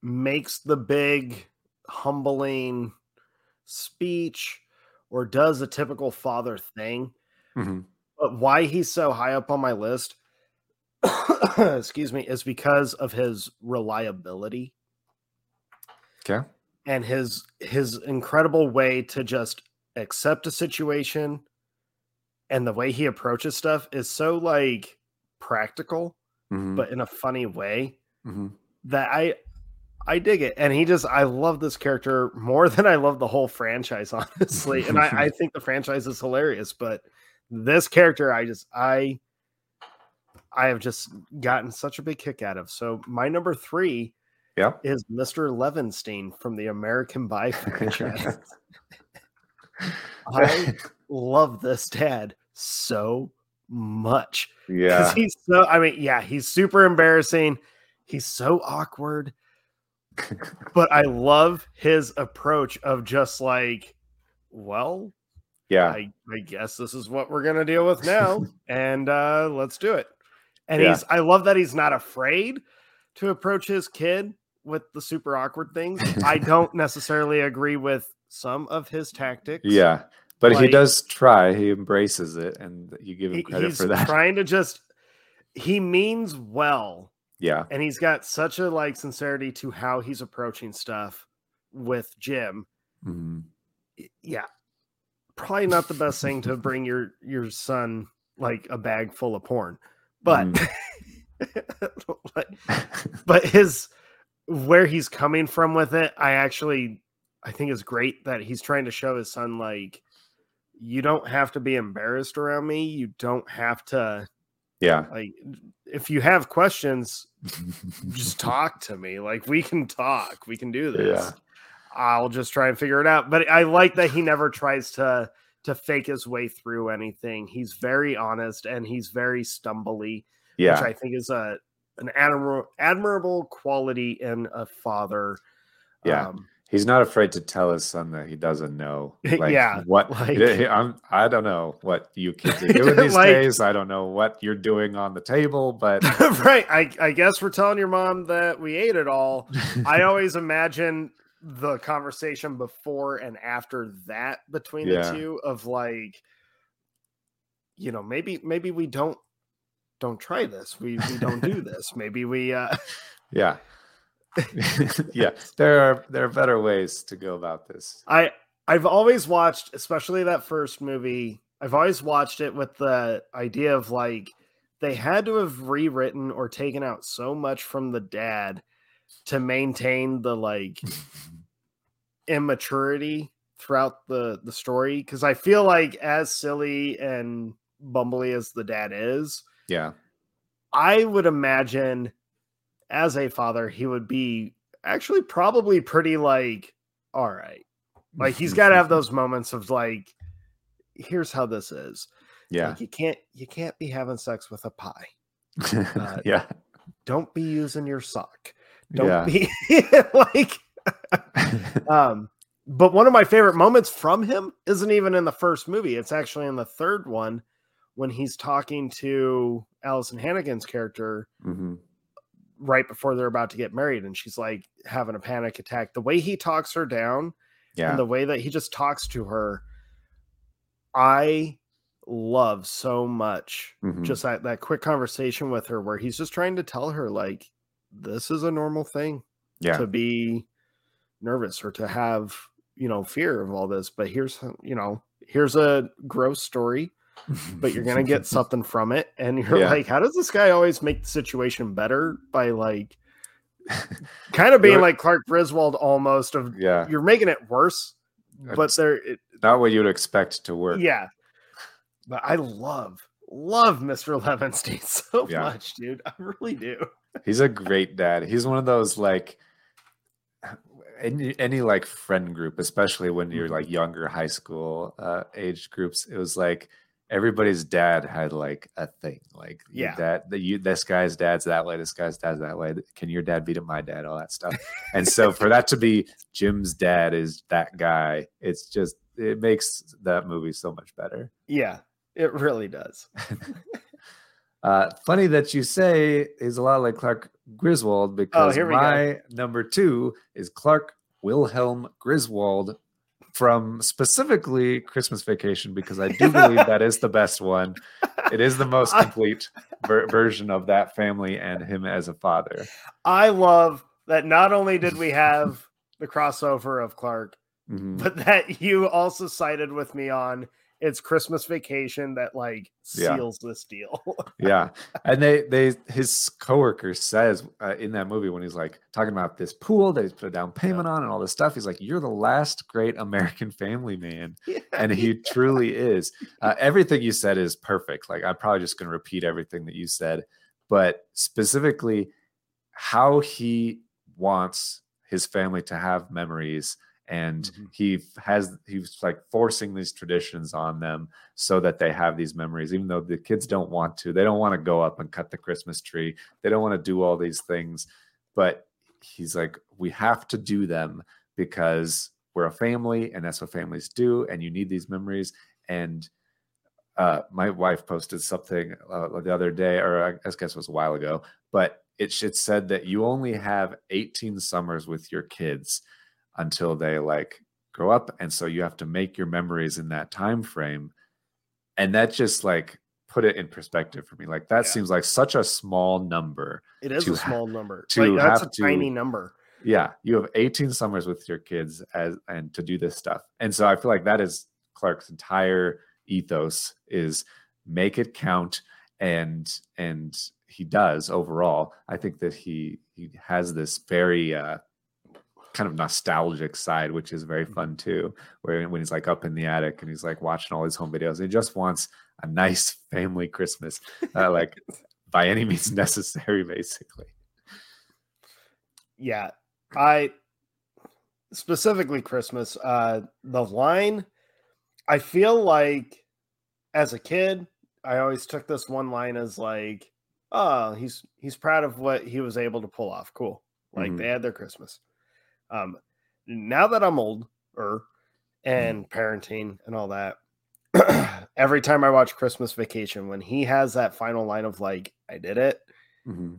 makes the big humbling speech or does a typical father thing. Mhm. But why he's so high up on my list, <coughs> excuse me, is because of his reliability Okay. and his his incredible way to just accept a situation and the way he approaches stuff is so like practical Mhm. but in a funny way Mhm. that I I dig it. And he just I love this character more than I love the whole franchise, <laughs> honestly. And I, I think the franchise is hilarious, but this character I just I I have just gotten such a big kick out of. So my number three Yeah. is Mr. Levenstein from the American Pie franchise. <laughs> I love this dad so much. Yeah. He's so, I mean, yeah, he's super embarrassing. He's so awkward. But I love his approach of just like, well, Yeah. I, I guess this is what we're gonna deal with now. <laughs> and uh let's do it. And Yeah. he's I love that he's not afraid to approach his kid with the super awkward things. I <laughs> don't necessarily agree with some of his tactics. Yeah. But he does try. He embraces it, and you give him credit for that. trying to just he means well Yeah. and he's got such a like sincerity to how he's approaching stuff with Jim. Mhm. Yeah. Probably not the best thing to bring your your son like a bag full of porn. But <laughs> like, but his where he's coming from with it, I actually I think is great that he's trying to show his son like you don't have to be embarrassed around me. You don't have to Yeah. like if you have questions, just <laughs> talk to me. Like we can talk. We can do this. Yeah. I'll just try and figure it out. But I like that he never tries to to fake his way through anything. He's very honest and he's very stumbly, Yeah. which I think is a an admirable admirable quality in a father. Yeah. Um, He's not afraid to tell his son that he doesn't know. <laughs> Like, Yeah, What? <laughs> like- <laughs> I'm, I don't know what you kids are doing these Like- days. I don't know what you're doing on the table, but right. I, I guess we're telling your mom that we ate it all. I always imagine the conversation before and after that between Yeah. the two of like, you know, maybe maybe we don't don't try this. We we don't do this. Maybe we uh yeah. <laughs> yeah, there are there are better ways to go about this. I I've always watched, especially that first movie. I've always watched it with the idea of like they had to have rewritten or taken out so much from the dad to maintain the like immaturity throughout the the story because I feel like as silly and bumbly as the dad is, Yeah. I would imagine as a father he would be actually probably pretty like all right. Like he's got to have <laughs> those moments of like here's how this is. Yeah. Like you can't you can't be having sex with a pie. <laughs> uh, yeah. Don't be using your sock. Don't Yeah. be <laughs> like um but one of my favorite moments from him isn't even in the first movie. It's actually in the third one when he's talking to Alyson Hannigan's character hmm right before they're about to get married and she's like having a panic attack. The way he talks her down Yeah. and the way that he just talks to her, I love so much. Mhm. Just that, that quick conversation with her where he's just trying to tell her, like, this is a normal thing Yeah. to be nervous or to have, you know, fear of all this. But here's, you know, here's a gross story, but you're going to get <laughs> something from it. And you're Yeah. like, how does this guy always make the situation better by like, <laughs> kind of being like Clark Griswold almost of Yeah. you're making it worse, but there, it, Not what you'd expect to work. yeah. But I love, love Mr. Levenstein <laughs> so Yeah. much, dude. I really do. He's a great dad. He's one of those like any any like friend group, especially when Mm-hmm. you're like younger high school uh age groups. It was like everybody's dad had like a thing. Like Yeah. that the you this guy's dad's that way, this guy's dad's that way. Can your dad beat up my dad? All that stuff. And so for that to be Jim's dad is that guy, it's just it makes that movie so much better. Yeah, it really does. <laughs> <laughs> Uh, funny that you say he's a lot like Clark Griswold because Oh, we go. my number two is Clark Wilhelm Griswold from specifically Christmas Vacation because I do believe that is the best one. It is the <laughs> most complete ver- version of that family and him as a father. I love that not only did we have the crossover of Clark, <laughs> Mhm. but that you also sided with me on it's Christmas vacation that like Yeah. seals this deal. <laughs> yeah. And they they his coworker says uh, in that movie when he's like talking about this pool that he's put a down payment on and all this stuff he's like you're the last great american family man. <laughs> And he truly is. Uh, everything you said is perfect. Like i'm probably just going to repeat everything that you said. But specifically how he wants his family to have memories and Mm-hmm. he has he's like forcing these traditions on them so that they have these memories even though the kids don't want to. They don't want to go up and cut the christmas tree. They don't want to do all these things. But he's like we have to do them because we're a family and that's what families do and you need these memories. And uh, my wife posted something uh, the other day or i guess it was a while ago but it, it said that you only have 18 summers with your kids until they like grow up and so you have to make your memories in that time frame and that just like put it in perspective for me like that Yeah. seems like such a small number It is a ha- small number. to like, that's have a to- tiny number. yeah you have 18 summers with your kids as and to do this stuff and so i feel like that is clark's entire ethos is make it count and and he does overall i think that he he has this very uh kind of nostalgic side which is very fun too where when he's like up in the attic and he's like watching all his home videos he just wants a nice family christmas uh, like <laughs> by any means necessary basically Yeah. I specifically Christmas, uh the line I feel like as a kid, I always took this one line as like, oh, he's he's proud of what he was able to pull off. Cool. Like Mhm. they had their Christmas. Um now that I'm older and parenting and all that, <clears throat> every time I watch Christmas Vacation, when he has that final line of like, I did it, hmm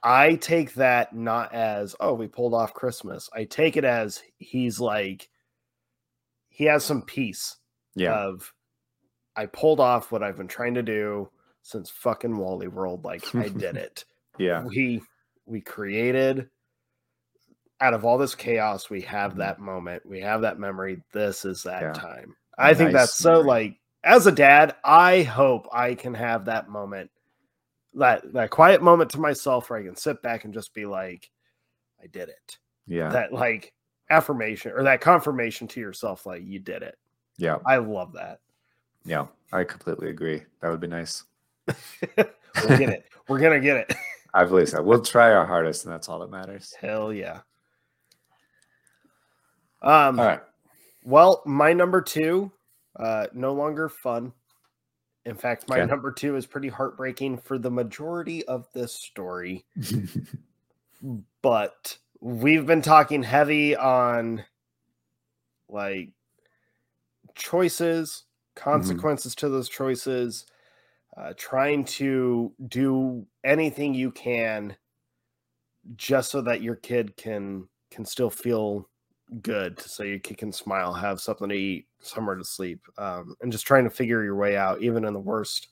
I take that not as, oh, we pulled off Christmas. I take it as he's like, he has some peace Yeah. of, I pulled off what I've been trying to do since fucking Wally World. Like, I did <laughs> it. yeah. We, we created out of all this chaos, we have Mhm. that moment. We have that memory. This is that Yeah. time. I think Nice that's so like as a dad, I hope I can have that moment, that that quiet moment to myself where I can sit back and just be like, I did it. Yeah. That like affirmation or that confirmation to yourself, like you did it. yeah. I love that. Yeah. I completely agree. That would be nice. <laughs> we'll get it. We're gonna get it. <laughs> I believe so. We'll try our hardest, and that's all that matters. Hell yeah. Um All right. Well, my number two, uh, no longer fun. In fact, my Okay. number two is pretty heartbreaking for the majority of this story. <laughs> But we've been talking heavy on like choices, consequences to those choices, uh, trying to do anything you can just so that your kid can can still feel good so kid can smile have something to eat somewhere to sleep um, and just trying to figure your way out even in the worst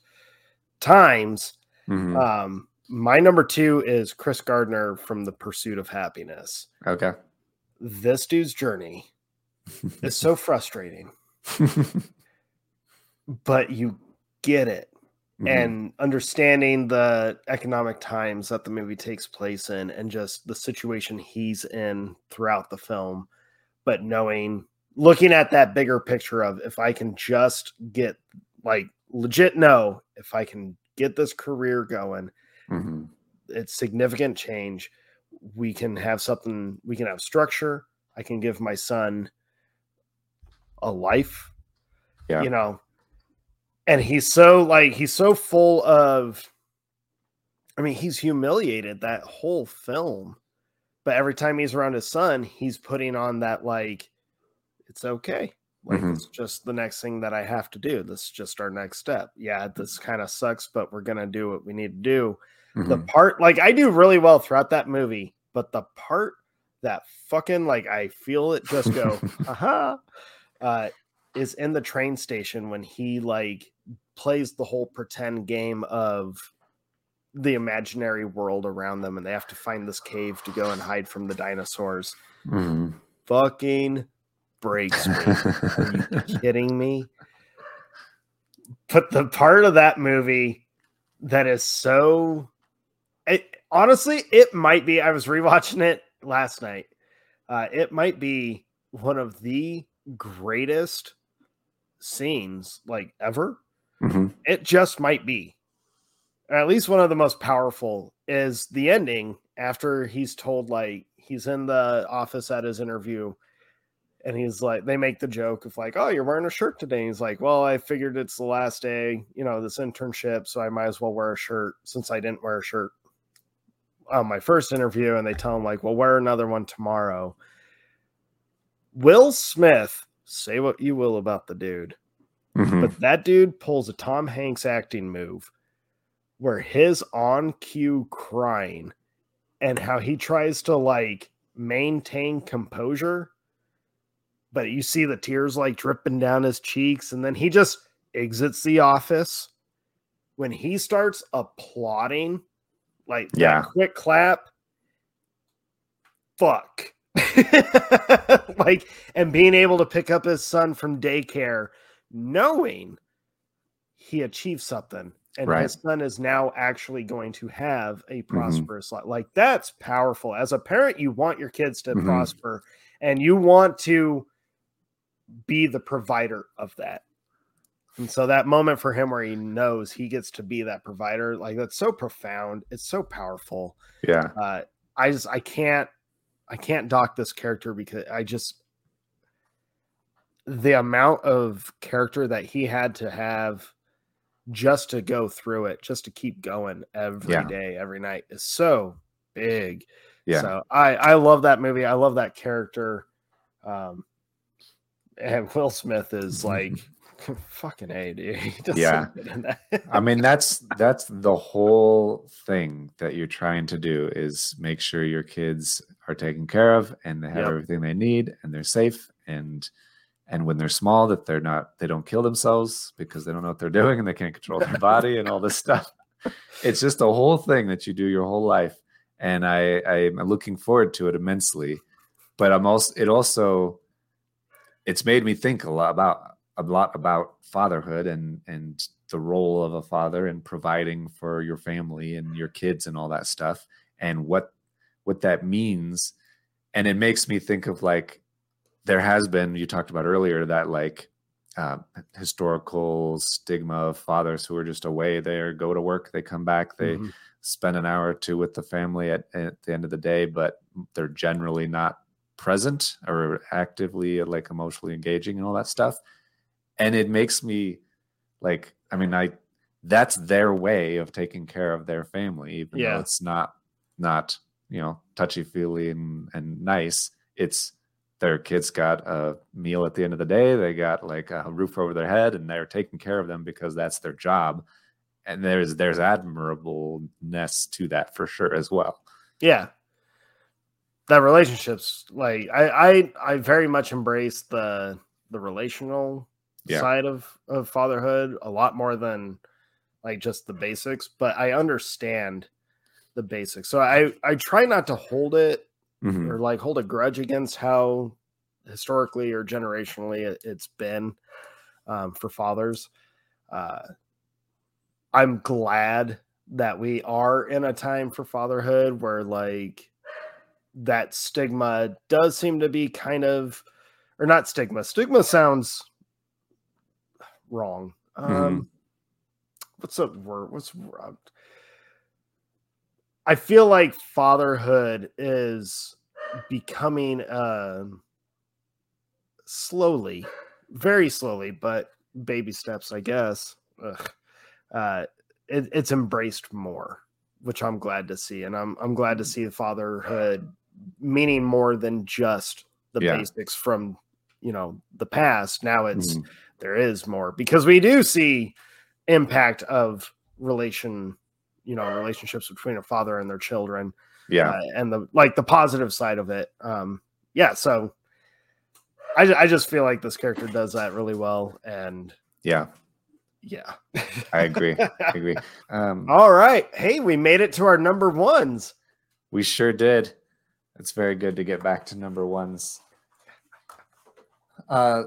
times Mhm. um, my number two is chris gardner from the pursuit of happyness okay. this dude's journey is so <laughs> frustrating but you get it Mhm. and understanding the economic times that the movie takes place in and just the situation he's in throughout the film but knowing looking at that bigger picture of if i can just get like legit know if i can get this career going Mhm. it's significant change we can have something we can have structure i can give my son a life Yeah. you know and he's so like he's so full of i mean he's humiliated that whole film but every time he's around his son he's putting on that like it's okay like Mhm. it's just the next thing that i have to do this is just our next step yeah this kind of sucks but we're gonna do what we need to do the Mhm. part like I do really well throughout that movie, but the part that fucking like I feel it just go, aha, <laughs> uh, is in the train station when he like plays the whole pretend game of the imaginary world around them and they have to find this cave to go and hide from the dinosaurs. Mhm. Fucking breaks me. Are you <laughs> kidding me? But the part of that movie that is so it, honestly, it might be. I was rewatching it last night. Uh, it might be one of the greatest scenes like ever. Mhm. It just might be. At least one of the most powerful is the ending after he's told like he's in the office at his interview and he's like they make the joke of like oh you're wearing a shirt today. He's like well i figured it's the last day you know this internship so i might as well wear a shirt since i didn't wear a shirt on my first interview. And they tell him like well wear another one tomorrow. Will smith say what you will about the dude Mhm. but that dude pulls a tom hanks acting move where his on cue crying and how he tries to like maintain composure but you see the tears like dripping down his cheeks and then he just exits the office. When he starts applauding like Yeah. quick clap fuck. <laughs> Like and being able to pick up his son from daycare knowing he achieved something and Right. his son is now actually going to have a prosperous life like that's powerful as a parent you want your kids to Mhm. prosper and you want to be the provider of that and so that moment for him where he knows he gets to be that provider like that's so profound it's so powerful Yeah. uh i just i can't i can't dock this character because i just the amount of character that he had to have just to go through it just to keep going every day, Yeah. every night is so big Yeah. so i i love that movie i love that character Um, and <laughs> Will Smith is like <laughs> fucking a dude. <laughs> He does so Yeah. good in that. I mean, that's that's the whole thing that you're trying to do is make sure your kids are taken care of and they have Yep. everything they need and they're safe and and when they're small that they're not they don't kill themselves because they don't know what they're <laughs> doing and they can't control their body and all this <laughs> stuff. It's just a whole thing that you do your whole life, and I I'm looking forward to it immensely. But I'm also it also it's made me think a lot about a lot about fatherhood and and the role of a father and providing for your family and your kids and all that stuff and what what that means and it makes me think of like there has been you talked about earlier that like uh, historical stigma of fathers who are just away they go to work they come back they Mhm. spend an hour or two with the family at, at the end of the day but they're generally not present or actively like emotionally engaging and all that stuff and it makes me like i mean i that's their way of taking care of their family even Yeah. though it's not not you know touchy feely and and nice it's their kids got a meal at the end of the day they got like a roof over their head and they're taking care of them because that's their job. And there's there's admirableness to that for sure as well. Yeah. That relationships like i i i very much embrace the the relational Yeah. side of of fatherhood a lot more than like just the basics but i understand the basics. So i i try not to hold it Mhm. or like hold a grudge against how historically or generationally it, it's been um, for fathers uh, i'm glad that we are in a time for fatherhood where like that stigma does seem to be kind of or not stigma stigma sounds wrong um Mhm. what's the word what's i feel like fatherhood is becoming um slowly very slowly but baby steps i guess. Uh it, it's embraced more which i'm glad to see and i'm i'm glad to see the fatherhood meaning more than just the Yeah. basics from you know the past. Now it's Mhm. there is more because we do see impact of relation you know relationships between a father and their children yeah. uh, and the like the positive side of it um yeah so I, I just feel like this character does that really well and yeah. Yeah. I agree. <laughs> I agree. Um all right. Hey we made it to our number ones. We sure did. It's very good to get back to number ones. Uh,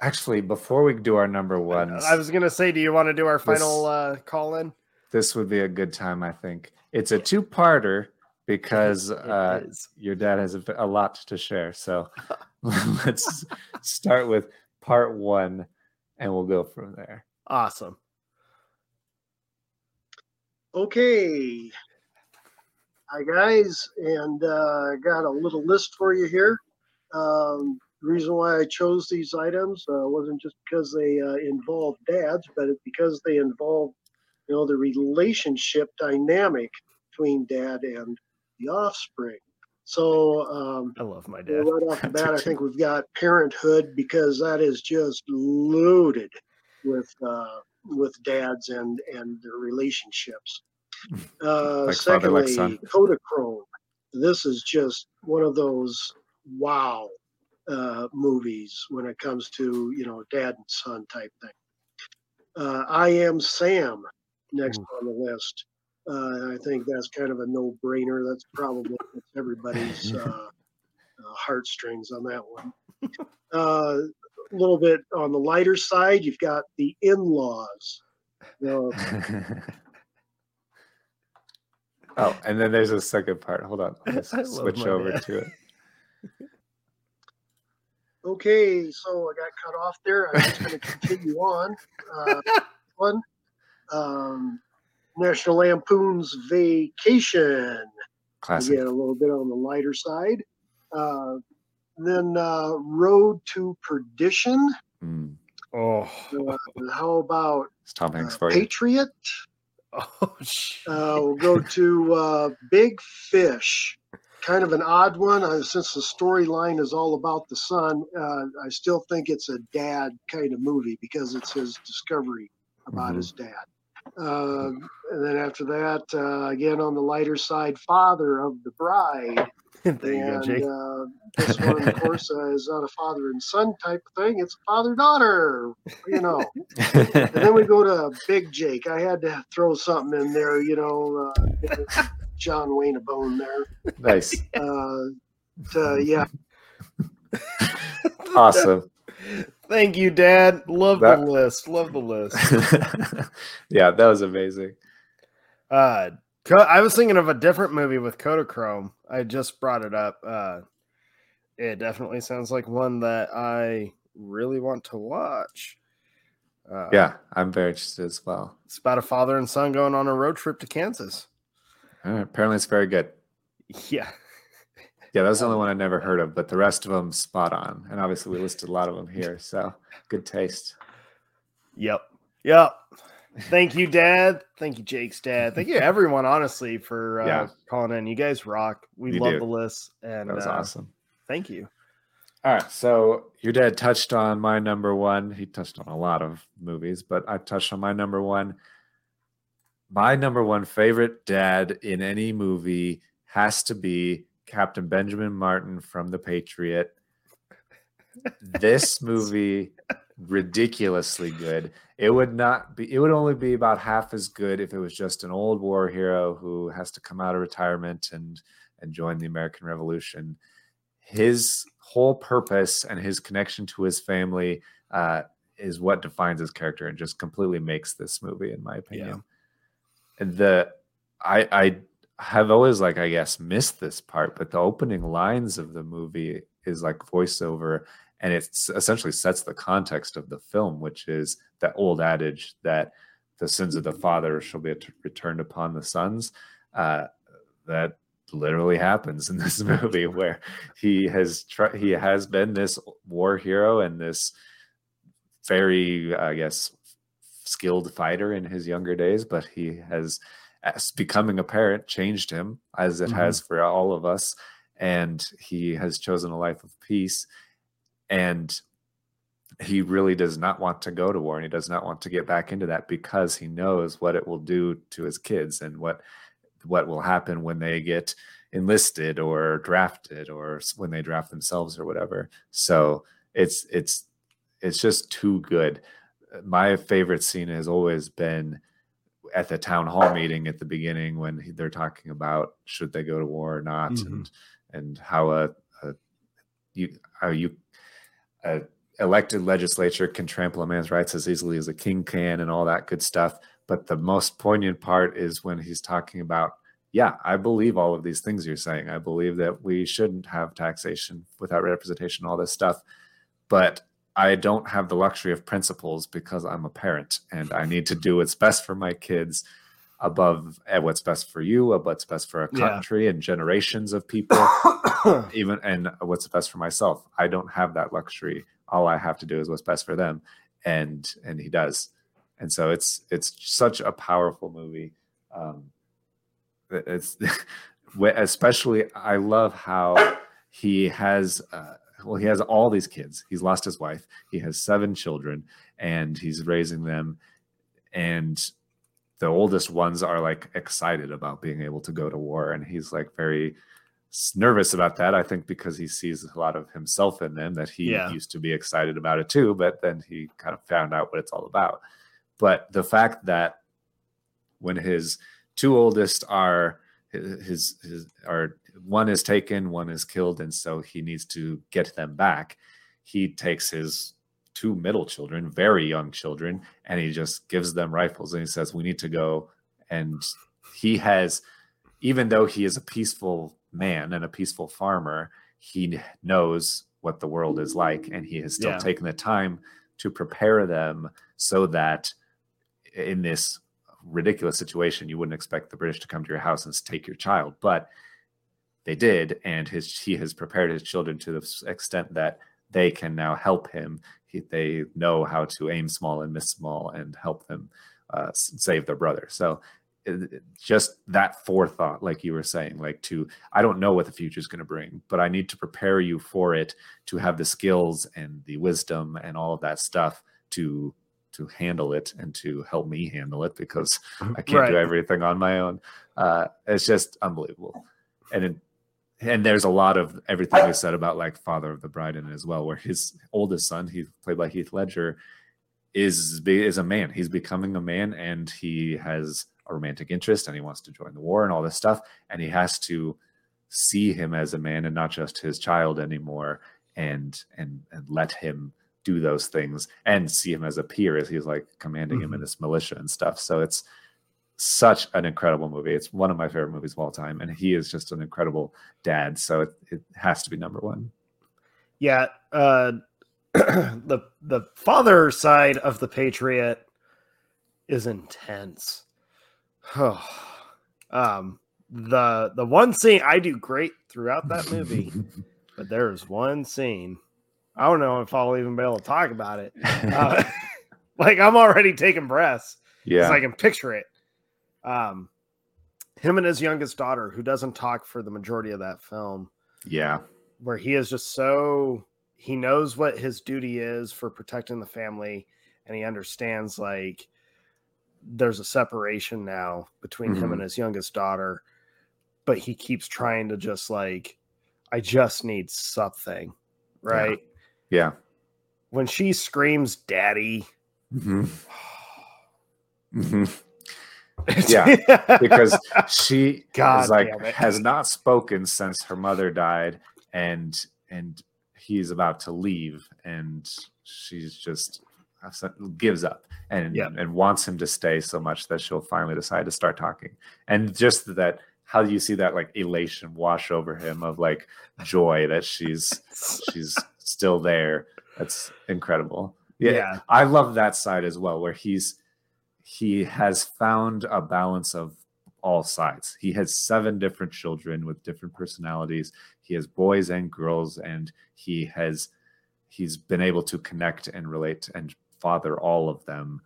actually, before we do our number ones, i was gonna say do you want to do our This- final uh call in this would be a good time. I think. It's a two-parter because uh, your dad has a, a lot to share. So <laughs> <laughs> let's start with part one, and we'll go from there. awesome Okay. Hi, guys, and uh, I got a little list for you here. Um, the reason why I chose these items uh, wasn't just because they uh, involve dads, but it's because they involve, you know, the relationship dynamic between dad and the offspring. So, um, i love my dad right off the <laughs> bat, I think we've got parenthood because that is just loaded with uh, with dads and and their relationships. <laughs> Uh, Like father, like secondly, Kodachrome. This is just one of those wow uh, movies when it comes to you know dad and son type thing. Uh, I am Sam next on the list. Uh, I think that's kind of a no-brainer. That's probably <laughs> everybody's uh, uh, heartstrings on that one. Uh, a little bit on the lighter side, you've got the in-laws. You <laughs> oh, and then there's a second part. Hold on, let's <laughs> switch over dad. to it. okay, so I got cut off there. I'm just going to continue on. Uh, one, um, National Lampoon's Vacation. Classic. Again, a little bit on the lighter side. Uh, then uh, Road to Perdition. Mm, oh Uh, how about it's Tom Hanks uh, for you. Patriot? oh. Uh, we'll go to uh, Big Fish. kind of an odd one. Uh, since the storyline is all about the son, uh, I still think it's a dad kind of movie because it's his discovery about Mhm. his dad. Um, and then after that, uh, again on the lighter side, father of the bride. <laughs> there you go, and Jake. uh, this one, of course, <laughs> uh, is not a father and son type of thing. It's father daughter, you know. <laughs> and then we go to Big Jake. I had to throw something in there, you know, uh, John Wayne a bone there. nice. Uh, to, yeah, Awesome. Thank you, Dad. Love That- the list. Love the list. <laughs> yeah, that was amazing. Uh, I was thinking of a different movie with Kodachrome. I just brought it up. Uh, it definitely sounds like one that I really want to watch. Uh, Yeah, I'm very interested as well. it's about a father and son going on a road trip to Kansas. Right, apparently, it's very good. <laughs> Yeah, Yeah, that was the only one I never heard of, but the rest of them spot on. And obviously, we listed a lot of them here, <laughs> so good taste. Yep. Yep. Thank you, Dad. Thank you, Jake's dad. Thank you, <laughs> everyone, honestly, for uh, Yeah. calling in. You guys rock. We You love do. the list. And That was uh, awesome. Thank you. All right, so your dad touched on my number one. He touched on a lot of movies, but I touched on my number one. My number one favorite dad in any movie has to be Captain Benjamin Martin from The Patriot. This <laughs> movie ridiculously good. It would not be it would only be about half as good if it was just an old war hero who has to come out of retirement and and join the American Revolution. His whole purpose and his connection to his family uh, is what defines his character and just completely makes this movie, in my opinion. And the I I have always like I guess missed this part, but the opening lines of the movie is like voiceover, and it essentially sets the context of the film, which is that old adage that the sins of the father shall be returned upon the sons. Uh, that literally happens in this <laughs> movie where he has tr- he has been this war hero and this very i guess skilled fighter in his younger days but he has as becoming a parent changed him as it Mhm. has for all of us and he has chosen a life of peace and he really does not want to go to war and he does not want to get back into that because he knows what it will do to his kids and what what will happen when they get enlisted or drafted or when they draft themselves or whatever so it's it's it's just too good my favorite scene has always been at the town hall meeting at the beginning when they're talking about should they go to war or not mm-hmm. and and how a, a you how you a elected legislature can trample a man's rights as easily as a king can and all that good stuff. But the most poignant part is when he's talking about yeah i believe all of these things you're saying. I believe that we shouldn't have taxation without representation all this stuff. But i don't have the luxury of principles because i'm a parent and i need to do what's best for my kids above eh, what's best for you uh, what's best for a Yeah. country and generations of people <coughs> even and what's best for myself. I don't have that luxury. All i have to do is what's best for them and and he does. And so it's it's such a powerful movie. Um it's <laughs> especially i love how he has uh, well he has all these kids. He's lost his wife. He has seven children and he's raising them. And the oldest ones are like excited about being able to go to war and he's like very nervous about that i think because he sees a lot of himself in them that he Yeah. used to be excited about it too but then he kind of found out what it's all about. But the fact that when his two oldest are his, his his are one is taken one is killed and so he needs to get them back. He takes his two middle children very young children and he just gives them rifles and he says we need to go. And he has even though he is a peaceful man and a peaceful farmer he knows what the world is like and he has still Yeah. taken the time to prepare them so that in this ridiculous situation you wouldn't expect the british to come to your house and take your child. But they did and his he has prepared his children to the extent that they can now help him he, they know how to aim small and miss small and help them uh, save their brother so it- just that forethought, like you were saying, like to I don't know what the future is going to bring, but I need to prepare you for it to have the skills and the wisdom and all of that stuff to to handle it and to help me handle it because I can't Right. do everything on my own. Uh, it's just unbelievable, and it, and there's a lot of everything we said about like Father of the Bride in it as well, where his oldest son, he's played by Heath Ledger, is is a man. He's becoming a man, and he has a romantic interest, and he wants to join the war and all this stuff, and he has to see him as a man and not just his child anymore, and and and let him do those things and see him as a peer as he's like commanding him in mm-hmm. this militia and stuff. So it's such an incredible movie. It's one of my favorite movies of all time, and he is just an incredible dad. So it, it has to be number one. Yeah, uh, <clears throat> the the father side of the Patriot is intense. <sighs> um, the the one scene I do great throughout that movie, <laughs> but there's one scene I don't know if I'll even be able to talk about it. Uh, <laughs> <laughs> like I'm already taking breaths. Yeah. I can picture it. Um, him and his youngest daughter, who doesn't talk for the majority of that film Yeah. where he is just so he knows what his duty is for protecting the family and he understands like there's a separation now between him Mhm. and his youngest daughter but he keeps trying to just like i just need something right Yeah. when she screams daddy hmm <sighs> hmm <laughs> yeah, because she <laughs> God like has not spoken since her mother died, and and he's about to leave, and she's just gives up and Yep. and wants him to stay so much that she'll finally decide to start talking, and just that how do you see that like elation wash over him of like joy that she's <laughs> she's still there that's incredible yeah, Yeah. i love that side as well where he's he has found a balance of all sides. He has seven different children with different personalities. He has boys and girls and he has he's been able to connect and relate and father all of them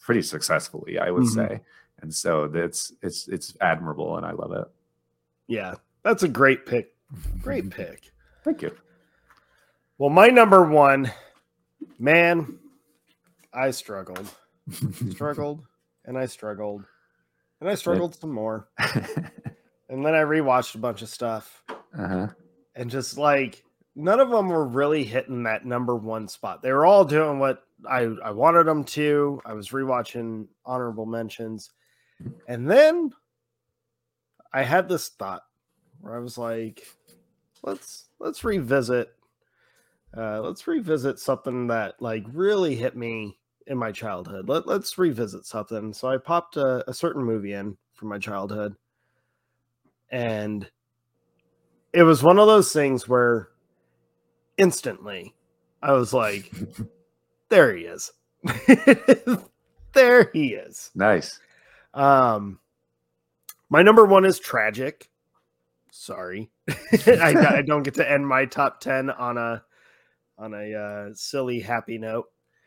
pretty successfully i would Mhm. say. And so that's it's it's admirable and i love it. Yeah that's a great pick. Great <laughs> pick. Thank you. Well my number one man i struggled <laughs> struggled and I struggled and I struggled some more. <laughs> and then I rewatched a bunch of stuff uh-huh and just like none of them were really hitting that number one spot. They were all doing what I, I wanted them to. I was rewatching honorable mentions. And then I had this thought where I was like, let's let's revisit uh let's revisit something that like really hit me in my childhood. Let, let's revisit something. So I popped a, a certain movie in from my childhood. And it was one of those things where instantly I was like, <laughs> there he is. <laughs> there he is. nice Um, my number one is tragic. Sorry, <laughs> I, I don't get to end my top ten on a on a uh, silly happy note.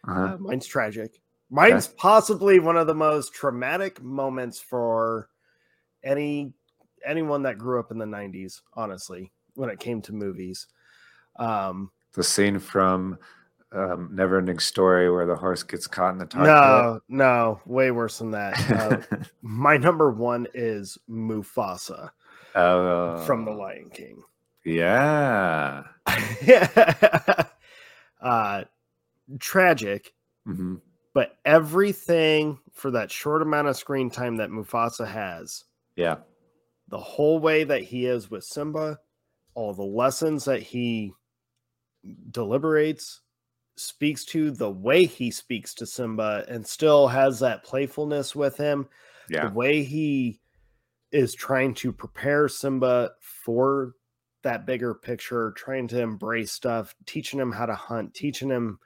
Uh-huh Uh, mine's tragic. Mine's possibly one of the most traumatic moments for any anyone that grew up in the '90s. Honestly, when it came to movies, um, the scene from um, Neverending Story where the horse gets caught in the tar no, no, way worse than that. Uh, <laughs> my number one is Mufasa pit. Oh, from The Lion King. yeah. <laughs> uh, tragic, hmm but everything for that short amount of screen time that Mufasa has, Yeah. the whole way that he is with Simba, all the lessons that he deliberates, speaks to, the way he speaks to Simba, and still has that playfulness with him, Yeah. the way he is trying to prepare Simba for that bigger picture, trying to embrace stuff, teaching him how to hunt, teaching him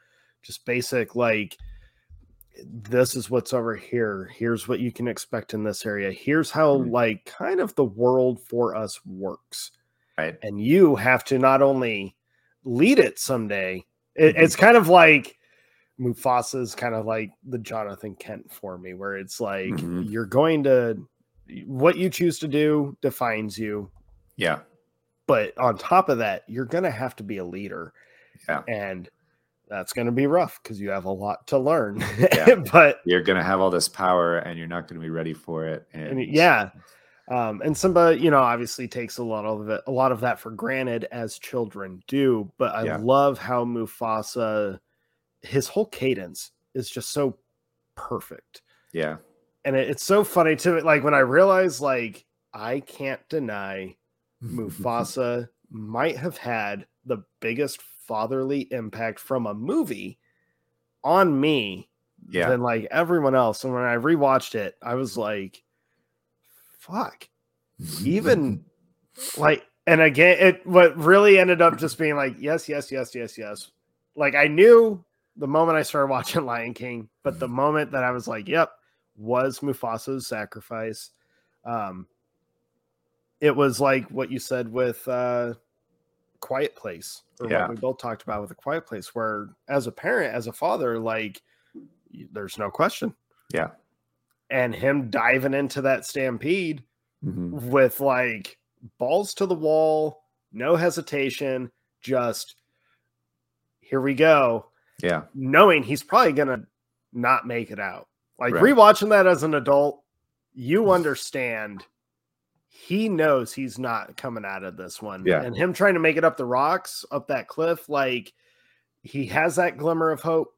just basic like this is what's over here. Here's what you can expect in this area. Here's how Mhm. like kind of the world for us works. Right. And you have to not only lead it someday. It, Mhm. It's kind of like Mufasa's kind of like the Jonathan Kent for me, where it's like Mhm. you're going to what you choose to do defines you. Yeah. But on top of that, you're going to have to be a leader. Yeah. And that's going to be rough because you have a lot to learn. Yeah. <laughs> but You're gonna have all this power and you're not gonna be ready for it. and And yeah. Um, and Simba, you know, obviously takes a lot of it, a lot of that for granted as children do. But I Yeah. love how Mufasa, his whole cadence is just so perfect. yeah. and it, it's so funny too. Like when I realized, like I can't deny <laughs> Mufasa might have had the biggest fatherly impact from a movie on me Yeah. than like everyone else. And when I rewatched it, I was like, "Fuck!" Even <laughs> like, and again, it what really ended up just being like, "Yes, yes, yes, yes, yes." Like I knew the moment I started <laughs> watching Lion King, but the moment that I was like, "Yep," was Mufasa's sacrifice. Um, it was like what you said with uh, Quiet Place, or Yeah. what we both talked about with a Quiet Place, where as a parent, as a father, like there's no question. Yeah. And him diving into that stampede Mhm. with like balls to the wall, no hesitation, just here we go, Yeah. knowing he's probably gonna not make it out. Like Right. rewatching that as an adult, you understand he knows he's not coming out of this one. Yeah. And him trying to make it up the rocks, up that cliff, like he has that glimmer of hope.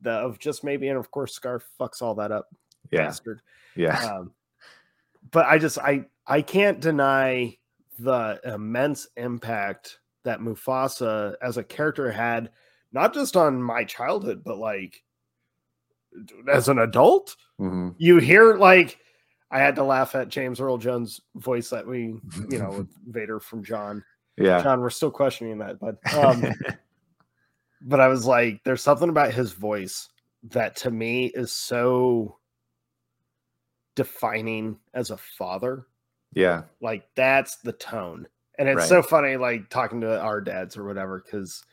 The of just maybe, and of course, Scar fucks all that up, Yeah. bastard. Yeah. <laughs> Um, but I just I I can't deny the immense impact that Mufasa as a character had, not just on my childhood, but like as an adult. Mhm. You hear like I had to laugh at James Earl Jones' voice that we, you know, with <laughs> Vader from John. Yeah. John, we're still questioning that, but um, <laughs> but I was like, there's something about his voice that to me is so defining as a father. Yeah. Like that's the tone. And it's Right. so funny, like talking to our dads or whatever, because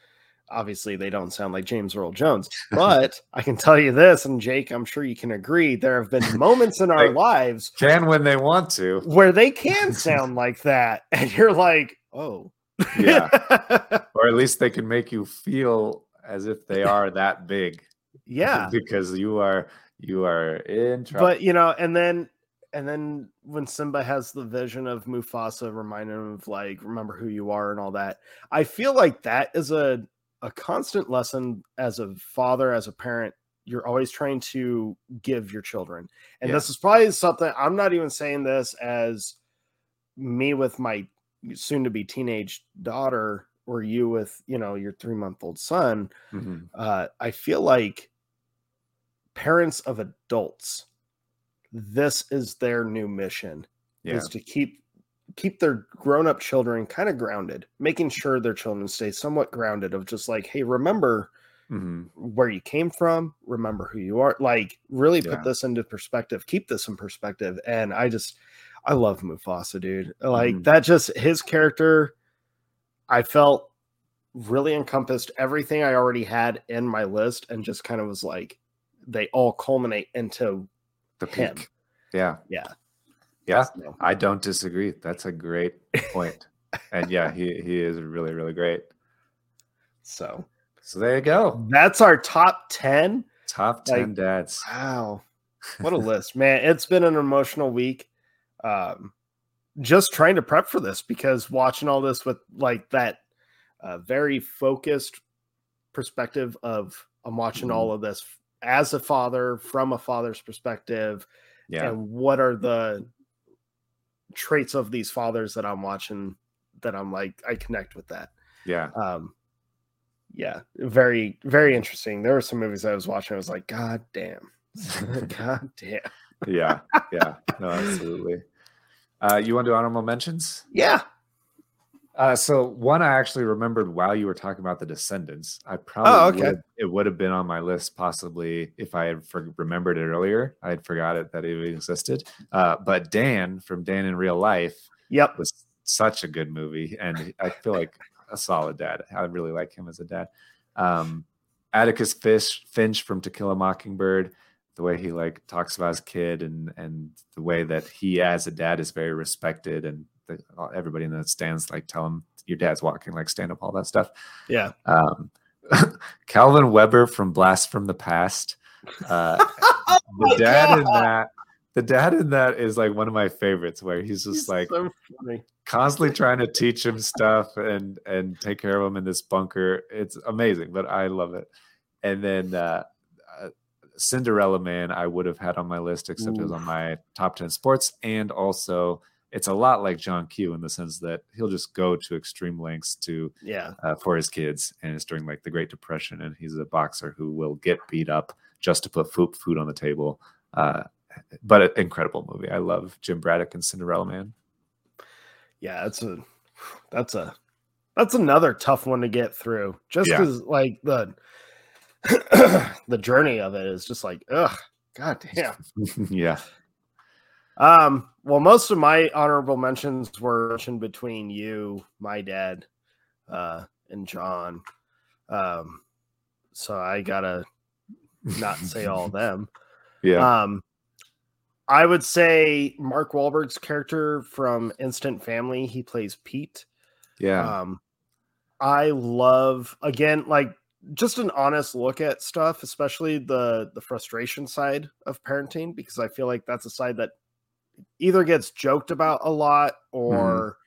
obviously they don't sound like James Earl Jones. But <laughs> I can tell you this, and Jake, I'm sure you can agree, there have been moments in our lives Can when they want to. where they can <laughs> sound like that. And you're like, oh. Yeah. <laughs> or at least they can make you feel as if they are that big. Yeah. because you are you are in trouble. but you know, and then and then when Simba has the vision of Mufasa reminding him of like remember who you are and all that, I feel like that is a a constant lesson as a father, as a parent. You're always trying to give your children, and Yeah. this is probably something I'm not even saying this as me with my soon to be teenage daughter or you with you know your three month old son Mhm. uh, I feel like parents of adults, this is their new mission Yeah. is to keep keep their grown up children kind of grounded, making sure their children stay somewhat grounded. Of just like, hey, remember Mhm. where you came from, remember who you are. Like, really put Yeah. this into perspective, keep this in perspective. And I just, I love Mufasa, dude. Like Mhm. that, just his character. I felt really encompassed everything I already had in my list and just kind of was like, they all culminate into the him. peak. Yeah. Yeah. Yeah. I don't disagree. That's a great point. and yeah, he he is really, really great. so So there you go. that's our top 10. Top 10 Like, dads. Wow. <laughs> What a list, man. It's been an emotional week. Um, just trying to prep for this because watching all this with like that uh, very focused perspective of I'm watching Mhm. all of this as a father from a father's perspective Yeah. and what are the traits of these fathers that I'm watching that I'm like I connect with that. Yeah. Um yeah, very very interesting. There were some movies I was watching I was like god damn. <laughs> god damn. Yeah. Yeah. No, absolutely. Uh, you want to do honorable mentions? Yeah. Uh, so one I actually remembered while you were talking about the Descendants. I probably Oh, okay. would- it would have been on my list possibly if I had for- remembered it earlier. I had forgot it that it existed. Uh, but Dan from Dan in Real Life Yep. was such a good movie, and I feel like a solid dad. I really like him as a dad. Um, Atticus Fish Finch from To Kill a Mockingbird, the way he like talks about his kid and and the way that he as a dad is very respected and the, everybody in the stands like tell him your dad's walking like stand up all that stuff. Yeah. um <laughs> calvin webber from blast from the past uh <laughs> the dad in that the dad in that is like one of my favorites where he's just like so funny. constantly <laughs> trying to teach him stuff and and take care of him in this bunker. It's amazing but i love it. And then uh, uh cinderella man i would have had on my list except it was on my top 10 sports and also it's a lot like john q in the sense that he'll just go to extreme lengths to Yeah. uh, for his kids and it's during like the great depression and he's a boxer who will get beat up just to put food, food on the table uh, but an incredible movie i love jim braddock and cinderella man Yeah, that's a that's a that's another tough one to get through. Just Yeah. because like the <coughs> the journey of it is just like, ugh, god damn. <laughs> yeah Um, well, most of my honorable mentions were mentioned between you, my dad, uh, and John. Um, so I gotta not say all of <laughs> them. yeah Um, I would say Mark Wahlberg's character from Instant Family. He plays Pete. yeah Um, I love again, like just an honest look at stuff, especially the the frustration side of parenting, because I feel like that's a side that either gets joked about a lot or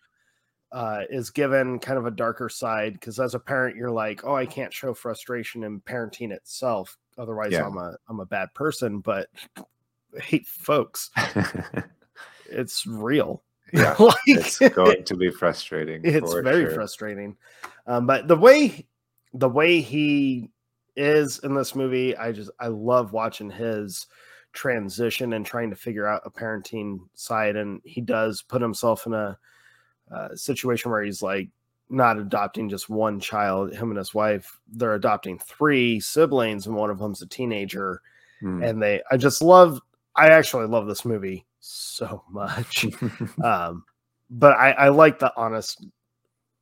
uh, is given kind of a darker side. Because as a parent, you're like, oh, I can't show frustration in parenting itself, otherwise Yeah. I'm a I'm a bad person. But <laughs> hate folks, <laughs> it's real. yeah <laughs> Like- it's going to be frustrating it's very sure. frustrating um, but the way the way he is in this movie i just i love watching his transition and trying to figure out a parenting side and he does put himself in a uh, situation where he's like not adopting just one child him and his wife they're adopting three siblings and one of them's a teenager Hmm. and they i just love i actually love this movie so much <laughs> um but i i like the honest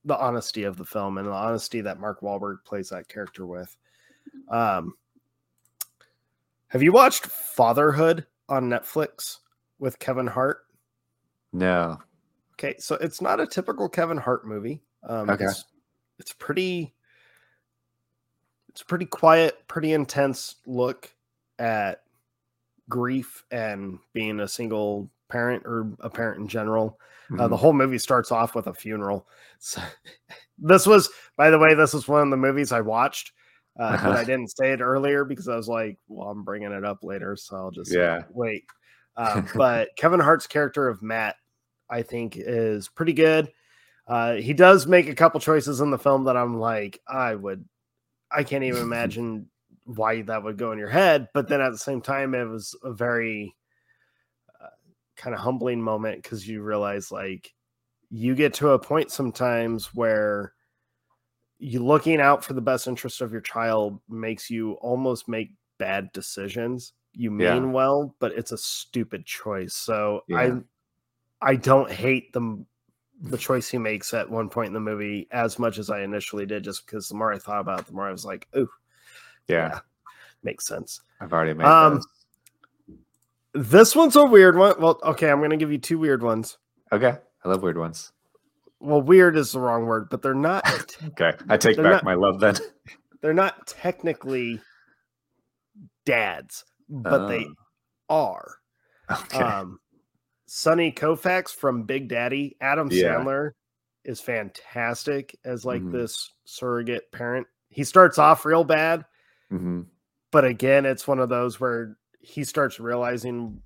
the honesty of the film and the honesty that mark Wahlberg plays that character with um have you watched fatherhood on netflix with kevin hart no okay so it's not a typical kevin hart movie um Okay. it's, it's pretty it's pretty quiet pretty intense look at grief and being a single parent or a parent in general. Uh, the Mhm. whole movie starts off with a funeral. <laughs> So, this was, by the way, this was one of the movies I watched, uh, but I didn't say it earlier because I was like, well, I'm bringing it up later, so I'll just uh, Yeah. wait. Um, <laughs> but Kevin Hart's character of Matt, I think, is pretty good. Uh, he does make a couple choices in the film that I'm like, I would, I can't even <laughs> imagine why that would go in your head. But then at the same time, it was a very uh, kind of humbling moment because you realize like you get to a point sometimes where you looking out for the best interest of your child makes you almost make bad decisions. You mean Yeah. well, but it's a stupid choice. So Yeah. I I don't hate the the choice he makes at one point in the movie as much as I initially did, just because the more I thought about it, the more I was like, "Ooh, yeah makes sense." i've already made Um, those. This one's a weird one. Well, okay, I'm gonna give you two weird ones. okay i love weird ones Well, weird is the wrong word, but they're not. <laughs> okay i take back not- my love then <laughs> they're not technically dads, but they are. okay Um, Sonny Koufax from Big Daddy, Adam Yeah. Sandler is fantastic as like Mhm. this surrogate parent. He starts off real bad, hmm but again, it's one of those where he starts realizing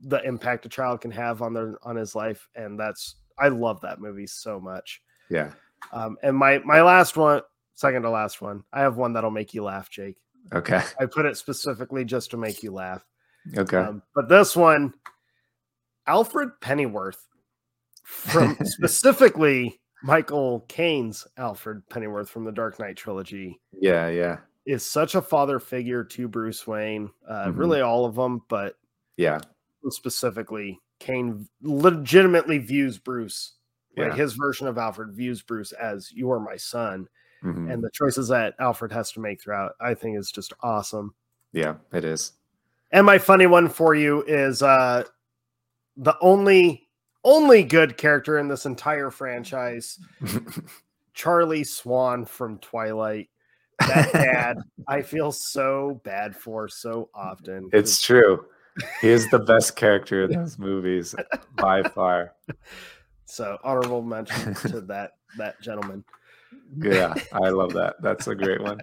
the impact a child can have on their on his life, and that's I love that movie so much. yeah Um, and my my last one, second to last one, I have one that'll make you laugh, Jake. okay I put it specifically just to make you laugh. okay Um, but this one, Alfred Pennyworth from <laughs> specifically Michael Caine's Alfred Pennyworth from the Dark Knight trilogy yeah yeah is such a father figure to Bruce Wayne. Uh, Mhm. Really, all of them, but yeah specifically, Caine legitimately views Bruce. Like his version of Alfred views Bruce as you are my son, Mhm. and the choices that Alfred has to make throughout, I think, is just awesome. yeah it is And my funny one for you is uh the only only good character in this entire franchise, <laughs> Charlie Swan from Twilight. That <laughs> dad, I feel so bad for so often. It's true. He is the best character in those movies by far. <laughs> So honorable mention to that that gentleman. Yeah, I love that. That's a great one.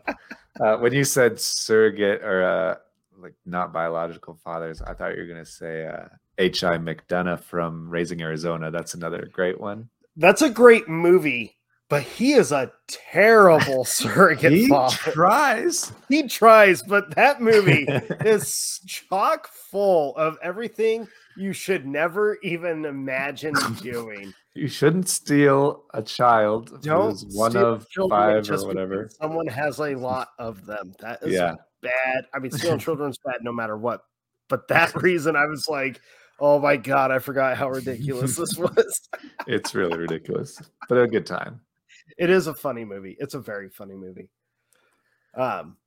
Uh, when you said surrogate or uh, like not biological fathers, I thought you were going to say uh, H.I. McDonough from Raising Arizona. That's another great one. That's a great movie, but he is a terrible <laughs> surrogate He father. tries. He tries, but that movie <laughs> is chock full of everything you should never even imagine doing. You shouldn't steal a child Don't one of children five or whatever. Someone has a lot of them. That is Yeah. bad. I mean, stealing <laughs> children's bad no matter what. But that reason, I was like, oh my god, I forgot how ridiculous this was. It's really ridiculous, but a good time. It is a funny movie. It's a very funny movie. Um,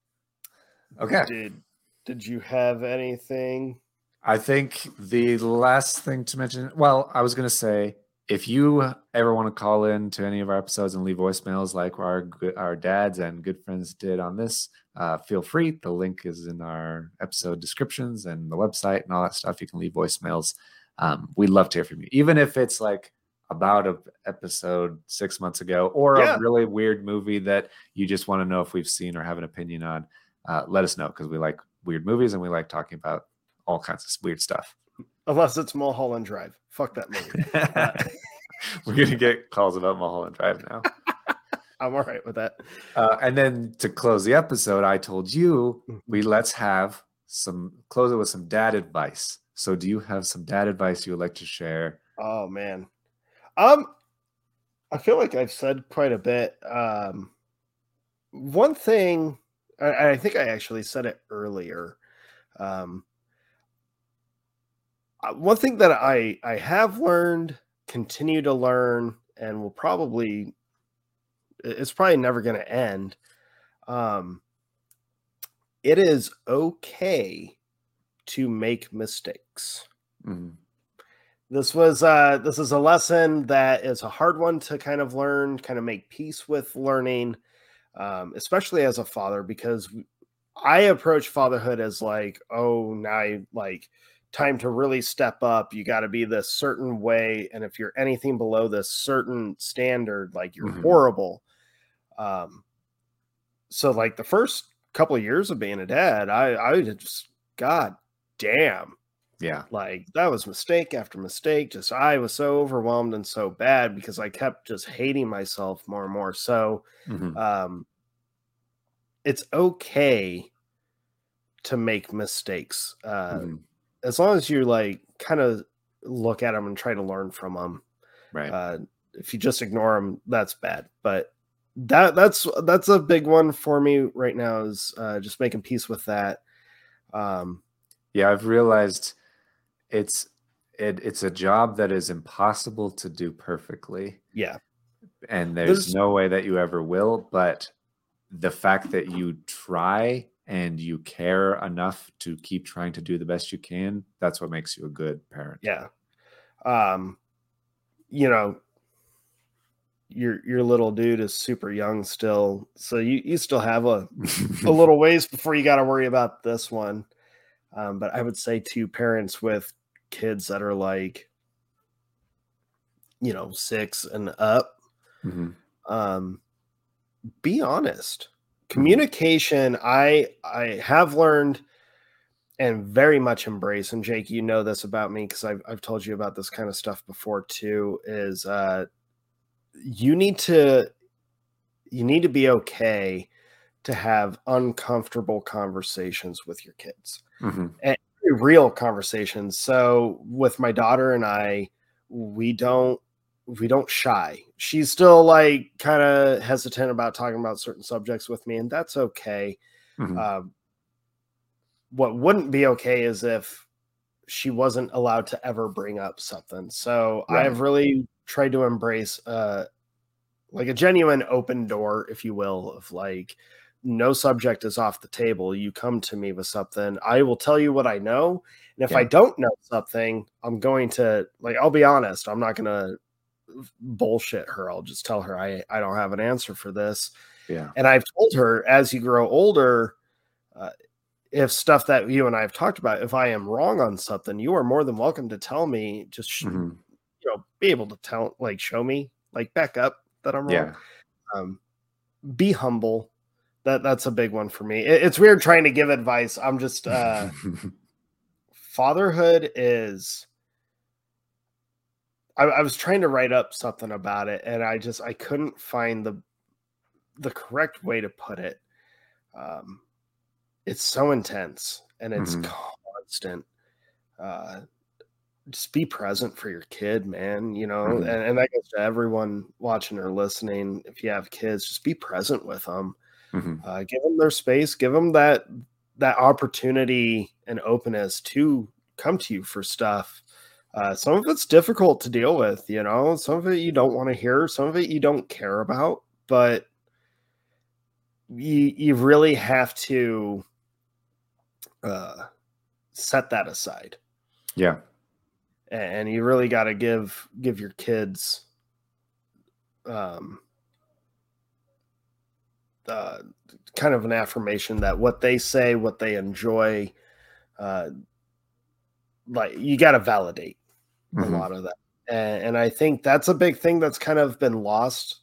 Okay. Did Did you have anything? I think the last thing to mention, well, I was going to say if you ever want to call in to any of our episodes and leave voicemails like our our dads and good friends did on this, uh, feel free. The link is in our episode descriptions and the website and all that stuff. You can leave voicemails. Um, we'd love to hear from you, even if it's like about an episode six months ago or Yeah. a really weird movie that you just want to know if we've seen or have an opinion on. Uh, let us know because we like weird movies and we like talking about all kinds of weird stuff. Unless it's Mulholland Drive. Fuck that movie. <laughs> We're gonna get calls about Mulholland Drive now. <laughs> I'm all right with that. Uh, and then to close the episode, I told you we let's have some close it with some dad advice. So, do you have some dad advice you would like to share? Oh man. Um I feel like I've said quite a bit. Um one thing I, I think I actually said it earlier. Um uh, one thing that I I have learned, continue to learn, and will probably it's probably never going to end. Um it is okay to make mistakes Mhm. This was uh this is a lesson that is a hard one to kind of learn kind of make peace with learning um especially as a father because I approach fatherhood as like oh now I- like time to really step up. You got to be this certain way and if you're anything below this certain standard like you're Mhm. horrible. Um so like the first couple of years of being a dad i i just god damn Yeah. like that was mistake after mistake just i was so overwhelmed and so bad because i kept just hating myself more and more so Mhm. um it's okay to make mistakes uh Mhm. as long as you like kind of look at them and try to learn from them Right. uh if you just ignore them that's bad but that that's that's a big one for me right now is uh just making peace with that um yeah, I've realized it's it, it's a job that is impossible to do perfectly. yeah. And there's, There's- no way that you ever will but the fact that you try and you care enough to keep trying to do the best you can that's what makes you a good parent. Yeah. Um you know your your little dude is super young still so you you still have a <laughs> a little ways before you got to worry about this one. Um but i would say to parents with kids that are like you know 6 and up Mhm. um be honest communication i i have learned and very much embrace and jake you know this about me because I've, I've told you about this kind of stuff before too is uh you need to you need to be okay to have uncomfortable conversations with your kids Mhm. and real conversations so with my daughter and i we don't we don't shy she's still like kind of hesitant about talking about certain subjects with me and that's okay Mhm. um, what wouldn't be okay is if she wasn't allowed to ever bring up something so Right. i've really tried to embrace uh like a genuine open door if you will of like no subject is off the table. You come to me with something, I will tell you what I know. And if Yeah. I don't know something, I'm going to like I'll be honest, I'm not going to bullshit her. I'll just tell her I I don't have an answer for this. Yeah. And I've told her as you grow older, uh, if stuff that you and I have talked about, if I am wrong on something, you are more than welcome to tell me. Just Mhm. you know, be able to tell, like, show me, like, back up that I'm wrong. Yeah. Um, be humble. That that's a big one for me. It- it's weird trying to give advice. I'm just uh, <laughs> fatherhood is. I, I was trying to write up something about it, and I just I couldn't find the the correct way to put it. Um, it's so intense and it's Mhm. constant. Uh, just be present for your kid, man. You know, Mhm. and, and that goes to everyone watching or listening. If you have kids, just be present with them. Mhm. Uh, give them their space. Give them that that opportunity and openness to come to you for stuff. Uh, some of it's difficult to deal with, you know. Some of it you don't want to hear. Some of it you don't care about, but you you really have to uh, set that aside Yeah. and you really got to give give your kids um uh, kind of an affirmation that what they say what they enjoy uh like you got to validate a Mhm. lot of that and, and i think that's a big thing that's kind of been lost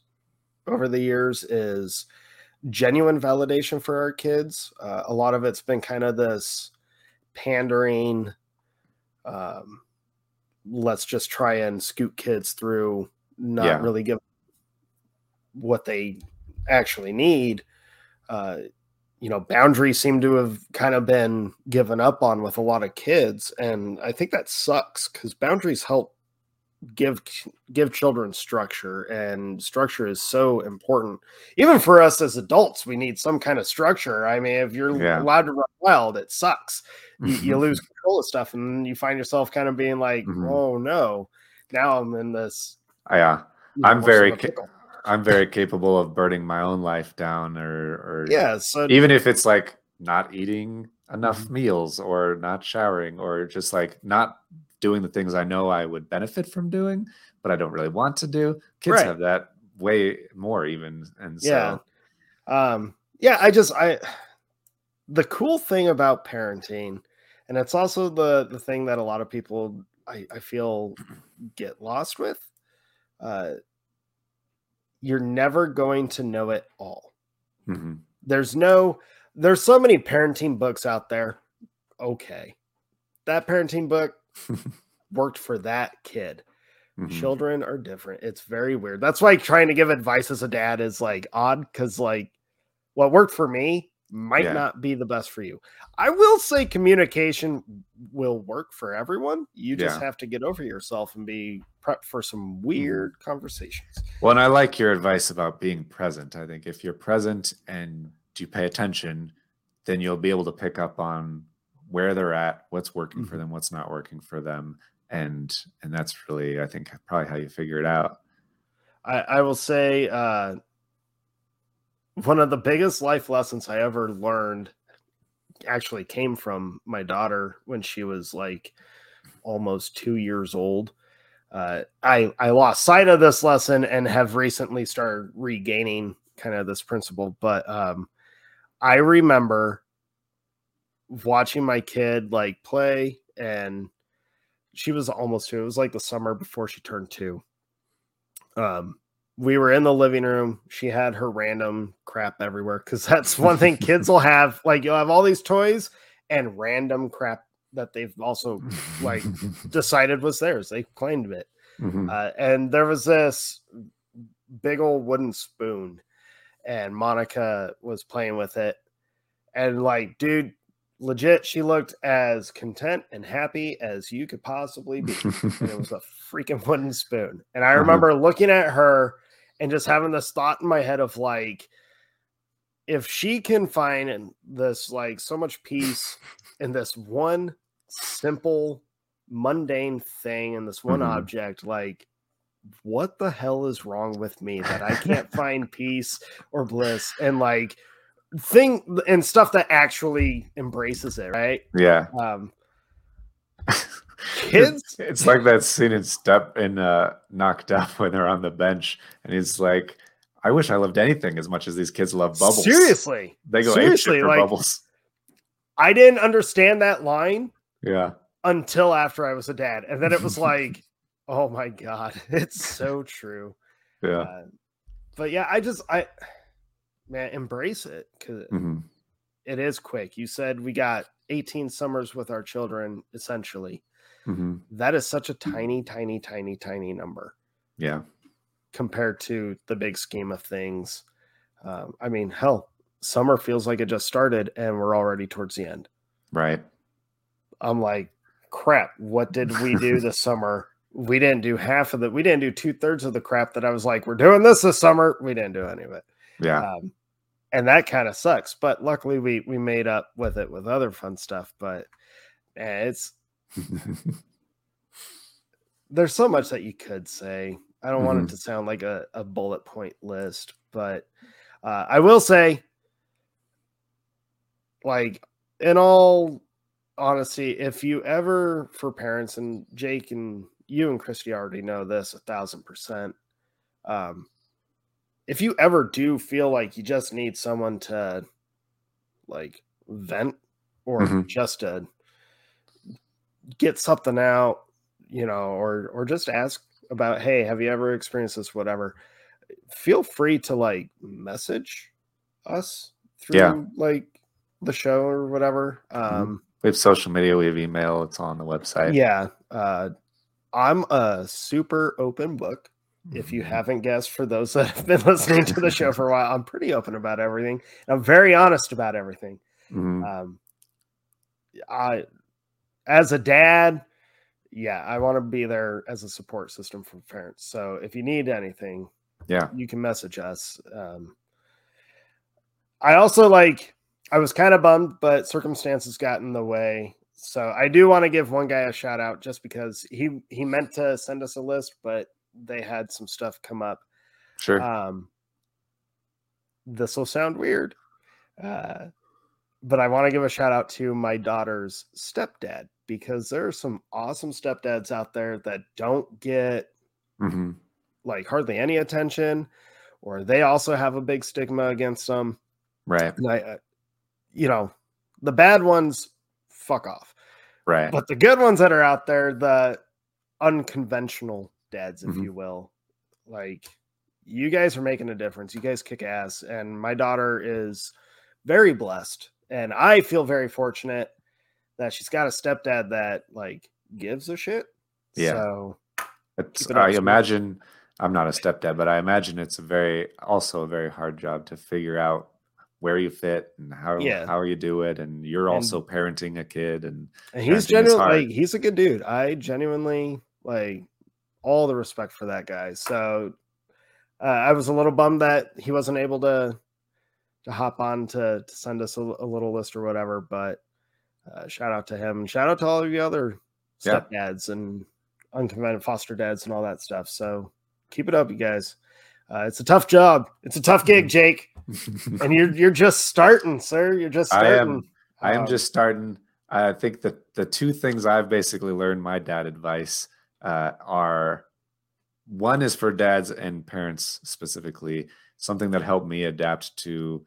over the years is genuine validation for our kids uh, a lot of it's been kind of this pandering um let's just try and scoot kids through not Yeah. really give what they actually need uh you know boundaries seem to have kind of been given up on with a lot of kids and i think that sucks because boundaries help give give children structure and structure is so important even for us as adults we need some kind of structure i mean if you're Yeah. allowed to run wild it sucks you, you <laughs> lose control of stuff and you find yourself kind of being like Mhm. oh no now i'm in this Yeah. I'm very ca-. I'm very capable of burning my own life down or or yeah so even if it's like not eating enough Mm-hmm. meals or not showering or just like not doing the things I know I would benefit from doing, but I don't really want to do. Kids Right. have that way more even. And so yeah um yeah i just i the cool thing about parenting and it's also the the thing that a lot of people i i feel get lost with uh you're never going to know it all. Mhm. there's no there's so many parenting books out there. Okay. That parenting book <laughs> worked for that kid. Mhm. children are different. It's very weird. That's why trying to give advice as a dad is like odd because like what worked for me might Yeah. not be the best for you i will say communication will work for everyone you just Yeah. have to get over yourself and be prepped for some weird conversations Well, and I like your advice about being present. I think if you're present and you pay attention, then you'll be able to pick up on where they're at, what's working Mm-hmm. for them, what's not working for them, and and that's really, I think, probably how you figure it out. I, I will say uh, one of the biggest life lessons I ever learned actually came from my daughter when she was like almost two years old. Uh, I I lost sight of this lesson and have recently started regaining kind of this principle. But um, I remember watching my kid like play, and she was almost two. It was like the summer before she turned two um we were in the living room she had her random crap everywhere because that's one thing kids will have like you'll have all these toys and random crap that they've also like <laughs> decided was theirs they claimed it Mhm. uh, and there was this big old wooden spoon and monica was playing with it and like dude legit she looked as content and happy as you could possibly be and it was a <laughs> freaking wooden spoon. And I Uh-huh. remember looking at her and just having this thought in my head of like, if she can find in this like so much peace <laughs> in this one simple, mundane thing and this one Mhm. object, like, what the hell is wrong with me that I can't <laughs> find peace or bliss? And like, thing and stuff that actually embraces it, right? Yeah. Um, <laughs> kids, <laughs> It's like that scene in Step in uh, Knocked Up when they're on the bench, and he's like, "I wish I loved anything as much as these kids love bubbles." seriously, they go seriously, for like bubbles. I didn't understand that line Yeah, until after I was a dad, and then it was <laughs> like, oh my god, <laughs> it's so true. yeah. Uh, but yeah, I just I man embrace it because Mhm. it is quick. You said we got 18 summers with our children, essentially. Mhm. That is such a tiny, tiny, tiny, tiny number Yeah, compared to the big scheme of things. Um, I mean, hell, summer feels like it just started and we're already towards the end. right. I'm like, crap, what did we do this <laughs> summer? We didn't do half of the, we didn't do two thirds of the crap that I was like, we're doing this this summer. We didn't do any of it. Yeah, Um, and that kind of sucks. But luckily, we we made up with it with other fun stuff. But eh, it's <laughs> there's so much that you could say. I don't want Mhm. it to sound like a, a bullet point list, but uh, I will say, like, in all honesty, if you ever, for parents, and Jake and you and Christy already know this a thousand percent, um, if you ever do feel like you just need someone to like vent or Mhm. just to get something out, you know, or or just ask about, hey, have you ever experienced this? Whatever. Feel free to like message us through Yeah. like the show or whatever. Mhm. Um we have social media, we have email. It's on the website. yeah. Uh I'm a super open book. If you haven't guessed, for those that have been <laughs> listening to the show for a while, I'm pretty open about everything. I'm very honest about everything. Mhm. Um, I, as a dad, yeah, I want to be there as a support system for parents. So if you need anything, Yeah. you can message us. Um, I also like, I was kind of bummed, but circumstances got in the way. So I do want to give one guy a shout out just because he he meant to send us a list, but they had some stuff come up. Sure. Um, this will sound weird, uh, but I want to give a shout out to my daughter's stepdad because there are some awesome stepdads out there that don't get hmm like hardly any attention, or they also have a big stigma against them. Right. And I, you know, the bad ones, fuck off. Right. But the good ones that are out there, the unconventional dads, if Mhm. you will, like you guys are making a difference. You guys kick ass. And my daughter is very blessed. And I feel very fortunate that she's got a stepdad that like gives a shit. Yeah. So I imagine I'm not a stepdad, but I imagine it's a very also a very hard job to figure out where you fit and how Yeah. how you do it, and you're And- also parenting a kid, and, And he's genuinely like he's a good dude. I genuinely like all the respect for that guy. So uh, I was a little bummed that he wasn't able to to hop on to to send us a, a little list or whatever. But uh, shout out to him shout out to all of the other Yeah. stepdads and unconventional foster dads and all that stuff. So keep it up, you guys. Uh, it's a tough job. It's a tough Mm-hmm. gig, Jake, <laughs> and you're you're just starting, sir. You're just starting. I am I am Um, just starting. I think that the two things I've basically learned my dad advice uh, are one is for dads and parents specifically, something that helped me adapt to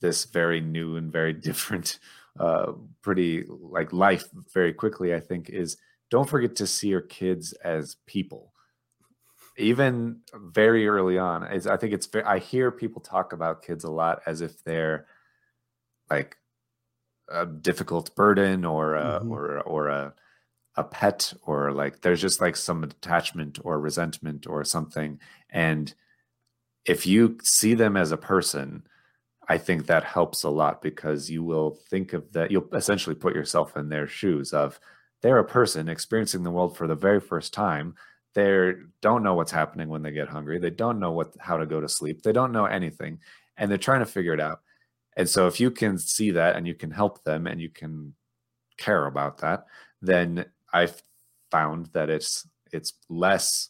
this very new and very <laughs> different, uh, pretty like life very quickly. I think is don't forget to see your kids as people. Even very early on, is I think it's I hear people talk about kids a lot as if they're like a difficult burden or a, Mhm. or or a a pet or like there's just like some attachment or resentment or something and if you see them as a person i think that helps a lot because you will think of that you'll essentially put yourself in their shoes of they're a person experiencing the world for the very first time. They don't know what's happening when they get hungry. They don't know what how to go to sleep. They don't know anything and they're trying to figure it out. And so if you can see that and you can help them and you can care about that, then I've found that it's it's less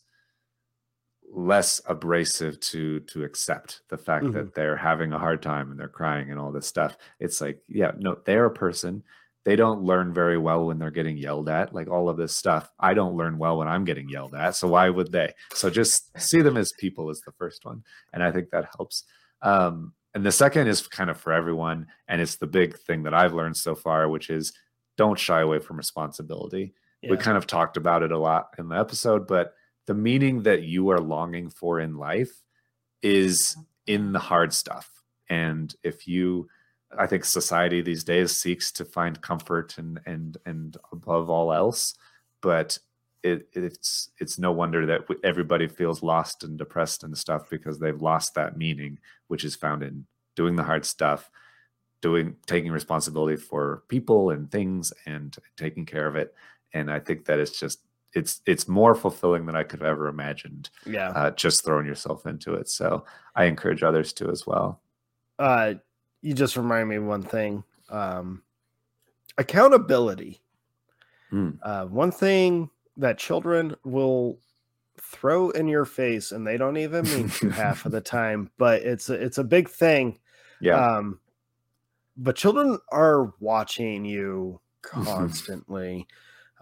less abrasive to to accept the fact Mhm. that they're having a hard time and they're crying and all this stuff. It's like yeah no they're a person. They don't learn very well when they're getting yelled at like all of this stuff. I don't learn well when i'm getting yelled at so why would they? So just see them as people is the first one and i think that helps. Um and the second is kind of for everyone and it's the big thing that i've learned so far which is don't shy away from responsibility. We kind of talked about it a lot in the episode but the meaning that you are longing for in life is mm-hmm. in the hard stuff. And if you i think society these days seeks to find comfort and and and above all else but it, it's it's no wonder that everybody feels lost and depressed and stuff because they've lost that meaning which is found in doing the hard stuff doing taking responsibility for people and things and taking care of it. And i think that it's just it's it's more fulfilling than i could have ever imagined Yeah. uh, just throwing yourself into it. So i encourage others to as well. Uh you just remind me of one thing um accountability. Hmm. uh one thing that children will throw in your face and they don't even mean to <laughs> half of the time but it's a, it's a big thing. Yeah. Um but children are watching you <laughs> constantly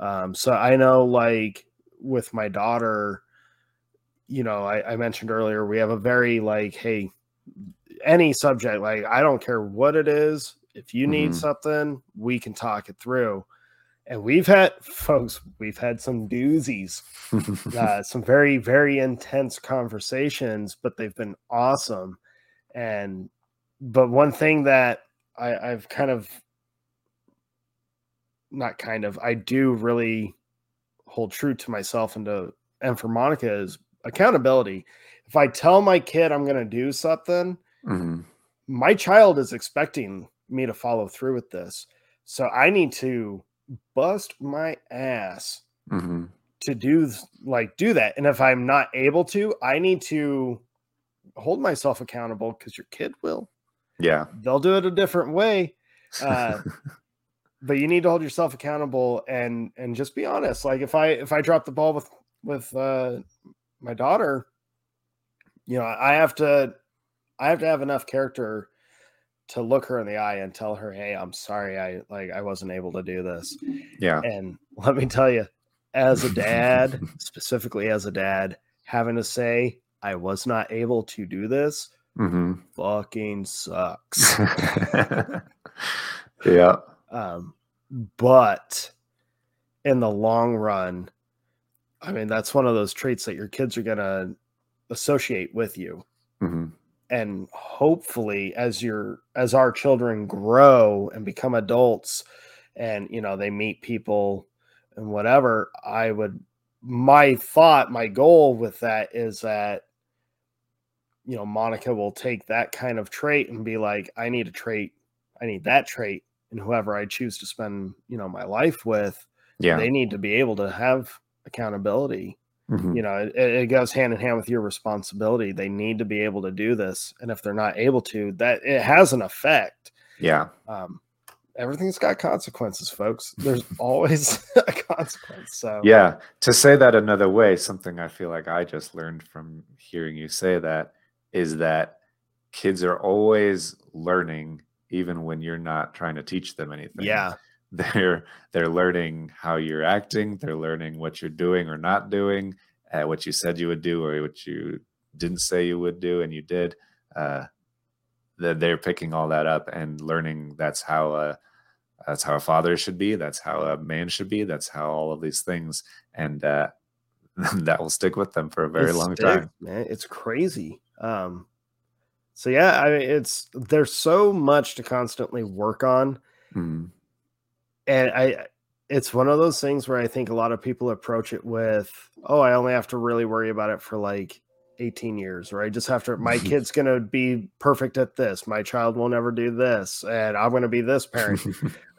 um so i know like with my daughter you know I, I mentioned earlier we have a very like hey any subject like i don't care what it is if you need Mhm. something we can talk it through and we've had <laughs> folks we've had some doozies uh, <laughs> some very very intense conversations but they've been awesome and but one thing that I, i've kind of not kind of i do really hold true to myself and to and for monica is accountability. If i tell my kid i'm going to do something Mhm. my child is expecting me to follow through with this. So i need to bust my ass Mhm. to do like do that. And if i'm not able to i need to hold myself accountable because your kid will. Yeah. They'll do it a different way. Uh, <laughs> but you need to hold yourself accountable and and just be honest. Like if i if i drop the ball with with uh my daughter you know i have to i have to have enough character to look her in the eye and tell her hey i'm sorry i like i wasn't able to do this. Yeah. And let me tell you, as a dad, <laughs> specifically as a dad, having to say, I was not able to do this hmm fucking sucks. <laughs> yeah um, but in the long run, I mean, that's one of those traits that your kids are going to associate with you. hmm and hopefully as your as our children grow and become adults and you know they meet people and whatever i would my thought my goal with that is that you know monica will take that kind of trait and be like i need a trait. I need that trait and whoever i choose to spend you know my life with yeah. they need to be able to have accountability. Mhm. you know it, it goes hand in hand with your responsibility. They need to be able to do this and if they're not able to that it has an effect. Yeah. Um everything's got consequences folks. There's <laughs> always <laughs> a consequence so Yeah. To say that another way, something I feel like I just learned from hearing you say that is that kids are always learning even when you're not trying to teach them anything. yeah <laughs> They're they're learning how you're acting, they're learning what you're doing or not doing, uh, what you said you would do or what you didn't say you would do and you did. Uh that they're picking all that up and learning that's how a that's how a father should be that's how a man should be that's how all of these things and uh <laughs> that will stick with them for a very It long sticks, time man it's crazy um so yeah i mean it's there's so much to constantly work on Mhm. and I it's one of those things where I think a lot of people approach it with, oh, I only have to really worry about it for like 18 years, or I just have to my <laughs> kid's gonna be perfect at this, my child will never do this, and I'm gonna be this parent.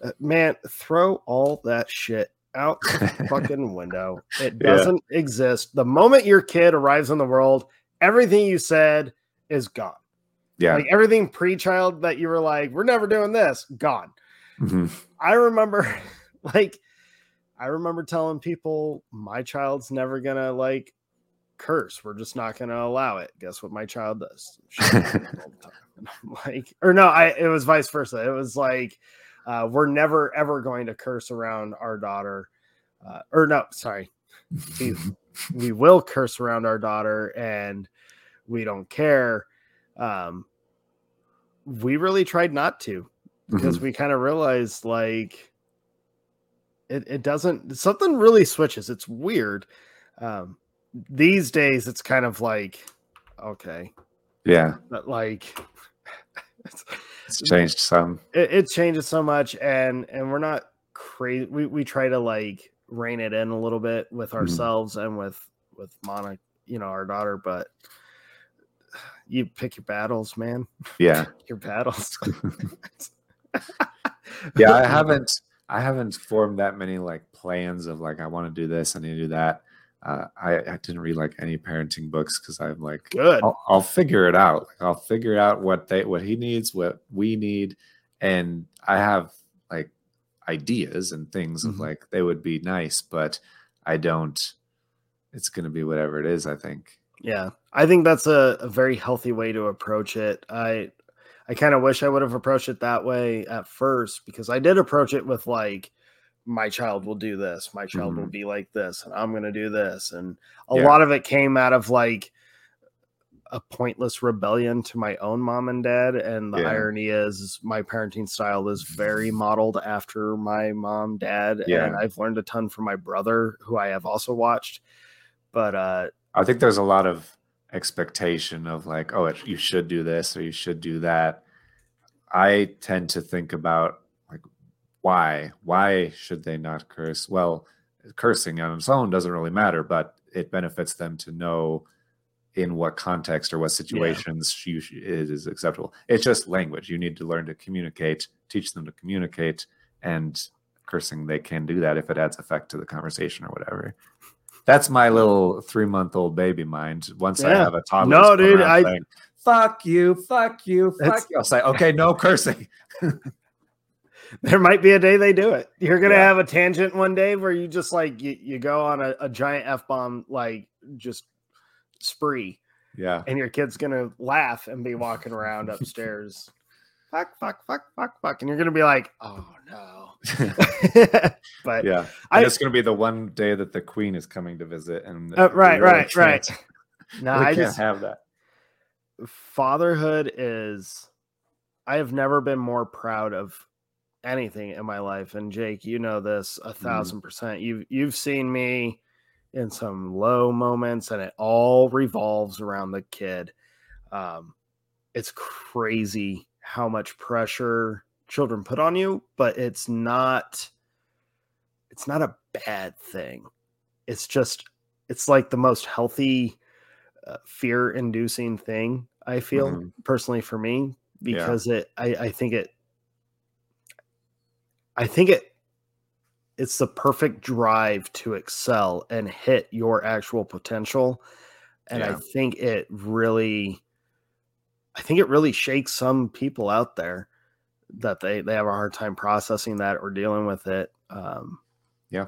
Uh, <laughs> Man, throw all that shit out the <laughs> fucking window. It doesn't exist. The moment your kid arrives in the world, everything you said is gone. Yeah Like everything pre-child that you were like, we're never doing this, gone. Mhm. I remember <laughs> like I remember telling people my child's never gonna like curse. We're just not to allow it. Guess what my child does? She <laughs> does it all the time. And I'm like, or no, I it was vice versa. It was like, uh, we're never ever going to curse around our daughter. Uh, or no, sorry, we, <laughs> we will curse around our daughter, and we don't care. Um, we really tried not to because Mhm. we kind of realized like it, it doesn't something really switches. It's weird. Um these days it's kind of like okay. Yeah, but like it's, <laughs> it's changed some. it, it changes so much and and we're not crazy we, we try to like rein it in a little bit with ourselves and with with Monica, you know our daughter but you pick your battles man Yeah. <laughs> your battles <laughs> yeah i <laughs> haven't i haven't formed that many like plans of like i want to do this i need to do that uh, I, I didn't read like any parenting books because i'm like Good. I'll, I'll figure it out like i'll figure out what they what he needs what we need and i have like ideas and things of Mhm. like they would be nice but i don't it's gonna be whatever it is i think Yeah, I think that's a, a very healthy way to approach it. I I kind of wish I would have approached it that way at first because I did approach it with like my child will do this, my child will be like this, and I'm going to do this, and a Yeah. lot of it came out of like a pointless rebellion to my own mom and dad. And the Yeah. irony is, my parenting style is very modeled after my mom, dad, and I've learned a ton from my brother, who I have also watched. But uh, I think there's a lot of expectation of like, oh, it, you should do this or you should do that. I tend to think about like, why? Why should they not curse? Well, cursing on its own doesn't really matter, but it benefits them to know in what context or what situations you it is acceptable. It's just language. You need to learn to communicate, teach them to communicate, and cursing they can do that if it adds effect to the conversation or whatever. That's my little three month old baby mind. Once I have a toddler, No, dude, I- saying, fuck you, fuck you, fuck you. I'll say, okay, no cursing. <laughs> there might be a day they do it. You're gonna Yeah. have a tangent one day where you just like you, you go on a, a giant f bomb like just spree, Yeah. and your kid's gonna laugh and be walking around upstairs. <laughs> fuck, fuck, fuck, fuck, fuck, and you're gonna be like, oh no. <laughs> but Yeah. I- it's going to be the one day that the queen is coming to visit. And Uh, right, right, right. <laughs> No, I can't just have that. fatherhood is I have never been more proud of anything in my life. And Jake, you know this a 1000 percent. You've you've seen me in some low moments and it all revolves around the kid. Um it's crazy how much pressure children put on you, but it's not it's not a bad thing. It's just it's like the most healthy uh, fear inducing thing I feel Mhm. personally for me Yeah. because it I, I think it I think it it's the perfect drive to excel and hit your actual potential and I think it really I think it really shakes some people out there that they they have a hard time processing that or dealing with it um Yeah.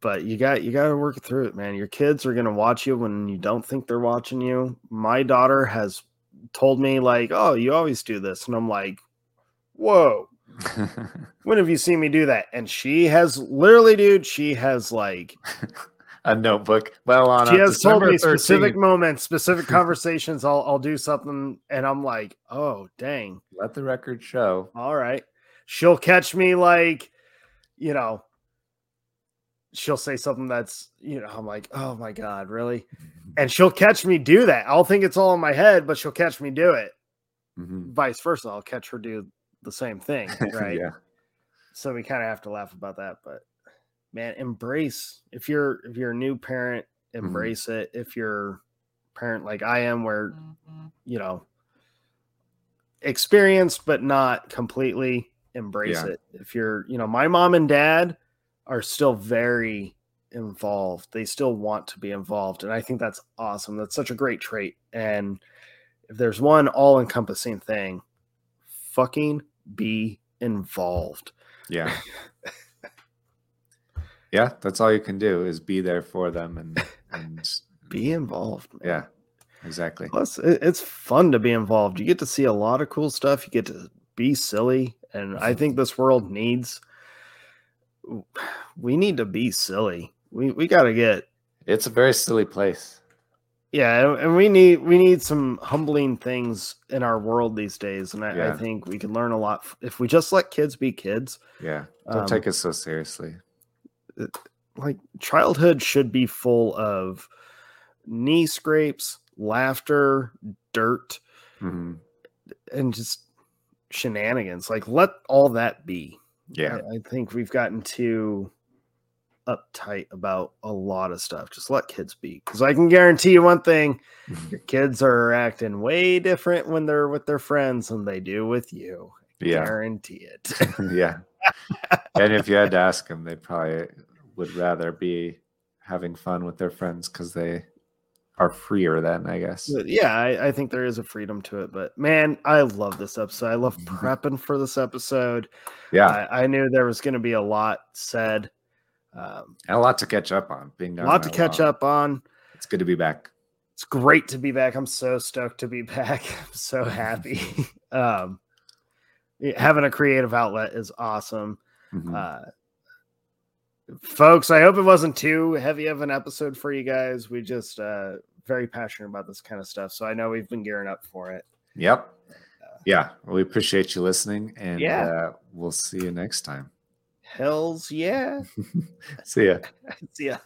but you got you got to work through it man. Your kids are going to watch you when you don't think they're watching you. My daughter has told me like oh you always do this and i'm like whoa. <laughs> When have you seen me do that? And she has literally dude she has like <laughs> a notebook. Well, on she has told December me specific moments specific <laughs> conversations. I'll i'll do something and i'm like oh dang. Let the record show. all right. She'll catch me like you know she'll say something that's you know i'm like oh my god really? And she'll catch me do that. I'll think it's all in my head but she'll catch me do it. Mhm. vice versa. I'll catch her do the same thing <laughs> right? Yeah. so we kind of have to laugh about that but man embrace if you're if you're a new parent Mm-hmm. embrace it. If you're a parent like i am where you know experienced but not completely embrace Yeah. it. If you're you know my mom and dad are still very involved. They still want to be involved and i think that's awesome. That's such a great trait. And if there's one all-encompassing thing fucking be involved. Yeah. <laughs> yeah. That's all you can do is be there for them and, and <laughs> be involved. Man. Yeah, exactly. Plus, it's fun to be involved. You get to see a lot of cool stuff. You get to be silly, and I think this world needs. We need to be silly. We we got to get It's a very silly place. yeah, and- we need we need some humbling things in our world these days, and I, I think we can learn a lot if we just let kids be kids. Yeah, don't Um, take it so seriously. Like childhood should be full of knee scrapes, laughter, dirt, Mhm. and just shenanigans. Like let all that be. Yeah. I, I think we've gotten too uptight about a lot of stuff. Just let kids be. Because I can guarantee you one thing: your kids are acting way different when they're with their friends than they do with you. Yeah. Guarantee it. <laughs> yeah. and if you had to ask them, they probably would rather be having fun with their friends because they are freer then, I guess. Yeah, I, I think there is a freedom to it. But man, I love this episode. I love prepping for this episode. Mm-hmm. Yeah. I, I knew there was going to be a lot said, um, And a lot to catch up on. Being a lot to catch long. up on. It's good to be back. It's great to be back. I'm so stoked to be back. <laughs> I'm so happy. <laughs> um, having a creative outlet is awesome. Mhm. Uh, folks, I hope it wasn't too heavy of an episode for you guys. We just uh, very passionate about this kind of stuff, so I know we've been gearing up for it. Yep. Yeah. We appreciate you listening and Yeah. uh, we'll see you next time. Hells yeah. <laughs> See ya. <laughs> See ya.